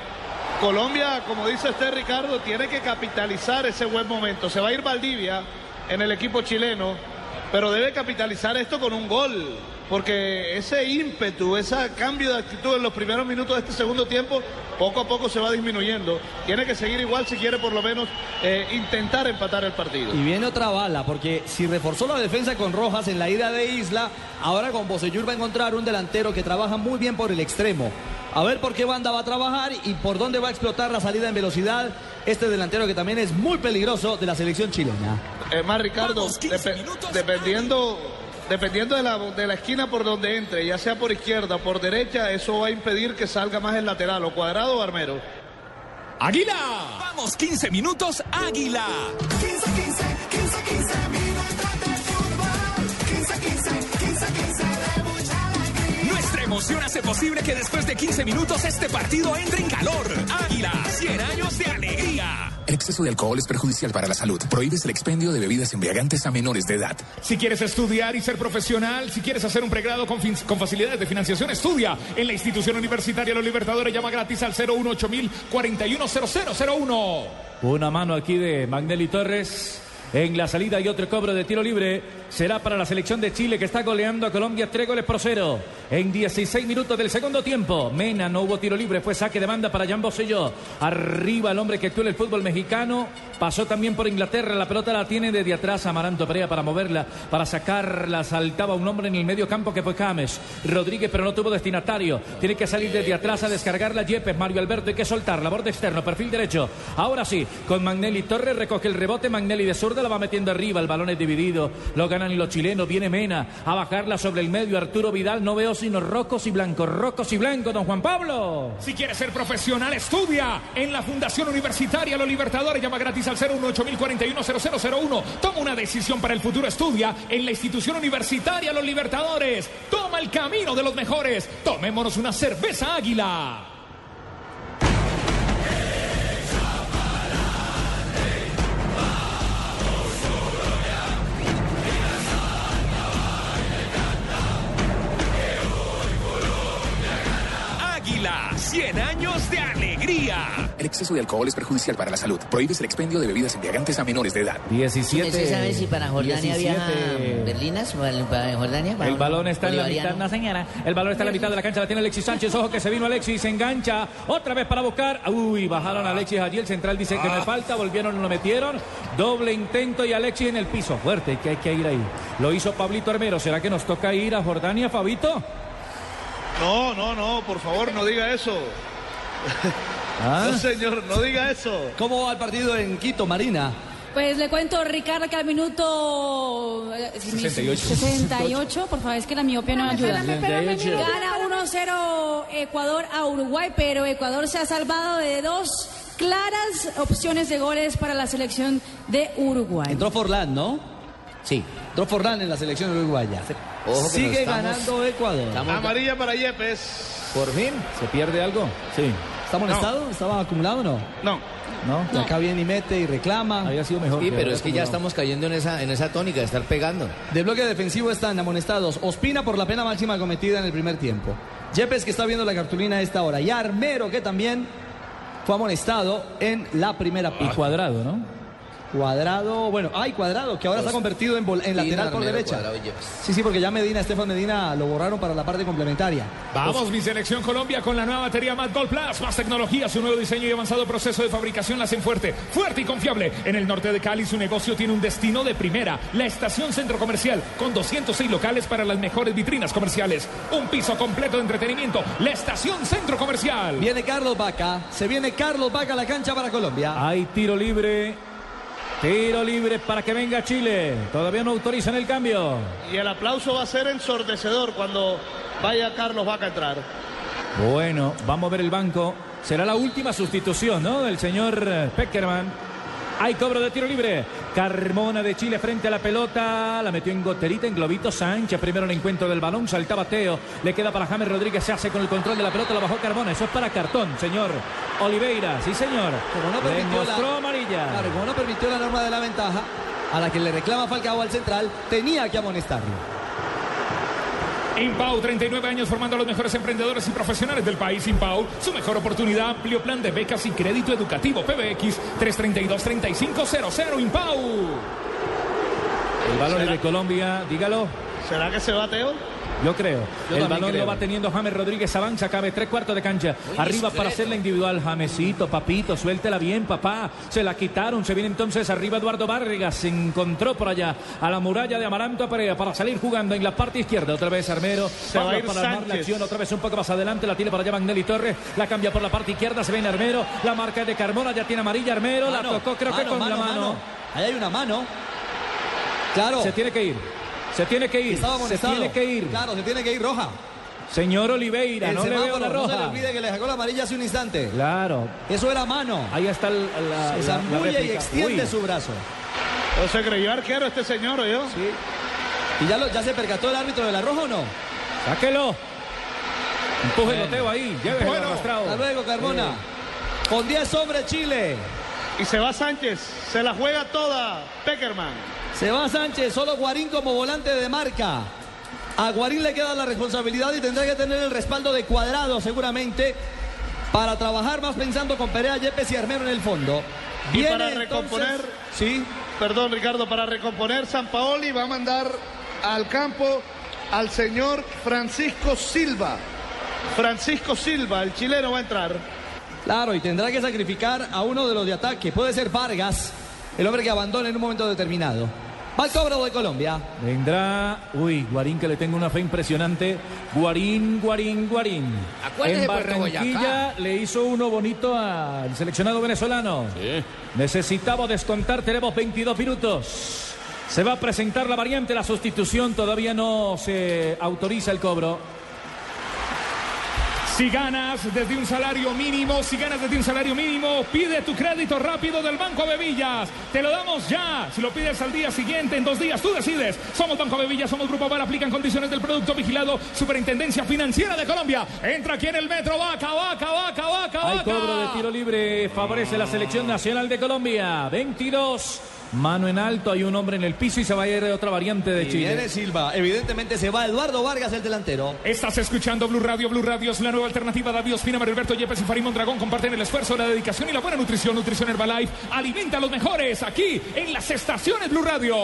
Colombia, como dice este Ricardo, tiene que capitalizar ese buen momento. Se va a ir Valdivia en el equipo chileno, pero debe capitalizar esto con un gol. Porque ese ímpetu, ese cambio de actitud en los primeros minutos de este segundo tiempo, poco a poco se va disminuyendo. Tiene que seguir igual si quiere por lo menos eh, intentar empatar el partido. Y viene otra bala, porque si reforzó la defensa con Rojas en la ida de Isla, ahora con Bosellur va a encontrar un delantero que trabaja muy bien por el extremo. A ver por qué banda va a trabajar y por dónde va a explotar la salida en velocidad este delantero que también es muy peligroso de la selección chilena. Es más, Ricardo, depe- dependiendo, dependiendo de la, de la esquina por donde entre, ya sea por izquierda o por derecha, eso va a impedir que salga más el lateral, o cuadrado o armero. ¡Águila! Vamos, 15 minutos, Águila. 15, 15, 15, 15 minutos de fútbol. 15, 15, 15, 15 de mucha alegría. Nuestra emoción hace posible que después de 15 minutos este partido entre en calor. Águila, 100 años de alegría. El exceso de alcohol es perjudicial para la salud. Prohíbes el expendio de bebidas embriagantes a menores de edad. Si quieres estudiar y ser profesional, si quieres hacer un pregrado con, fin- con facilidades de financiación, estudia en la institución universitaria Los Libertadores. Llama gratis al 018 41 0001. Una mano aquí de Magnelli Torres en la salida y otro cobro de tiro libre. Será para la selección de Chile que está goleando a Colombia tres goles por cero. En 16 minutos del segundo tiempo. Mena no hubo tiro libre, fue saque de banda para Jan Boselló. Arriba el hombre que actuó en el fútbol mexicano. Pasó también por Inglaterra. La pelota la tiene desde atrás Amaranto Perea para moverla, para sacarla. Saltaba un hombre en el medio campo que fue James. Rodríguez, pero no tuvo destinatario. Tiene que salir desde atrás a descargarla Yepes. Mario Alberto, hay que soltarla. Borde externo, perfil derecho. Ahora sí, con Magnelli Torres recoge el rebote. Magnelli de zurda la va metiendo arriba. El balón es dividido. Lo ganan los chilenos. Viene Mena a bajarla sobre el medio. Arturo Vidal. No veo sino rocos y blancos. Rocos y blancos, don Juan Pablo. Si quieres ser profesional, estudia en la Fundación Universitaria Los Libertadores. Llama gratis al 018 41 0001. Toma una decisión para el futuro. Estudia en la institución universitaria Los Libertadores. Toma el camino de los mejores. Tomémonos una cerveza. Águila, 100 años de alegría. El exceso de alcohol es perjudicial para la salud. Prohíbes el expendio de bebidas embriagantes a menores de edad. 17. ¿Se sabe si para Jordania 17. viaja berlinas? ¿Para, para Jordania? ¿Para El balón está en la mitad, no señora. El balón está en la mitad de la cancha, la tiene Alexis Sánchez. Ojo que se vino Alexis, se engancha. Otra vez para buscar. Uy, bajaron a Alexis allí. El central dice que me falta. Volvieron, lo metieron. Doble intento y Alexis en el piso. Fuerte, que hay que ir ahí. Lo hizo Pablito Armero. ¿Será que nos toca ir a Jordania, Fabito? No, no, no, por favor, no diga eso. ¿Ah? No, señor, no diga eso. ¿Cómo va el partido en Quito, Marina? Pues le cuento, Ricardo, que al minuto eh, 68. 68, por favor, es que la miopía no ayuda. 68. Gana 1-0 Ecuador a Uruguay, pero Ecuador se ha salvado de dos claras opciones de goles para la selección de Uruguay. Entró Forlán, ¿no? Sí. Forlán en la selección uruguaya. Ojo que Sigue no estamos- ganando Ecuador. Amarilla para Yepes. ¿Por fin? ¿Se pierde algo? Sí. ¿Está amonestado? ¿Estaba acumulado o no? No. ¿No? Y acá viene y mete y reclama. Había sido mejor. Sí, pero es que ya estamos cayendo en esa, en esa tónica de estar pegando. De bloque defensivo están amonestados Ospina por la pena máxima cometida en el primer tiempo. Yepes que está viendo la cartulina a esta hora. Y Armero que también fue amonestado en la primera Y cuadrado, ¿no? Cuadrado, bueno, hay cuadrado que ahora se ha convertido en, lateral por derecha. Sí, sí, porque ya Medina, Estefan Medina lo borraron para la parte complementaria. Vamos, mi selección Colombia con la nueva batería Mad Gold Plus. Más tecnología, su nuevo diseño y avanzado proceso de fabricación la hacen fuerte, fuerte y confiable. En el norte de Cali, su negocio tiene un destino de primera. La estación Centro Comercial, con 206 locales para las mejores vitrinas comerciales. Un piso completo de entretenimiento. La estación Centro Comercial. Viene Carlos Vaca, se viene Carlos Vaca a la cancha para Colombia. Hay tiro libre. Tiro libre para que venga Chile. Todavía no autorizan el cambio. Y el aplauso va a ser ensordecedor cuando vaya Carlos Vaca a entrar. Bueno, vamos a ver el banco. Será la última sustitución, ¿no? Del señor Peckerman. Hay cobro de tiro libre. Carmona de Chile frente a la pelota. La metió en goterita, en globito. Sánchez primero en el encuentro del balón. Saltaba Teo. Le queda para James Rodríguez. Se hace con el control de la pelota. La bajó Carmona. Eso es para cartón, señor. Oliveira, sí, señor. Como no Le permitió mostró la, amarilla. Claro, como no permitió la norma de la ventaja, a la que le reclama Falcao al central, tenía que amonestarlo. Impau, 39 años formando a los mejores emprendedores y profesionales del país. Impau, su mejor oportunidad, amplio plan de becas y crédito educativo. PBX 332-3500. Impau. El balón es de Colombia. Dígalo. ¿Será que se va Teo? Yo creo. Yo el balón creo. lo va teniendo James Rodríguez. Avanza, cabe tres cuartos de cancha. Arriba para hacerla individual. Jamesito, papito, suéltela bien, papá. Se la quitaron. Se viene entonces arriba Eduardo Vargas. Se encontró por allá a la muralla de Amaranto Perea para salir jugando en la parte izquierda. Otra vez Armero. va a Pablo ir para armar la acción. Otra vez un poco más adelante. La tiene para allá Magnelli Torres. La cambia por la parte izquierda. Se viene Armero. La marca es de Carmona. Ya tiene amarilla Armero. La tocó creo que con la mano. Ahí hay una mano. Claro. Se tiene que ir. Se tiene que ir. Se tiene que ir. Claro, se tiene que ir roja. Señor Oliveira, El no le veo semáforo, la No se le roja. olvide que le sacó la amarilla hace un instante. Claro. Eso era mano. Ahí está el- la, Se la- la zambulle y extiende Uy. su brazo. ¿O se creyó arquero este señor o yo? ¿Y ya, lo- ya se percató el árbitro de la roja o no? Sáquelo. Empuje el Teo ahí. Llévelo Bueno, arrastrado. hasta luego, Carmona. Con 10 hombres Chile. Y se va Sánchez, se la juega toda Peckerman. Se va Sánchez, solo Guarín como volante de marca. A Guarín le queda la responsabilidad y tendrá que tener el respaldo de cuadrado seguramente para trabajar más pensando con Perea, Yepes y Armero en el fondo. Y Viene para entonces- recomponer, sí, perdón Ricardo, para recomponer San Paoli va a mandar al campo al señor Francisco Silva. Francisco Silva, el chileno va a entrar. Claro, y tendrá que sacrificar a uno de los de ataque. Puede ser Vargas, el hombre que abandona en un momento determinado. Va el cobro de Colombia. Vendrá, uy, Guarín que le tengo una fe impresionante. Guarín, Guarín, Guarín. Acuérdese, en Barranquilla le hizo uno bonito al seleccionado venezolano. Necesitamos descontar, tenemos 22 minutos. Se va a presentar la variante, la sustitución, todavía no se autoriza el cobro. Si ganas desde un salario mínimo, si ganas desde un salario mínimo, pide tu crédito rápido del Banco Bevillas. Te lo damos ya. Si lo pides al día siguiente, en dos días, tú decides. Somos Banco Bevillas, somos Grupo Bar, aplican condiciones del producto vigilado. Superintendencia Financiera de Colombia. Entra aquí en el metro, vaca, vaca, vaca, vaca, Hay vaca. cobro de tiro libre, favorece la selección nacional de Colombia. 22, mano en alto, hay un hombre en el piso y se va a ir otra variante de Y Chile. viene Silva. Evidentemente se va Eduardo Vargas, el delantero. Estás escuchando Blue Radio. Blue Radio es la nueva alternativa. David Ospina, Alberto Yepes y Farid Mondragón comparten el esfuerzo, la dedicación y la buena nutrición. Nutrición Herbalife alimenta a los mejores aquí en las estaciones Blue Radio.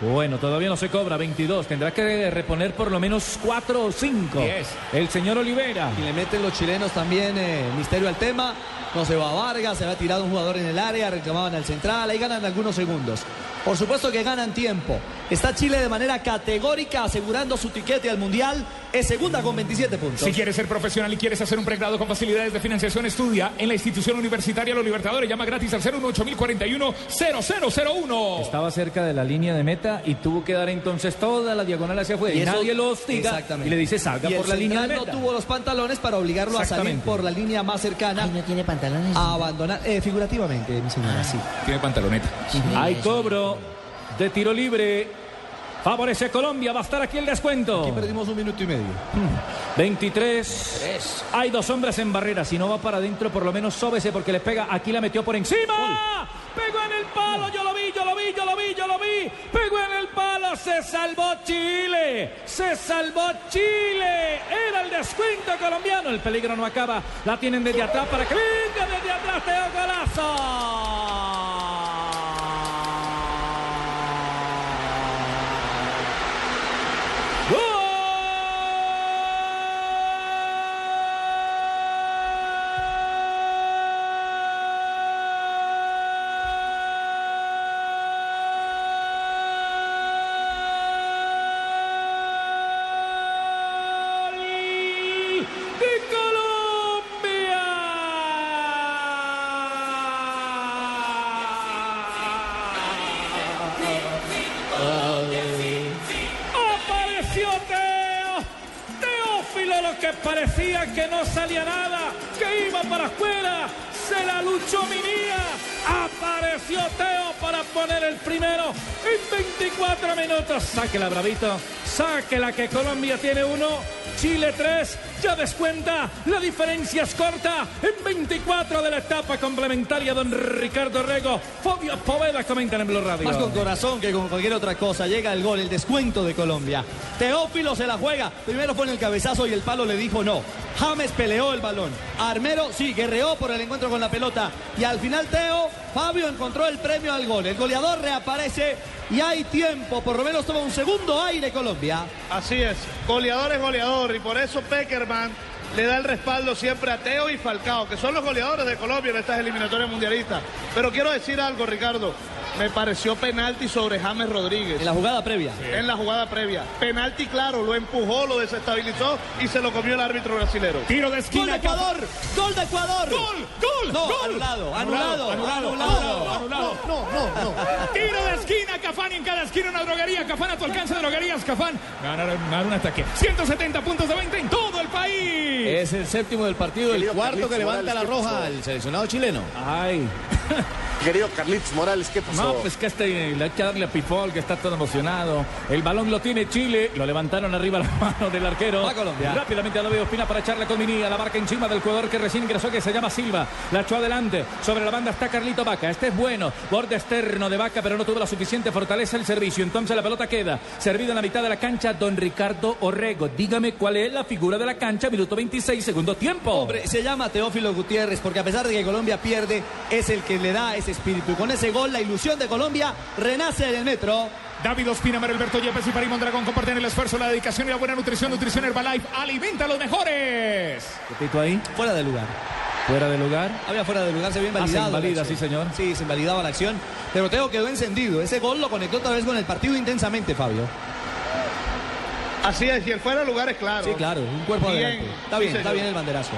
Bueno, todavía no se cobra 22. Tendrá que reponer por lo menos 4 o 5. Yes. El señor Olivera. Y le meten los chilenos también eh, misterio al tema. No se va Vargas, se va tirado un jugador en el área, reclamaban al central, ahí ganan algunos segundos. Por supuesto que ganan tiempo. Está Chile de manera categórica asegurando su tiquete al Mundial. Es segunda con 27 puntos. Si quieres ser profesional y quieres hacer un pregrado con facilidades de financiación, estudia en la institución universitaria Los Libertadores. Llama gratis al 018-041-0001. Estaba cerca de la línea de meta y tuvo que dar entonces toda la diagonal hacia afuera. Y, eso- nadie lo hostiga Exactamente. y le dice salga Y por la línea de meta. no tuvo los pantalones para obligarlo a salir por la línea más cercana. ¿No tiene pantalones? A abandonar, eh, figurativamente, mi señora, sí. Tiene pantaloneta. Hay cobro de tiro libre. Favorece Colombia. Va a estar aquí el descuento. Aquí perdimos un minuto y medio. 23. Hay dos hombres en barrera. Si no va para adentro, por lo menos sóbese porque le pega. Aquí la metió por encima. Pegó en el palo. Yo lo vi, yo lo vi, yo lo vi, yo lo vi. Pegó en el palo. Se salvó Chile. Se salvó Chile. Era el descuento colombiano. El peligro no acaba. La tienen desde atrás para que venga desde atrás. Teo Golazo. Bravito. Sáquela que Colombia tiene uno. Chile 3, ya descuenta, la diferencia es corta, en 24 de la etapa complementaria, don Ricardo Rego, Fobio Poveda comentan en Blue Radio. Más con corazón que con cualquier otra cosa. Llega el gol, el descuento de Colombia. Teófilo se la juega. Primero en el cabezazo y el palo le dijo no. James peleó el balón. Armero sí, guerreó por el encuentro con la pelota. Y al final Teo, Fabio encontró el premio al gol. El goleador reaparece y hay tiempo. Por lo menos toma un segundo aire Colombia. Así es, goleador es goleador y por eso Peckerman le da el respaldo siempre a Teo y Falcao, que son los goleadores de Colombia en estas eliminatorias mundialistas. Pero quiero decir algo, Ricardo. Me pareció penalti sobre James Rodríguez. En la jugada previa. En la jugada previa. Penalti claro, lo empujó, lo desestabilizó y se lo comió el árbitro brasilero. Tiro de ¡Gol esquina. de Ecuador! ¡Gol de Ecuador! ¡Gol! ¡Gol! No, ¡Gol! anulado, anulado, anulado, anulado. anulado. No, no, no. Tiro de esquina, Cafán y en cada esquina una droguería. Cafán a tu alcance de droguerías. Cafán ganar, ganar un ataque. 170 puntos de 20 en todo el país. Es el séptimo del partido, el Cuarto que levanta la roja al seleccionado chileno. Ay. Querido Carlitos Morales, ¿qué pasó? No, pues que este le hay que darle a Pipol, que está todo emocionado. El balón lo tiene Chile, lo levantaron arriba la mano del arquero. Va Colombia. Rápidamente lo veo Ospina para echarle con Minía, la marca encima del jugador que recién ingresó, que se llama Silva. La echó adelante, sobre la banda está Carlito Vaca. Este es bueno, borde externo de Vaca, pero no tuvo la suficiente fortaleza el servicio. Entonces la pelota queda servida en la mitad de la cancha, don Ricardo Orrego. Dígame cuál es la figura de la cancha, minuto 26, segundo tiempo. Hombre, se llama Teófilo Gutiérrez porque a pesar de que Colombia pierde, es el que le da ese espíritu. Con ese gol, la ilusión de Colombia renace en el metro. David Ospina, Mario Alberto Yepes y Parimón Dragón comparten el esfuerzo, la dedicación y la buena nutrición. Nutrición Herbalife alimenta a los mejores. Repito ahí. Fuera de lugar. Fuera de lugar. Había fuera de lugar, se había Ah, se invalidado. invalida, sí, señor. Sí, se invalidaba la acción. Pero Teo quedó encendido. Ese gol lo conectó otra vez con el partido intensamente, Fabio. Así es, y el fuera de lugar es claro. Sí, claro, un cuerpo Bien, adelante. Está sí, bien, está bien el banderazo.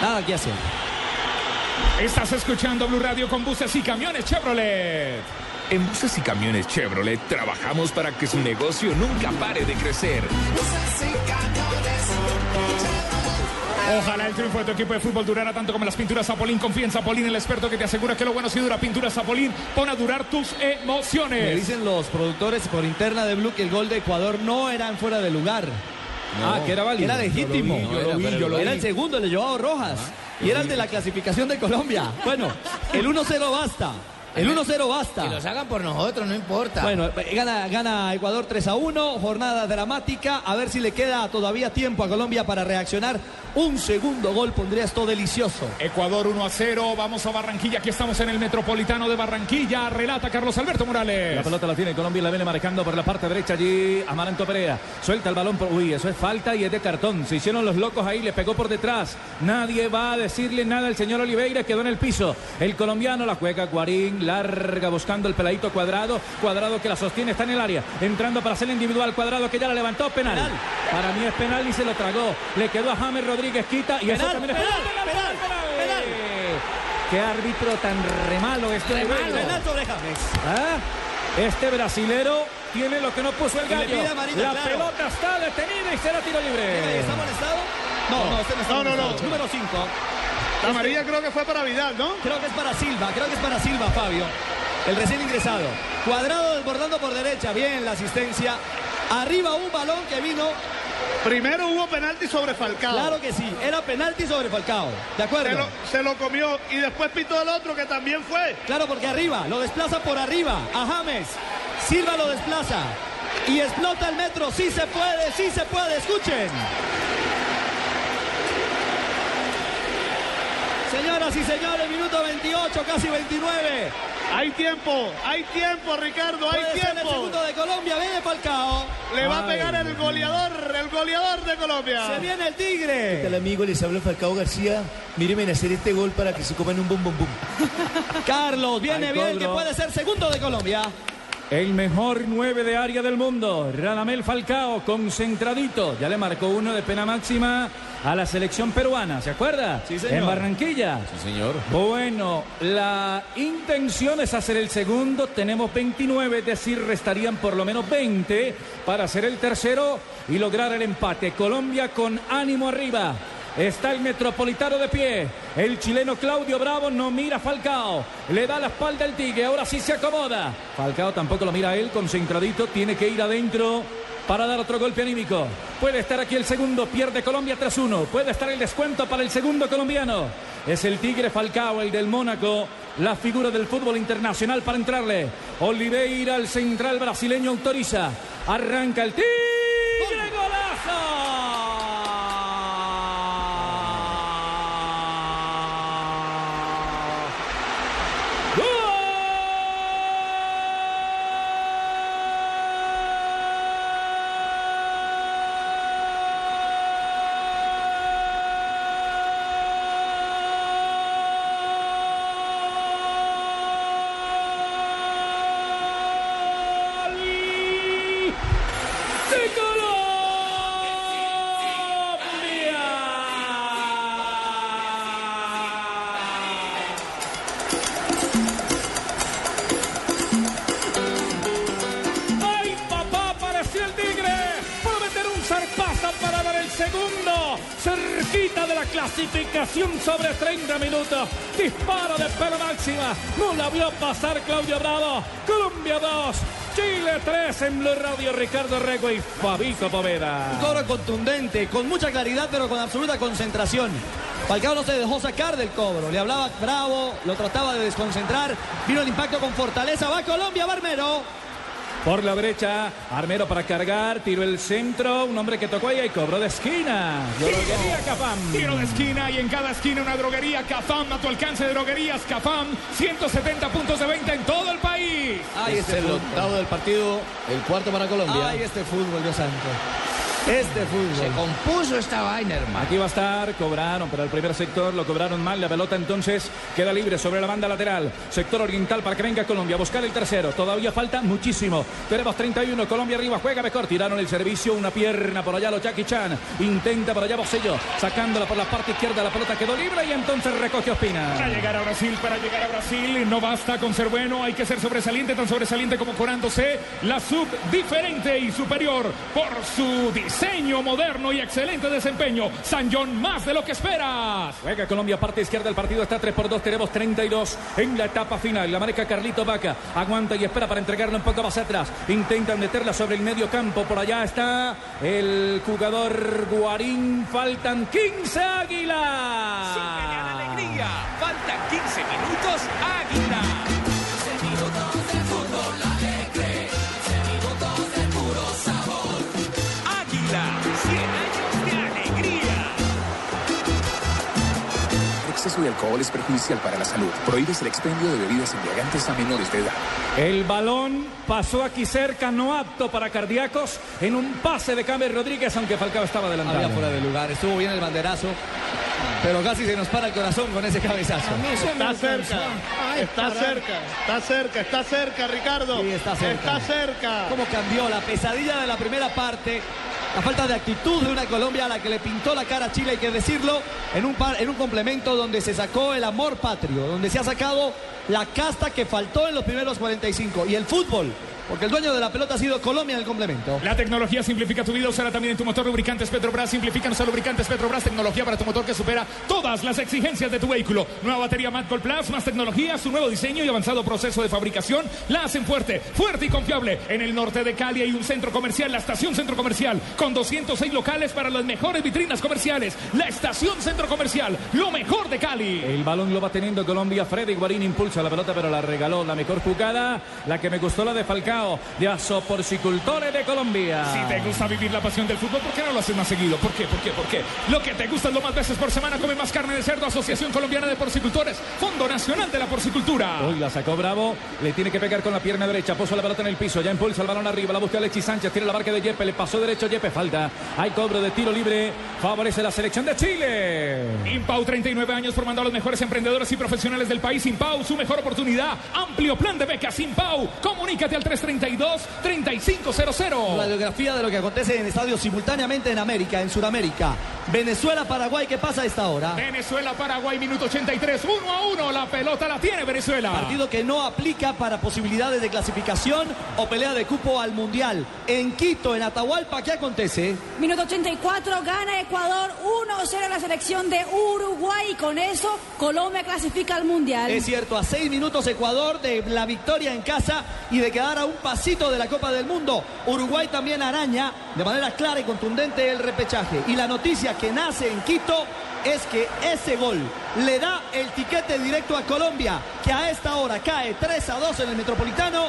Nada que hacer. Estás escuchando Blue Radio con buses y camiones Chevrolet. En buses y camiones Chevrolet trabajamos para que su negocio nunca pare de crecer. Ojalá el triunfo de tu equipo de fútbol durara tanto como las pinturas Zapolín. Confía en Zapolín, el experto que te asegura que lo bueno si dura. Pinturas Zapolín, pon a durar tus Me emociones. dicen los productores por interna de Blue que el gol de Ecuador no era en fuera de lugar. Ah, que era válido. Era legítimo. Yo lo vi, yo lo vi, yo lo Era vi. el segundo, de Joao Rojas. Y era el de la clasificación de Colombia. Bueno, el 1-0 basta. El 1-0 basta. Que los hagan por nosotros, no importa. Bueno, eh, gana, gana Ecuador 3 a 1, jornada dramática. A ver si le queda todavía tiempo a Colombia para reaccionar. Un segundo gol pondría esto delicioso. Ecuador 1 a 0. Vamos a Barranquilla. Aquí estamos en el Metropolitano de Barranquilla. Relata Carlos Alberto Morales. La pelota la tiene Colombia y la viene marcando por la parte derecha allí Amaranto Perea. Suelta el balón por. Uy, eso es falta y es de cartón. Se hicieron los locos ahí, le pegó por detrás. Nadie va a decirle nada al señor Oliveira, quedó en el piso. El colombiano la juega Guarín, larga buscando el peladito cuadrado. Cuadrado que la sostiene, está en el área. Entrando para hacer individual. Cuadrado que ya la levantó, penal. Para mí es penal y se lo tragó. Le quedó a James Rodríguez, quita y eso Penal, también es penal, penal, penal, penal. Qué árbitro tan re malo este sobre James. ¿Ah? Este brasilero tiene lo que no puso el gallo. la claro. pelota está detenida y será tiro libre. ¿Está molestado? No, no, este no está No, no, no. Número 5. La amarilla creo que fue para Vidal, ¿no? Creo que es para Silva, creo que es para Silva, Fabio. El recién ingresado. Cuadrado desbordando por derecha. Bien la asistencia. Arriba un balón que vino. Primero hubo penalti sobre Falcao. Claro que sí. Era penalti sobre Falcao. ¿De acuerdo? Se lo, se lo comió y después pitó el otro que también fue. Claro, porque arriba, lo desplaza por arriba a James. Silva lo desplaza y explota el metro. Sí se puede, sí se puede. Escuchen. Señoras y señores, minuto 28, casi 29. Hay tiempo, hay tiempo, Ricardo, hay Puede ser el tiempo. segundo de Colombia, viene Falcao. Le va a Ay, pegar el goleador, el goleador de Colombia. Se viene el ¿Qué Tigre. tal amigo? Les habla Falcao García. Míreme hacer este gol para que se coman un bum bum bum. Carlos, viene Al bien, que puede ser segundo de Colombia. El mejor nueve de área del mundo, Radamel Falcao, concentradito. Ya le marcó uno de pena máxima a la selección peruana, ¿se acuerda? Sí, señor. En Barranquilla. Sí, señor. Bueno, la intención es hacer el segundo. Tenemos 29, es decir, restarían por lo menos 20 para hacer el tercero y lograr el empate. Colombia con ánimo arriba. Está el metropolitano de pie. El chileno Claudio Bravo no mira Falcao. Le da la espalda al Tigre. Ahora sí se acomoda. Falcao tampoco lo mira él. Concentradito. Tiene que ir adentro para dar otro golpe anímico. Puede estar aquí el segundo. Pierde Colombia tras uno. Puede estar el descuento para el segundo colombiano. Es el Tigre Falcao, el del Mónaco. La figura del fútbol internacional para entrarle. Oliveira, el central brasileño, autoriza. Arranca el Tigre. ¡Golazo! Colombia. ¡Ay, papá! Apareció el tigre. Puede meter un zarpazo para dar el segundo. Cerquita de la clasificación sobre 30 minutos. Disparo de pelo máxima. No la vio pasar Claudio Bravo. Colombia 2. Chile 3 en Blue Radio. Ricardo Rego y Fabito Poveda. Un cobro contundente, con mucha claridad, pero con absoluta concentración. Falcao no se dejó sacar del cobro. Le hablaba bravo, lo trataba de desconcentrar. Vino el impacto con fortaleza. Va Colombia, Barmero. Por la derecha, Armero para cargar, tiro el centro, un hombre que tocó ahí y cobró de esquina. Droguería Cafam. Tiro de esquina y en cada esquina una droguería Cafam a tu alcance de droguerías Cafam. 170 puntos de venta en todo el país. Ay, este es el octavo del partido, el cuarto para Colombia. Ay, este fútbol, Dios santo. Este fútbol. Se compuso esta vaina, hermano. Aquí va a estar, cobraron para el primer sector, lo cobraron mal, la pelota entonces queda libre sobre la banda lateral. Sector oriental para que venga Colombia a buscar el tercero. Todavía falta muchísimo. Tenemos 31, Colombia arriba, juega mejor. Tiraron el servicio, una pierna por allá, lo Jackie Chan. Intenta por allá Bocello, sacándola por la parte izquierda, la pelota quedó libre y entonces recoge Ospina. Para llegar a Brasil, para llegar a Brasil, no basta con ser bueno, hay que ser sobresaliente, tan sobresaliente como corándose. La sub diferente y superior por su diseño moderno y excelente desempeño. San John, más de lo que esperas. Juega Colombia, parte izquierda del partido está 3 por 2, tenemos 32 en la etapa final. La marca Carlito Vaca aguanta y espera para entregarla un poco más atrás. Intentan meterla sobre el medio campo. Por allá está el jugador Guarín. Faltan 15 Águilas. alegría. Faltan 15 minutos. Exceso de alcohol es perjudicial para la salud. Prohíbes el expendio de bebidas embriagantes a menores de edad. El balón pasó aquí cerca, no apto para cardíacos, en un pase de Camer Rodríguez, aunque Falcao estaba adelantado. Había fuera de lugar, estuvo bien el banderazo, pero casi se nos para el corazón con ese cabezazo. Está cerca, está cerca, está cerca, está cerca, Ricardo. Sí, está cerca. Está cerca. ¿Cómo cambió la pesadilla de la primera parte? La falta de actitud de una Colombia a la que le pintó la cara a Chile, hay que decirlo, en un, par- en un complemento donde se sacó el amor patrio, donde se ha sacado la casta que faltó en los primeros 45 y el fútbol, porque el dueño de la pelota ha sido Colombia en el complemento. La tecnología simplifica tu vida, usará también en tu motor lubricantes Petrobras. Simplifican los lubricantes Petrobras, tecnología para tu motor que supera todas las exigencias de tu vehículo. Nueva batería Matcol Plus, más tecnología, su nuevo diseño y avanzado proceso de fabricación la hacen fuerte, fuerte y confiable. En el norte de Cali hay un centro comercial, la estación centro comercial, con 206 locales para las mejores vitrinas comerciales. La estación centro comercial, lo mejor de Cali. El balón lo va teniendo Colombia. Freddy Guarín impulsa la pelota, pero la regaló. La mejor jugada, la que me gustó, la de Falcao, de Asoporcicultores de Colombia. Si te gusta vivir la pasión del fútbol, ¿por qué no lo haces más seguido? ¿Por qué? ¿Por qué? ¿Por qué? Lo que te gusta es lo más veces por semana, come más carne de cerdo, Asociación Colombiana de Porcicultores, Fondo Nacional de la Porcicultura. Hoy la sacó Bravo, le tiene que pegar con la pierna derecha, puso la pelota en el piso, ya impulsa el balón arriba, la busca Alexis Sánchez, tiene la marca de Yepe, le pasó derecho a Yepe, falta. Hay cobro de tiro libre, favorece la selección de Chile. Impau, 39 años formando a los mejores emprendedores y profesionales del país. Impau, su mejor oportunidad. Amplio plan de becas. Impau, comunícate al 332-3500. Radiografía de lo que acontece en estadios simultáneamente en América, en Sudamérica. Venezuela, Paraguay, ¿qué pasa a esta hora? Venezuela, Paraguay, minuto 83, 1 a 1. La pelota la tiene Venezuela. Partido que no aplica para posibilidades de clasificación o pelea de cupo al Mundial. En Quito, en Atahualpa, ¿qué acontece? Minuto 84, gana Ecuador 1-0 la selección de Uruguay. Y con eso, Colombia clasifica al Mundial. Es cierto, a seis minutos Ecuador de la victoria en casa y de quedar a un pasito de la Copa del Mundo. Uruguay también araña de manera clara y contundente el repechaje. Y la noticia que nace en Quito es que ese gol le da el tiquete directo a Colombia, que a esta hora cae 3 a 2 en el Metropolitano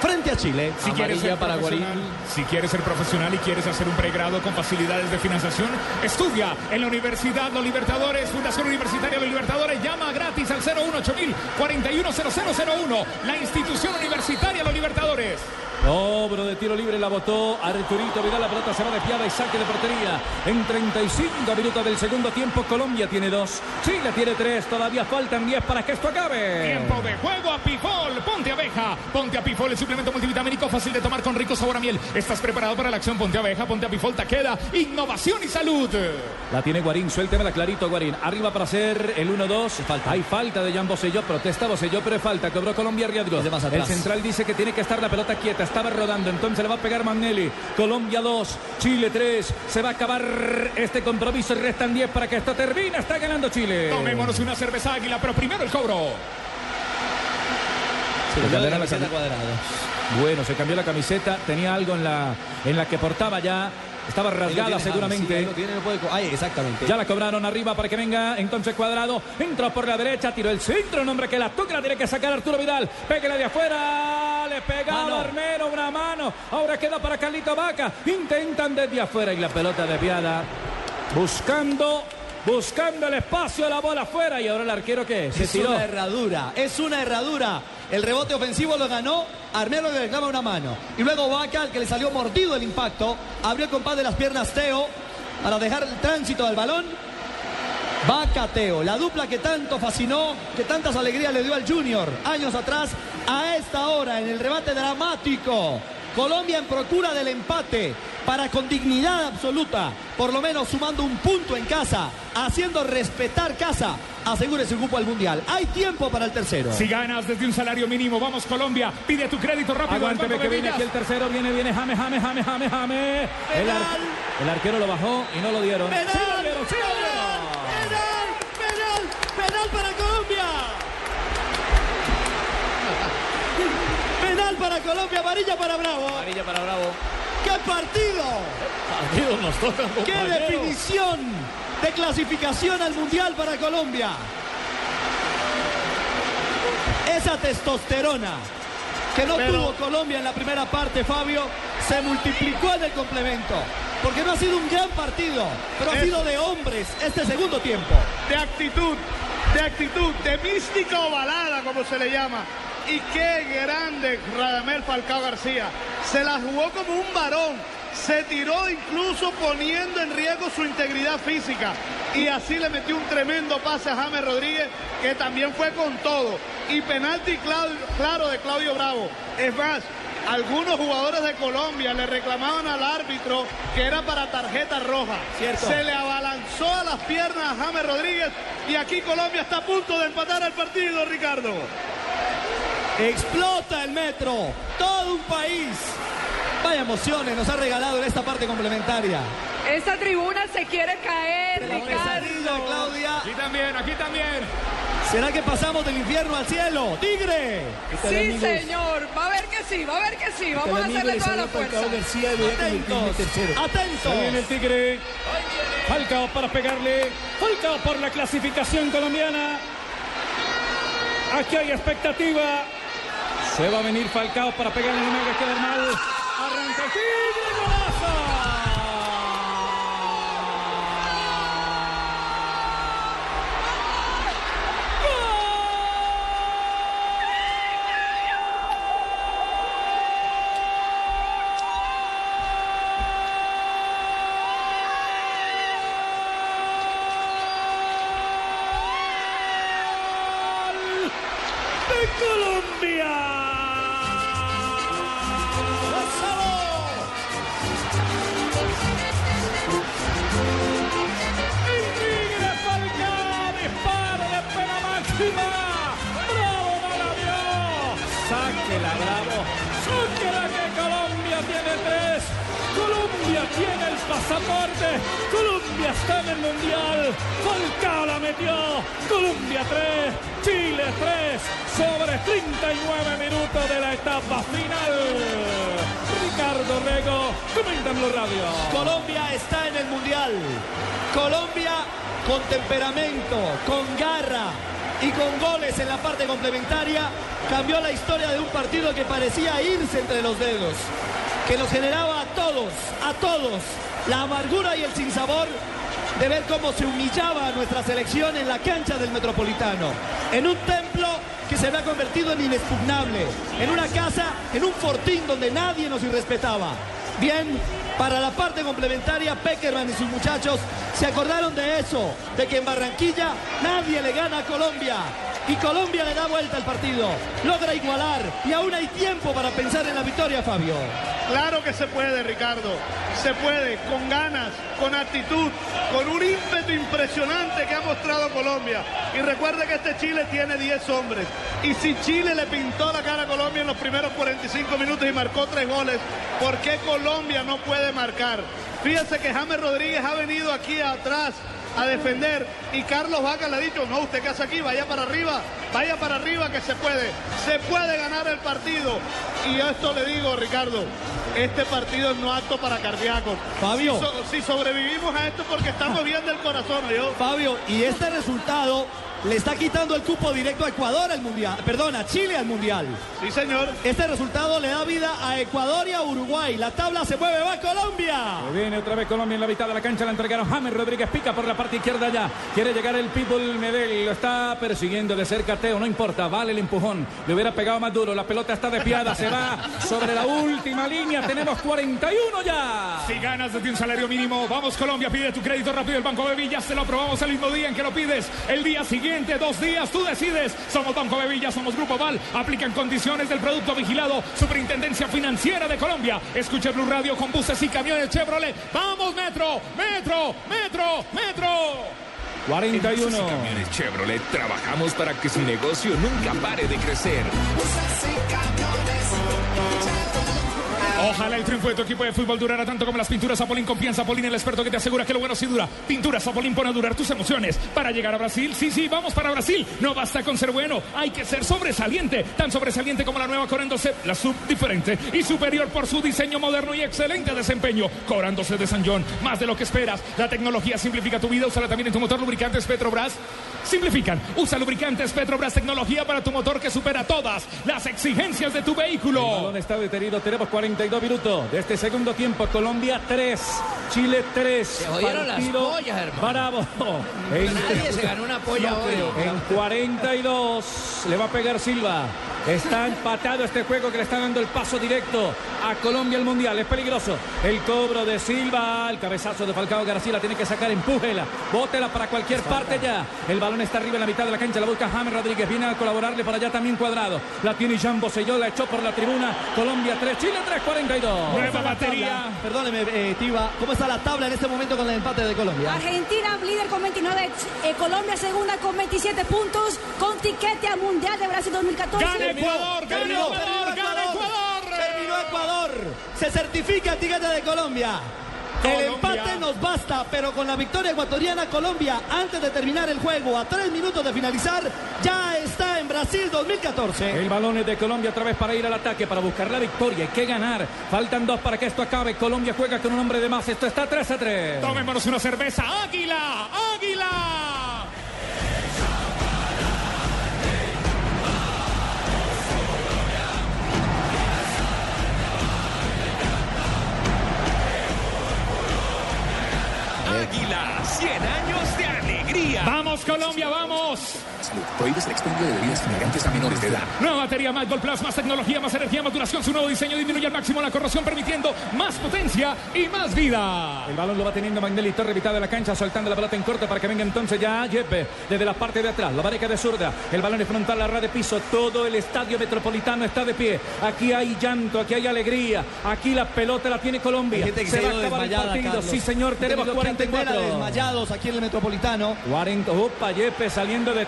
frente a Chile. Si quieres, ser profesional, si quieres ser profesional y quieres hacer un pregrado con facilidades de financiación, estudia en la Universidad Los Libertadores, Fundación Universitaria Los Libertadores. Llama gratis al 018 410001, la institución universitaria Los Libertadores. Cobro de tiro libre la votó Arturito Vidal. La pelota se va desviada y saque de portería. En 35 minutos del segundo tiempo, Colombia tiene dos, Chile tiene tres. Todavía faltan 10 para que esto acabe. Tiempo de juego a Pifol. Ponte abeja. Ponte a Pifol, el suplemento multivitamínico fácil de tomar con rico sabor a miel. ¿Estás preparado para la acción? Ponte abeja, ponte apifolta, queda innovación y salud. La tiene Guarín, suéltemela clarito Guarín. Arriba para hacer el 1-2. Hay falta de Jan Boselló, protesta Boselló, pero falta. Cobró Colombia riesgo. El central dice que tiene que estar la pelota quieta. Estaba rodando, entonces le va a pegar Magnelli. Colombia 2, Chile 3. Se va a acabar este compromiso y restan 10 para que esto termine. Está ganando Chile. Tomémonos una cerveza águila, pero primero el cobro. Se Cambió la camiseta cuadrado. Bueno, se cambió la camiseta. Tenía algo en la, en la que portaba ya. Estaba rasgada tiene seguramente. James, sí, tiene, no puede ahí, exactamente. Ya la cobraron arriba para que venga entonces cuadrado. Entró por la derecha, tiró el centro. Un hombre que la toca, la tiene que sacar Arturo Vidal. Pégale de afuera. Le pegaba. Armero una mano. Ahora queda para Carlito Vaca. Intentan desde afuera y la pelota desviada. Buscando, buscando el espacio, la bola afuera. Y ahora el arquero que se Es tiró. una herradura, es una herradura. El rebote ofensivo lo ganó, Armero le reclama una mano. Y luego Vaca, al que le salió mordido el impacto, abrió el compás de las piernas Teo para dejar el tránsito del balón. Vaca Teo, la dupla que tanto fascinó, que tantas alegrías le dio al Junior años atrás, a esta hora en el rebate dramático. Colombia en procura del empate para con dignidad absoluta, por lo menos sumando un punto en casa, haciendo respetar casa, asegure su cupo al Mundial. Hay tiempo para el tercero. Si ganas desde un salario mínimo, vamos Colombia. Pide tu crédito rápido. Banco que viene aquí el tercero, viene, viene, jame, jame, jame, jame, jame. El, ar- el arquero lo bajó y no lo dieron. ¡Penal! Sí lo dieron, sí lo dieron. ¡Penal! ¡Penal! ¡Penal para Colombia! Penal para Colombia, amarilla para Bravo. Amarilla para Bravo. ¡Qué partido! Partido nos toca, ¡Qué definición de clasificación al Mundial para Colombia! Esa testosterona que no Pero- tuvo Colombia en la primera parte, Fabio, se multiplicó en el complemento. Porque no ha sido un gran partido, pero ha sido de hombres este segundo tiempo. de actitud, de actitud, de mística ovalada, como se le llama. Y qué grande Radamel Falcao García. Se la jugó como un varón. Se tiró incluso poniendo en riesgo su integridad física. Y así le metió un tremendo pase a James Rodríguez, que también fue con todo. Y penalti claro de Claudio Bravo. Es más, algunos jugadores de Colombia le reclamaban al árbitro que era para tarjeta roja. Cierto. Se le abalanzó a las piernas a James Rodríguez y aquí Colombia está a punto de empatar el partido, Ricardo. Explota el metro, todo un país. Vaya emociones nos ha regalado en esta parte complementaria. Esta tribuna se quiere caer, La pesadilla, Ricardo. Claudia. Aquí también, aquí también. ¿Será que pasamos del infierno al cielo? ¡Tigre! Sí, señor. Va a ver que sí, va a ver que sí. Vamos a hacerle toda la fuerza. García lo voy a convertir en el tercero. ¡Atentos! Ahí viene el Tigre. Falcao para pegarle. Falcao por la clasificación colombiana. Aquí hay expectativa. Se va a venir Falcao para pegarle. No me haga quedar mal. Arranca el cómo se humillaba a nuestra selección en la cancha del Metropolitano, en un templo que se había convertido en inexpugnable, en una casa, en un fortín donde nadie nos irrespetaba. Bien, para la parte complementaria, Peckerman y sus muchachos se acordaron de eso, de que en Barranquilla nadie le gana a Colombia. y Colombia le da vuelta al partido. Logra igualar y aún hay tiempo para pensar en la victoria, Fabio. Claro que se puede, Ricardo. Se puede, con ganas, con actitud, con un ímpetu impresionante que ha mostrado Colombia. Y recuerde que este Chile tiene 10 hombres. Y si Chile le pintó la cara a Colombia en los primeros 45 minutos y marcó tres goles, ¿por qué Colombia no puede marcar? Fíjense que James Rodríguez ha venido aquí atrás a defender y Carlos Vaca le ha dicho, no, usted qué hace aquí, vaya para arriba, vaya para arriba que se puede, se puede ganar el partido. Y esto le digo, Ricardo, este partido no apto para cardíacos. Fabio. Si, so- si sobrevivimos a esto es porque estamos bien del corazón, yo. Fabio, y este resultado le está quitando el cupo directo a Ecuador al Mundial. Perdón, a Chile al Mundial. Sí, señor. Este resultado le da vida a Ecuador y a Uruguay. La tabla se mueve, va Colombia. Viene otra vez Colombia en la mitad de la cancha, la entregaron James Rodríguez, pica por la parte izquierda ya. Quiere llegar el Pitbull Medel, lo está persiguiendo de cerca Teo, no importa, vale el empujón. Le hubiera pegado más duro, la pelota está desviada, se va sobre la última línea, tenemos 41 ya. Si ganas desde un salario mínimo, vamos Colombia, pide tu crédito rápido el Banco Bevillas, te lo aprobamos el mismo día en que lo pides. El día siguiente, dos días, tú decides. Somos Banco Bevillas, somos Grupo Val, aplican condiciones del producto vigilado, Superintendencia Financiera de Colombia. Escuche Blue Radio con buses y camiones Chevrolet. ¡Vamos, Metro! ¡Metro! ¡Metro! ¡Metro! 41. En Buses y camiones Chevrolet trabajamos para que su negocio nunca pare de crecer. Ojalá el triunfo de tu equipo de fútbol durara tanto como las pinturas Zapolín. Confía en Zapolín, el experto que te asegura que lo bueno sí dura. Pinturas Zapolín pone a durar tus emociones. Para llegar a Brasil, sí, sí, vamos para Brasil. No basta con ser bueno, hay que ser sobresaliente. Tan sobresaliente como la nueva Corando C, la sub diferente y superior por su diseño moderno y excelente desempeño. Corándose de San John, más de lo que esperas. La tecnología simplifica tu vida, úsala también en tu motor lubricantes Petrobras. Simplifican, usa lubricantes Petrobras, tecnología para tu motor que supera todas las exigencias de tu vehículo. El balón está detenido, tenemos 42 minutos de este segundo tiempo. Colombia 3, Chile 3. Se jodieron las pollas, hermano. Bravo. Nadie se ganó una polla hoy. En 42 le va a pegar Silva. Está empatado este juego que le está dando el paso directo a Colombia al Mundial. Es peligroso. El cobro de Silva, el cabezazo de Falcao García la tiene que sacar, empújela, bótela para cualquier parte ya. El balón está arriba en la mitad de la cancha, la busca James Rodríguez, viene a colaborarle para allá también cuadrado. La tiene Jean Boselló, la echó por la tribuna. Colombia 3, Chile 3, 42. Nueva batería. Perdóneme, eh, Tiba, ¿cómo está la tabla en este momento con el empate de Colombia? Argentina líder con 29, eh, Colombia segunda con 27 puntos, con tiquete al Mundial de Brasil 2014. ¡Gana Ecuador! ¡Gana Terminó, Ecuador! ¡Gana Ecuador! Terminó Ecuador. Se certifica el tiquete de Colombia. El empate nos basta, pero con la victoria ecuatoriana Colombia, antes de terminar el juego, a tres minutos de finalizar, ya está en Brasil 2014. El balón es de Colombia otra vez para ir al ataque, para buscar la victoria. Hay que ganar. Faltan dos para que esto acabe. Colombia juega con un hombre de más. Esto está 3 a 3. Tomémonos una cerveza. ¡Águila! ¡Águila! Águila, 100 años de alegría. ¡Vamos, Colombia, vamos! Salud. Prohíbes el expendio de bebidas embriagantes a menores de edad. Nueva batería Más Gold Plus, más tecnología, más energía, más duración. Su nuevo diseño disminuye al máximo la corrosión, permitiendo más potencia y más vida. El balón lo va teniendo Magnelli Torre, mitad de la cancha, soltando la pelota en corto para que venga entonces ya Yepe desde la parte de atrás. La vareca de zurda. El balón es frontal, la red de piso. Todo el estadio metropolitano está de pie. Aquí hay llanto, aquí hay alegría. Aquí la pelota la tiene Colombia. Se se va a acabar el partido. Carlos. Sí, señor, tenemos Tenido que atender a 44. desmayados aquí en el Metropolitano. 40, opa, Yepe saliendo de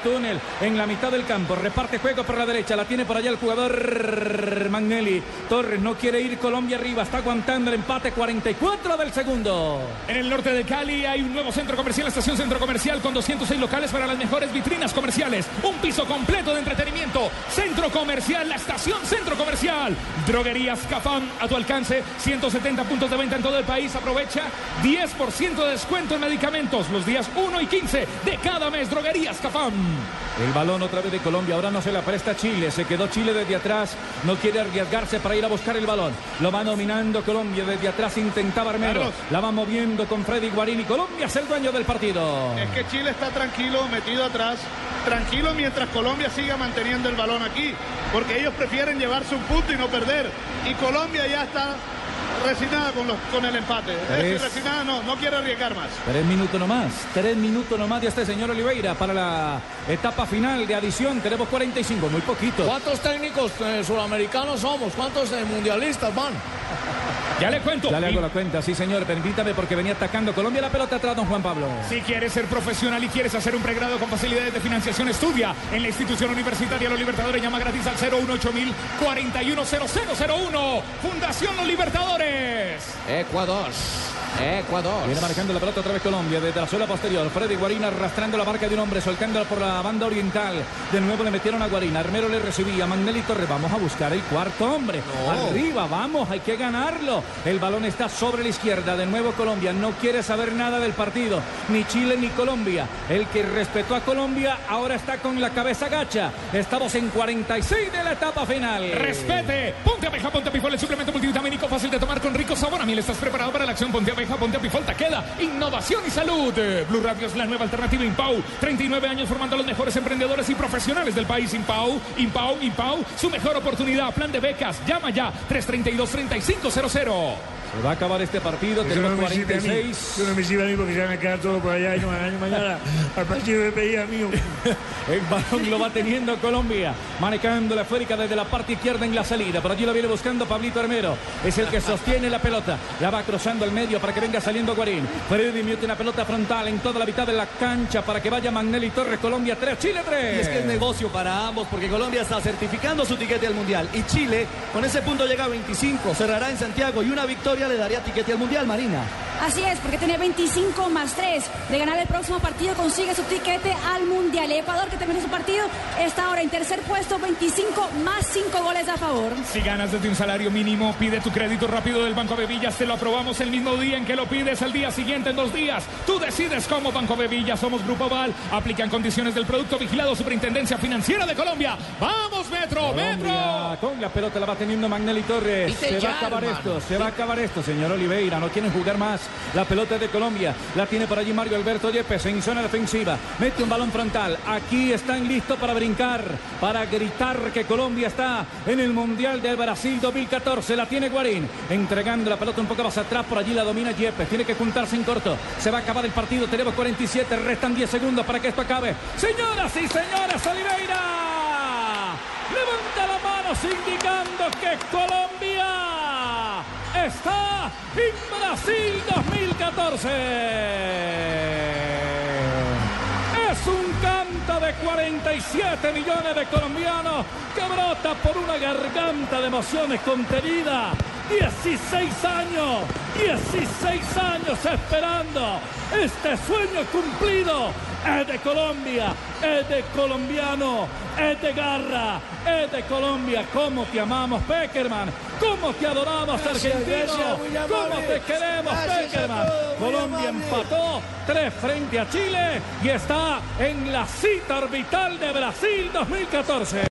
en la mitad del campo. Reparte juego por la derecha. La tiene por allá el jugador Magnelli. Torres no quiere ir Colombia arriba. Está aguantando el empate 44 del segundo. En el norte de Cali hay un nuevo centro comercial, estación centro comercial con 206 locales para las mejores vitrinas comerciales. Un piso completo de entretenimiento. Centro comercial, la estación centro comercial. Droguerías Cafam a tu alcance. 170 puntos de venta en todo el país. Aprovecha 10% de descuento en medicamentos los días 1 y 15 de cada mes. Droguerías Cafam. El balón otra vez de Colombia, ahora no se la presta Chile, se quedó Chile desde atrás, no quiere arriesgarse para ir a buscar el balón. Lo va dominando Colombia desde atrás, intentaba Armero, la va moviendo con Freddy Guarini. Colombia es el dueño del partido. Es que Chile está tranquilo, metido atrás, tranquilo mientras Colombia siga manteniendo el balón aquí, porque ellos prefieren llevarse un punto y no perder. Y Colombia ya está resignada con, los, con el empate. Es Tres. resignada no, no quiere arriesgar más. Tres minutos nomás, tres minutos nomás de este señor Oliveira para la etapa final de adición. Tenemos 45, muy poquito. ¿Cuántos técnicos eh, sudamericanos somos? ¿Cuántos eh, mundialistas van? Ya le cuento. Ya le hago la cuenta, sí señor, permítame porque venía atacando Colombia la pelota atrás, don Juan Pablo. Si quieres ser profesional y quieres hacer un pregrado con facilidades de financiación, estudia en la institución universitaria Los Libertadores. Llama gratis al 018 410001. Fundación Los Libertadores. Ecuador. Ecuador. Viene marcando la pelota otra vez Colombia desde la suela posterior. Freddy Guarina arrastrando la marca de un hombre, soltándola por la banda oriental. De nuevo le metieron a Guarina. Armero le recibía. Magnelli Torres. Vamos a buscar el cuarto hombre. Arriba, vamos, hay que ganarlo. El balón está sobre la izquierda. De nuevo Colombia. No quiere saber nada del partido. Ni Chile ni Colombia. El que respetó a Colombia ahora está con la cabeza gacha. Estamos en 46 de la etapa final. Respete. Ponte abeja, ponte pifol, el suplemento multivitamínico fácil de tomar con rico sabor. A mí estás preparado para la acción. Ponte abeja, ponte pifol, queda innovación y salud. Blue Radio es la nueva alternativa Impau. 39 años formando a los mejores emprendedores y profesionales del país. Impau, Impau, Impau. Su mejor oportunidad. Plan de becas. Llama ya. 332-3500. Se va a acabar este partido. Tenemos no me sirve a mí. 46. Eso no me sirve a mí porque se van a quedar todos por allá y no van a ir mañana al partido de pedida mío. El balón lo va teniendo Colombia, manejando la esférica desde la parte izquierda en la salida. Por allí lo viene buscando Pablito Armero. Es el que sostiene la pelota. La va cruzando al medio para que venga saliendo Guarín. Freddy mete una pelota frontal en toda la mitad de la cancha para que vaya Magnelli Torres. Colombia 3, Chile 3. Y es que es negocio para ambos porque Colombia está certificando su tiquete al Mundial. Y Chile, con ese punto llega a 25, cerrará en Santiago y una victoria le daría tiquete al Mundial, Marina. Así es, porque tiene 25 más 3. De ganar el próximo partido consigue su tiquete al Mundial. Y Ecuador, que terminó su partido, está ahora en tercer puesto, 25 más 5 goles a favor. Si ganas desde un salario mínimo, pide tu crédito rápido del Banco Bevillas. Te lo aprobamos el mismo día en que lo pides, al día siguiente, en dos días. Tú decides cómo Banco Bevillas. Somos Grupo Val. Aplican condiciones del producto vigilado Superintendencia Financiera de Colombia. ¡Vamos, Metro! ¡Metro! Con la pelota la va teniendo Magnelli Torres. Viste Se va a acabar hermano. esto, se va a acabar esto, señor Oliveira. No quieren jugar más. La pelota de Colombia. La tiene por allí Mario Alberto Yepes en zona defensiva. Mete un balón frontal. Aquí están listos para brincar, para gritar que Colombia está en el Mundial de Brasil 2014. La tiene Guarín. Entregando la pelota un poco más atrás. Por allí la domina Yepes. Tiene que juntarse en corto. Se va a acabar el partido. Tenemos 47. Restan 10 segundos para que esto acabe. Señoras y señores, Oliveira. Levanta la mano indicando que Colombia está en Brasil 2014. Es un canto de 47 millones de colombianos que brota por una garganta de emociones contenida. 16 años, 16 años esperando este sueño cumplido. Es de Colombia, es de colombiano, es de garra, es de Colombia. ¿Cómo te amamos, Peckerman? ¿Cómo te adoramos, Gracias, argentino? gracias, ¿Cómo te queremos, Peckerman? todos, Colombia empató tres frente a Chile y está en la cita orbital de Brasil 2014.